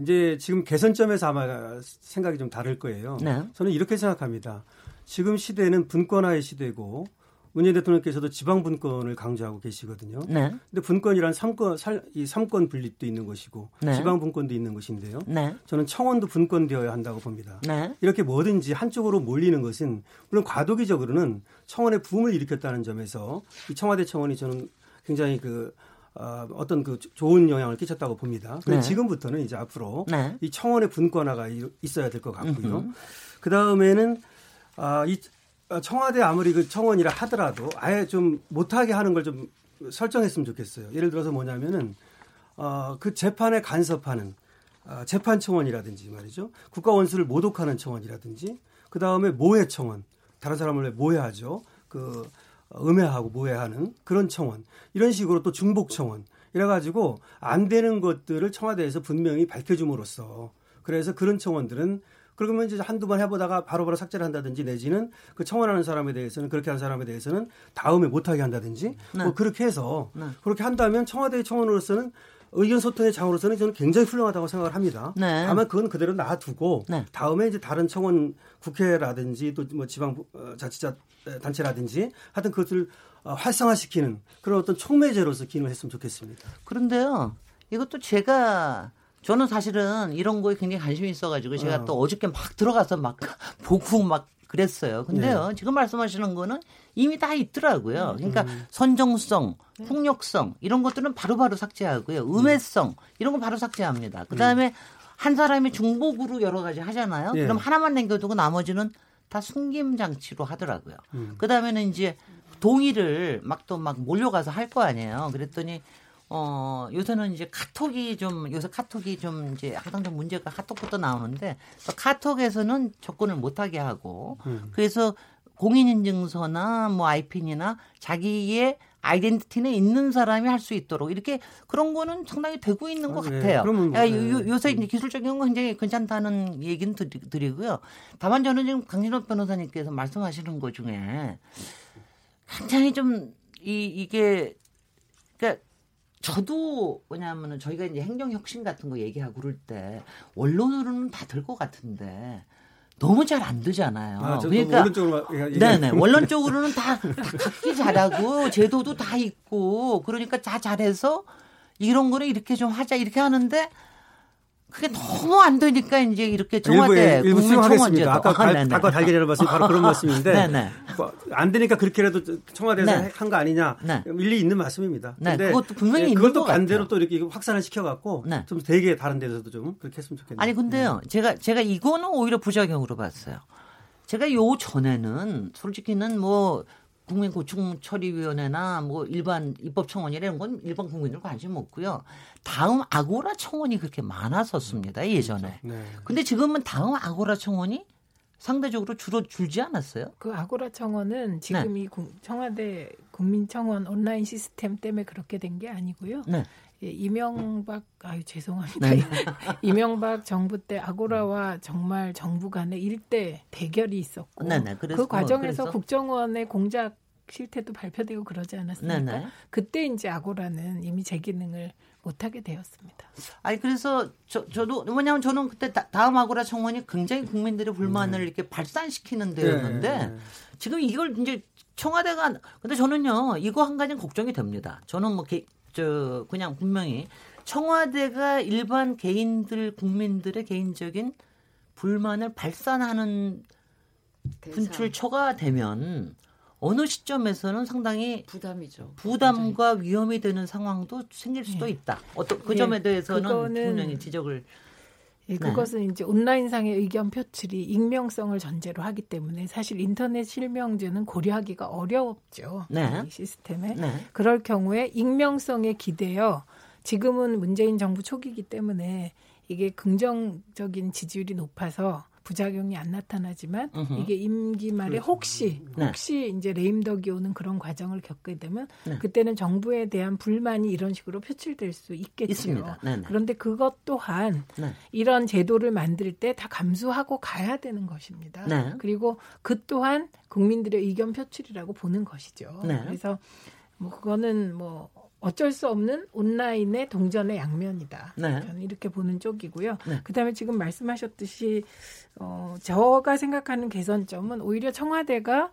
이제 지금 개선점에서 아마 생각이 좀 다를 거예요. 네. 저는 이렇게 생각합니다. 지금 시대는 분권화의 시대고 문재인 대통령께서도 지방 분권을 강조하고 계시거든요. 네. 근데 분권이란 삼권 살, 이 삼권 분립도 있는 것이고 네. 지방 분권도 있는 것인데요. 네. 저는 청원도 분권되어야 한다고 봅니다. 네. 이렇게 뭐든지 한쪽으로 몰리는 것은 물론 과도기적으로는 청원의 붐을 일으켰다는 점에서 이 청와대 청원이 저는 굉장히 그 어, 어떤 그 좋은 영향을 끼쳤다고 봅니다. 네. 지금부터는 이제 앞으로 네. 이 청원의 분권화가 이- 있어야 될 것 같고요. 그 다음에는 아, 이 아, 청와대 아무리 그 청원이라 하더라도 아예 좀 못하게 하는 걸 좀 설정했으면 좋겠어요. 예를 들어서 뭐냐면은 어, 그 재판에 간섭하는 아, 재판 청원이라든지 말이죠. 국가 원수를 모독하는 청원이라든지 그 다음에 모해 청원 다른 사람을 왜 모해하죠. 그 어, 음해하고 모해하는 그런 청원 이런 식으로 또 중복 청원 이래가지고 안 되는 것들을 청와대에서 분명히 밝혀줌으로써 그래서 그런 청원들은 그러면 이제 한두 번 해보다가 바로바로 삭제를 한다든지 내지는 그 청원하는 사람에 대해서는 그렇게 한 사람에 대해서는 다음에 못하게 한다든지 네. 뭐 그렇게 해서 네. 그렇게 한다면 청와대 청원으로서는 의견 소통의 장으로서는 저는 굉장히 훌륭하다고 생각을 합니다. 네. 다만 그건 그대로 놔두고 네. 다음에 이제 다른 청원 국회라든지 또 뭐 지방 어, 자치자 단체라든지 하여튼 그것을 어, 활성화시키는 그런 어떤 촉매제로서 기능을 했으면 좋겠습니다. 그런데요, 이것도 제가 저는 사실은 이런 거에 굉장히 관심이 있어가지고 제가 어. 또 어저께 막 들어가서 막 보고 막 그랬어요. 근데요, 네. 지금 말씀하시는 거는 이미 다 있더라고요. 그러니까 음. 선정성, 폭력성 이런 것들은 바로바로 삭제하고요. 음해성 이런 건 바로 삭제합니다. 그 다음에 한 사람이 중복으로 여러 가지 하잖아요. 예. 그럼 하나만 남겨두고 나머지는 다 숨김 장치로 하더라고요. 음. 그 다음에는 이제 동의를 막또막 몰려가서 할 거 아니에요. 그랬더니 어 요새는 이제 카톡이 좀 요새 카톡이 좀 이제 항상 좀 문제가 카톡부터 나오는데 또 카톡에서는 접근을 못하게 하고 음. 그래서 공인인증서나 뭐 아이핀이나 자기의 아이덴티티는 있는 사람이 할 수 있도록 이렇게 그런 거는 상당히 되고 있는 것 아, 네. 같아요. 그러면 네. 요, 요새 이제 기술적인 건 굉장히 괜찮다는 얘기는 드리, 드리고요. 다만 저는 지금 강진호 변호사님께서 말씀하시는 것 중에 굉장히 좀 이 이게 그러니까 저도 뭐냐면은 저희가 이제 행정 혁신 같은 거 얘기하고 그럴 때 원론으로는 다 될 것 같은데 너무 잘 안 되잖아요. 아, 그러니까 원론적으로 네네 원론적으로는 다, 다 갖기 잘하고 제도도 다 있고 그러니까 다 잘해서 이런 거는 이렇게 좀 하자 이렇게 하는데 그게 너무 안 되니까 이제 이렇게 청와대 일부, 일부 수용하겠습니다. 아까 달, 네네. 닭과 달걀이라는 말씀이 바로 그런 말씀인데 네네. 뭐안 되니까 그렇게라도 청와대에서 네. 한거 아니냐 네. 일리 있는 말씀입니다. 네, 근데 그것도 분명히 예, 있는 그것도 것 반대로. 또 이렇게 확산을 시켜갖고 네. 좀 되게 다른 데서도 좀 그렇게 했으면 좋겠네요. 아니 근데요, 제가 제가 이거는 오히려 부작용으로 봤어요. 제가 요 전에는 솔직히는 뭐 국민고충처리위원회나 뭐 일반 입법청원 이런 건 일반 국민들 관심 없고요. 다음 아고라 청원이 그렇게 많았었습니다 예전에. 네. 근데 지금은 다음 아고라 청원이 상대적으로 줄어 줄지 않았어요? 그 아고라 청원은 지금 이 국- 청와대 국민청원 온라인 시스템 때문에 그렇게 된 게 아니고요. 네. 예, 이명박 아유 죄송합니다. 네. 이명박 정부 때 아고라와 정말 정부 간의 일대 대결이 있었고 네, 네. 그래서 그 과정에서 뭐 그래서? 국정원의 공작 실태도 발표되고 그러지 않았습니까? 네, 네. 그때 이제 아고라는 이미 제 기능을 못하게 되었습니다. 아니 그래서 저 저도 뭐냐면 저는 그때 다, 다음 아고라 청원이 굉장히 국민들의 불만을 이렇게 발산시키는 데였는데 네. 지금 이걸 이제 청와대가 근데 저는요 이거 한 가지는 걱정이 됩니다. 저는 뭐 저 그냥 분명히 청와대가 일반 개인들 국민들의 개인적인 불만을 발산하는 분출처가 되면 어느 시점에서는 상당히 부담이죠. 부담과 위험이 되는 상황도 생길 수도 있다. 어떤 그 예, 점에 대해서는 그거는 분명히 지적을 예, 네. 그것은 이제 온라인상의 의견 표출이 익명성을 전제로 하기 때문에 사실 인터넷 실명제는 고려하기가 어렵죠. 네. 이 시스템에. 네. 그럴 경우에 익명성에 기대어 지금은 문재인 정부 초기이기 때문에 이게 긍정적인 지지율이 높아서 부작용이 안 나타나지만 음흠. 이게 임기 말에 혹시 네. 혹시 이제 레임덕이 오는 그런 과정을 겪게 되면 네. 그때는 정부에 대한 불만이 이런 식으로 표출될 수 있겠죠. 있습니다. 네네. 그런데 그것 또한 네. 이런 제도를 만들 때 다 감수하고 가야 되는 것입니다. 네. 그리고 그 또한 국민들의 의견 표출이라고 보는 것이죠. 네. 그래서 뭐 그거는 뭐 어쩔 수 없는 온라인의 동전의 양면이다. 네. 저는 이렇게 보는 쪽이고요. 네. 그다음에 지금 말씀하셨듯이 어, 저가 생각하는 개선점은 오히려 청와대가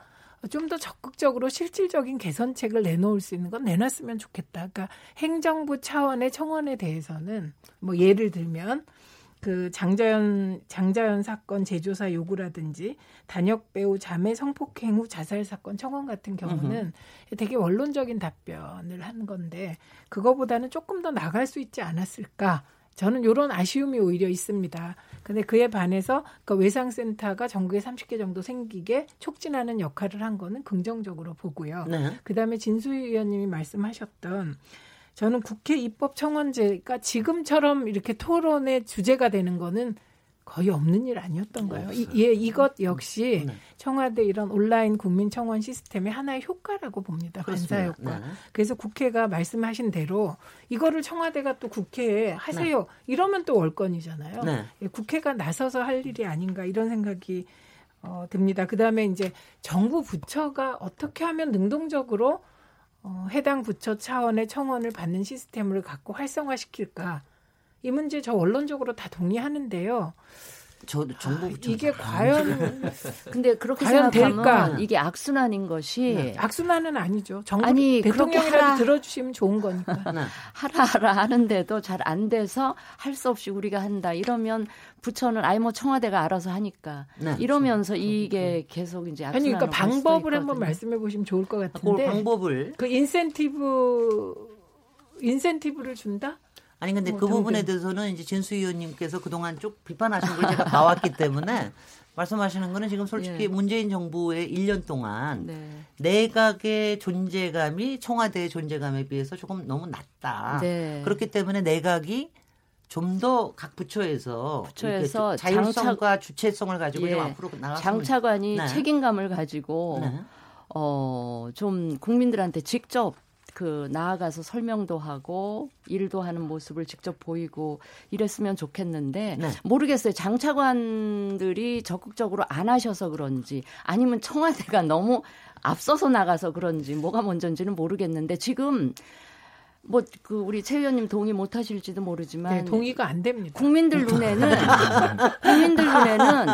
좀더 적극적으로 실질적인 개선책을 내놓을 수 있는 건 내놨으면 좋겠다. 그러니까 행정부 차원의 청원에 대해서는 뭐 예를 들면 그 장자연 장자연 사건 재조사 요구라든지 단역 배우 자매 성폭행 후 자살 사건 청원 같은 경우는 되게 원론적인 답변을 한 건데 그거보다는 조금 더 나갈 수 있지 않았을까? 저는 이런 아쉬움이 오히려 있습니다. 근데 그에 반해서 그 외상센터가 전국에 30개 정도 생기게 촉진하는 역할을 한 거는 긍정적으로 보고요. 네. 그다음에 진수희 의원님이 말씀하셨던 저는 국회 입법청원제가 지금처럼 이렇게 토론의 주제가 되는 거는 거의 없는 일 아니었던 거예요. 이, 예, 이것 역시 네. 청와대 이런 온라인 국민 청원 시스템의 하나의 효과라고 봅니다. 반사 효과. 네. 그래서 국회가 말씀하신 대로 이거를 청와대가 또 국회에 하세요. 이러면 또 월권이잖아요. 네. 예, 국회가 나서서 할 일이 아닌가 이런 생각이 어, 듭니다. 그 다음에 이제 정부 부처가 어떻게 하면 능동적으로 어, 해당 부처 차원의 청원을 받는 시스템을 갖고 활성화시킬까? 이 문제 저 원론적으로 다 동의하는데요. 저도 정부 부처 아, 이게 과연 근데 그렇게 과연 생각하면 될까? 이게 악순환인 것이 네. 악순환은 아니죠. 정부 아니, 대통령이라도 하라. 들어주시면 좋은 거니까. 네. 하라 하라 하는데도 잘 안 돼서 할 수 없이 우리가 한다 이러면 부처는 아이 뭐 청와대가 알아서 하니까 네. 이러면서 이게 계속 이제 아니 그러니까 방법을 한번. 말씀해 보시면 좋을 것그 같은데 방법을 그 인센티브 인센티브를 준다? 아니 근데 뭐그 부분에 등등. 대해서는 이제 진수 의원님께서 그동안 쭉 비판하신 걸 제가 봐왔기 때문에 말씀하시는 거는 지금 솔직히 예. 문재인 정부의 1년 동안 네. 내각의 존재감이 청와대의 존재감에 비해서 조금 너무 낮다. 네. 그렇기 때문에 내각이 좀 더 각 부처에서, 부처에서 자율성과 주체성을 가지고 예. 좀 앞으로 나갔으면 장차관이 네. 책임감을 가지고 네. 어, 좀 국민들한테 직접 그 나아가서 설명도 하고 일도 하는 모습을 직접 보이고 이랬으면 좋겠는데 네. 모르겠어요. 장차관들이 적극적으로 안 하셔서 그런지 아니면 청와대가 너무 앞서서 나가서 그런지 뭐가 먼저인지는 모르겠는데 지금 뭐 그 우리 최 의원님 동의 못 하실지도 모르지만 네, 동의가 안 됩니다. 국민들 눈에는 국민들 눈에는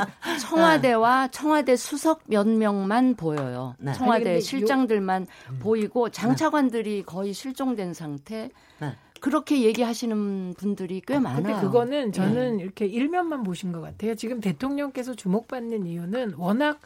청와대와 청와대 수석 몇 명만 보여요. 네. 아니, 청와대 근데 실장들만 보이고 장차관들이 거의 실종된 상태. 네. 그렇게 얘기하시는 분들이 꽤 많아요. 근데 그거는 저는 이렇게 일면만 보신 것 같아요. 지금 대통령께서 주목받는 이유는 워낙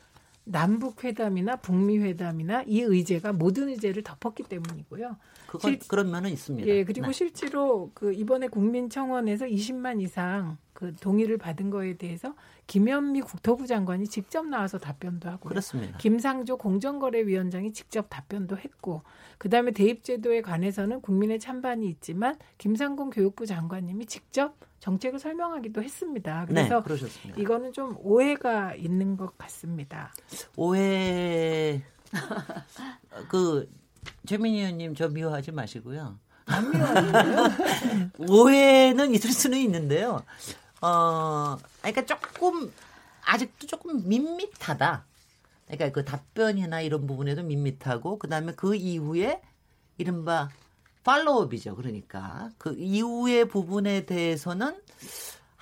남북 회담이나 북미 회담이나 이 의제가 모든 의제를 덮었기 때문이고요. 그건 실- 그런 면은 있습니다. 예, 그리고 네. 실제로 그 이번에 국민청원에서 20만 이상 그 동의를 받은 거에 대해서 김현미 국토부 장관이 직접 나와서 답변도 하고 그렇습니다. 김상조 공정거래위원장이 직접 답변도 했고 그다음에 대입제도에 관해서는 국민의 찬반이 있지만 김상곤 교육부 장관님이 직접 정책을 설명하기도 했습니다. 네, 그래서 그러셨습니다. 이거는 좀 오해가 있는 것 같습니다. 오해 그 최민희 의원님 저 미워하지 마시고요. 안 미워요. 오해는 있을 수는 있는데요. 어, 그러니까 조금 아직도 조금 밋밋하다. 그러니까 그 답변이나 이런 부분에도 밋밋하고 그다음에 그 이후에 이른바 팔로업이죠. 그러니까 그 이후의 부분에 대해서는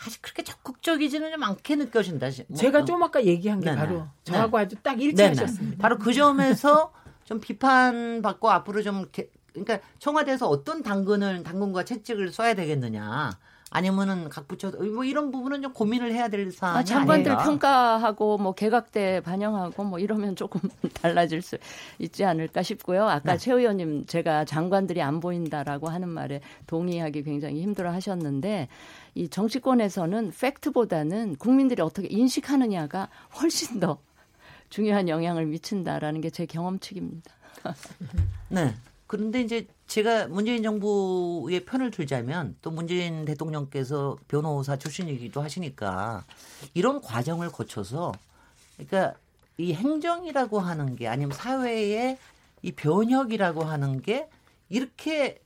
아직 그렇게 적극적이지는 좀 않게 느껴진다. 뭐, 제가 좀 아까 얘기한 게 네네. 바로 네. 저하고 아주 딱 네네. 일치하셨습니다. 바로 그 점에서 좀 비판받고 앞으로 좀 개- 그러니까 청와대에서 어떤 당근을 당근과 채찍을 써야 되겠느냐. 아니면은 각 부처 뭐 이런 부분은 좀 고민을 해야 될 사안이 아, 장관들 아닌가. 평가하고 뭐 개각대 반영하고 뭐 이러면 조금 달라질 수 있지 않을까 싶고요. 아까 네. 최 의원님 제가 장관들이 안 보인다라고 하는 말에 동의하기 굉장히 힘들어 하셨는데 이 정치권에서는 팩트보다는 국민들이 어떻게 인식하느냐가 훨씬 더 중요한 영향을 미친다라는 게 제 경험칙입니다. 네. 그런데 이제 제가 문재인 정부의 편을 들자면 또 문재인 대통령께서 변호사 출신이기도 하시니까 이런 과정을 거쳐서 그러니까 이 행정이라고 하는 게 아니면 사회의 이 변혁이라고 하는 게 이렇게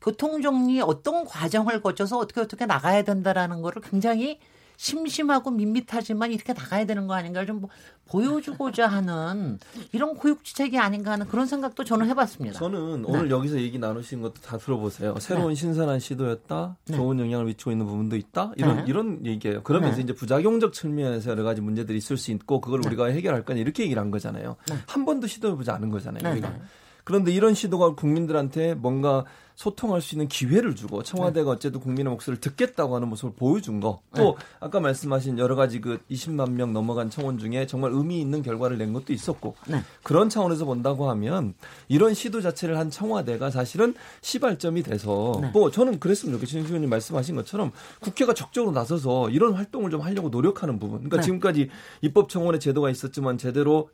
교통 정리 어떤 과정을 거쳐서 어떻게 어떻게 나가야 된다라는 거를 굉장히 심심하고 밋밋하지만 이렇게 나가야 되는 거 아닌가 좀 보여주고자 하는 이런 고육지책이 아닌가 하는 그런 생각도 저는 해봤습니다. 저는 네. 오늘 여기서 얘기 나누신 것도 다 들어보세요. 새로운 네. 신선한 시도였다. 네. 좋은 영향을 미치고 있는 부분도 있다. 이런 네. 이런 얘기예요. 그러면서 네. 이제 부작용적 측면에서 여러 가지 문제들이 있을 수 있고 그걸 우리가 해결할 거냐 이렇게 얘기를 한 거잖아요. 한 번도 시도해보지 않은 거잖아요. 네. 우리가. 그런데 이런 시도가 국민들한테 뭔가 소통할 수 있는 기회를 주고 청와대가 어쨌든 국민의 목소리를 듣겠다고 하는 모습을 보여준 거. 또 아까 말씀하신 여러 가지 그 20만 명 넘어간 청원 중에 정말 의미 있는 결과를 낸 것도 있었고 네. 그런 차원에서 본다고 하면 이런 시도 자체를 한 청와대가 사실은 시발점이 돼서 네. 뭐 저는 그랬으면 좋겠어요. 신 의원님 말씀하신 것처럼 국회가 적극적으로 나서서 이런 활동을 좀 하려고 노력하는 부분. 그러니까 네. 지금까지 입법 청원의 제도가 있었지만 제대로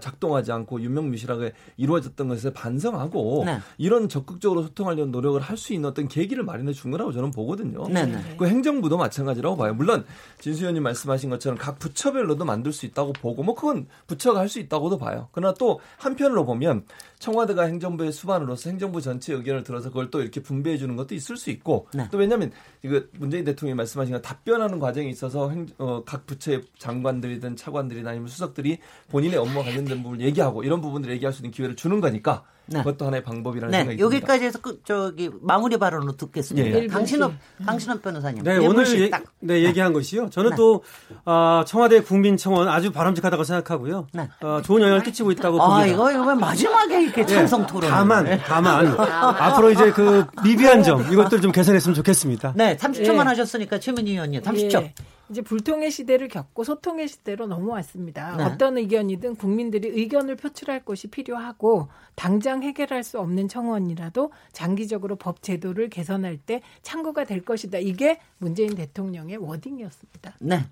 작동 하지 않고 유명무실하게 이루어졌던 것에 반성하고 네. 이런 적극적으로 소통하려는 노력을 할 수 있는 어떤 계기를 마련해 준 거라고 저는 보거든요. 네, 네. 그 행정부도 마찬가지라고 봐요. 물론 진수 의원님 말씀하신 것처럼 각 부처별로도 만들 수 있다고 보고 뭐 그건 부처가 할 수 있다고도 봐요. 그러나 또 한편으로 보면 청와대가 행정부의 수반으로서 행정부 전체 의견을 들어서 그걸 또 이렇게 분배해 주는 것도 있을 수 있고 네. 또 왜냐하면 이거 문재인 대통령이 말씀하신 것 답변하는 과정에 있어서 행, 어, 각 부처의 장관들이든 차관들이나 아니면 수석들이 본인의 업무와 관련된 부분을 얘기하고 이런 부분들을 얘기할 수 있는 기회를 주는 거니까 네. 그것도 하나의 방법이라는 네, 생각이 듭니다. 여기까지 해서 그, 저기 마무리 발언으로 듣겠습니다. 예. 강신업 강신업 변호사님. 네, 일분 오늘 딱. 네, 얘기한 것이요. 저는 네. 또 아, 청와대 국민청원 아주 바람직하다고 생각하고요. 네. 어, 좋은 영향을 끼치고 있다고 아, 봅니다. 이거 이거 왜 마지막에 이렇게 찬성 토론. 다만, 다만 앞으로 이제 그 미비한 점 이것들 좀 개선했으면 좋겠습니다. 네, 30초만 예. 하셨으니까 최민희 의원님 30초. 예. 이제 불통의 시대를 겪고 소통의 시대로 넘어왔습니다. 네. 어떤 의견이든 국민들이 의견을 표출할 것이 필요하고 당장 해결할 수 없는 청원이라도 장기적으로 법 제도를 개선할 때 참고가 될 것이다. 이게 문재인 대통령의 워딩이었습니다. 네.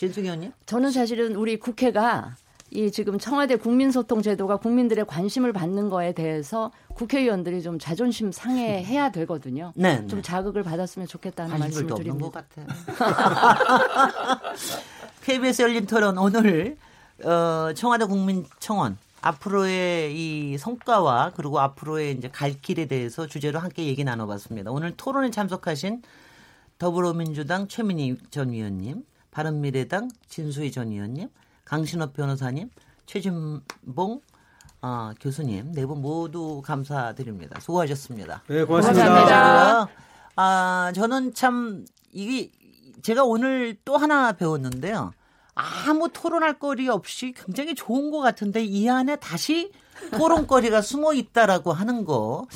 의원님. 저는 사실은 우리 국회가 이 지금 청와대 국민소통 제도가 국민들의 관심을 받는 거에 대해서 국회의원들이 좀 자존심 상해해야 되거든요. 네, 네. 좀 자극을 받았으면 좋겠다는 말씀을 드립니다. 것 같아요. KBS 열린 토론 오늘 어, 청와대 국민청원 앞으로의 이 성과와 그리고 앞으로의 이제 갈 길에 대해서 주제로 함께 얘기 나눠봤습니다. 오늘 토론에 참석하신 더불어민주당 최민희 전 위원님, 바른미래당 진수희 전 의원님, 강신업 변호사님, 최진봉 어, 교수님 네 분 모두 감사드립니다. 수고하셨습니다. 네, 고맙습니다. 감사합니다. 아, 저는 참 이게 제가 오늘 또 하나 배웠는데요. 아무 토론할 거리 없이 굉장히 좋은 것 같은데 이 안에 다시 토론거리가 숨어 있다라고 하는 거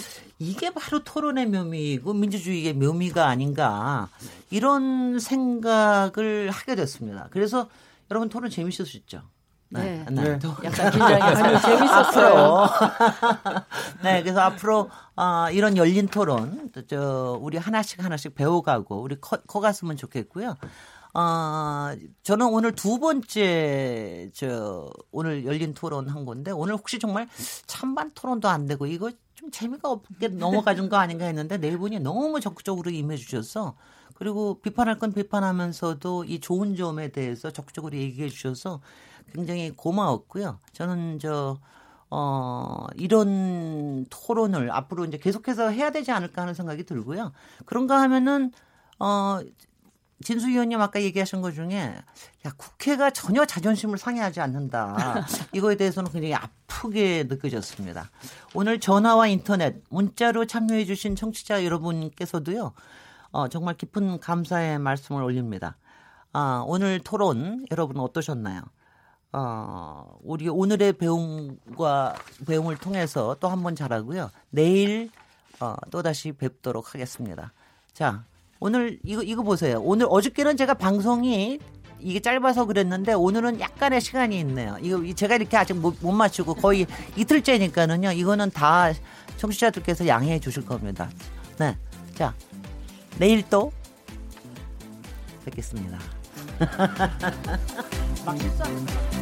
이게 바로 토론의 묘미이고 민주주의의 묘미가 아닌가 이런 생각을 하게 됐습니다. 그래서 여러분 토론 재밌으셨죠? 네. 네. 약간 긴장해서. 아니, 재밌었어요. 네, 그래서 앞으로 어, 이런 열린 토론 또저 우리 하나씩 하나씩 배워가고 우리 커, 커갔으면 좋겠고요. 어, 저는 오늘 두 번째 저 오늘 열린 토론 한 건데 오늘 혹시 정말 찬반 토론도 안 되고 이거 좀 재미가 없게 넘어가준 거 아닌가 했는데 네 분이 너무 적극적으로 임해 주셔서 그리고 비판할 건 비판하면서도 이 좋은 점에 대해서 적극적으로 얘기해 주셔서 굉장히 고마웠고요. 저는 저 어, 이런 토론을 앞으로 이제 계속해서 해야 되지 않을까 하는 생각이 들고요. 그런가 하면은, 어, 진수 의원님 아까 얘기하신 것 중에, 야, 국회가 전혀 자존심을 상해하지 않는다. 이거에 대해서는 굉장히 아프게 느껴졌습니다. 오늘 전화와 인터넷, 문자로 참여해주신 청취자 여러분께서도요, 어, 정말 깊은 감사의 말씀을 올립니다. 아, 오늘 토론 여러분 어떠셨나요? 어, 우리 오늘의 배움과 배움을 통해서 또 한 번 잘하고요. 내일 어, 또 다시 뵙도록 하겠습니다. 자, 오늘 이거 이거 보세요. 오늘 어저께는 제가 방송이 이게 짧아서 그랬는데 오늘은 약간의 시간이 있네요. 이거 제가 이렇게 아직 못, 못 맞추고 거의 이틀째니까는요. 이거는 다 청취자들께서 양해해 주실 겁니다. 네. 자, 내일 또 뵙겠습니다. 거.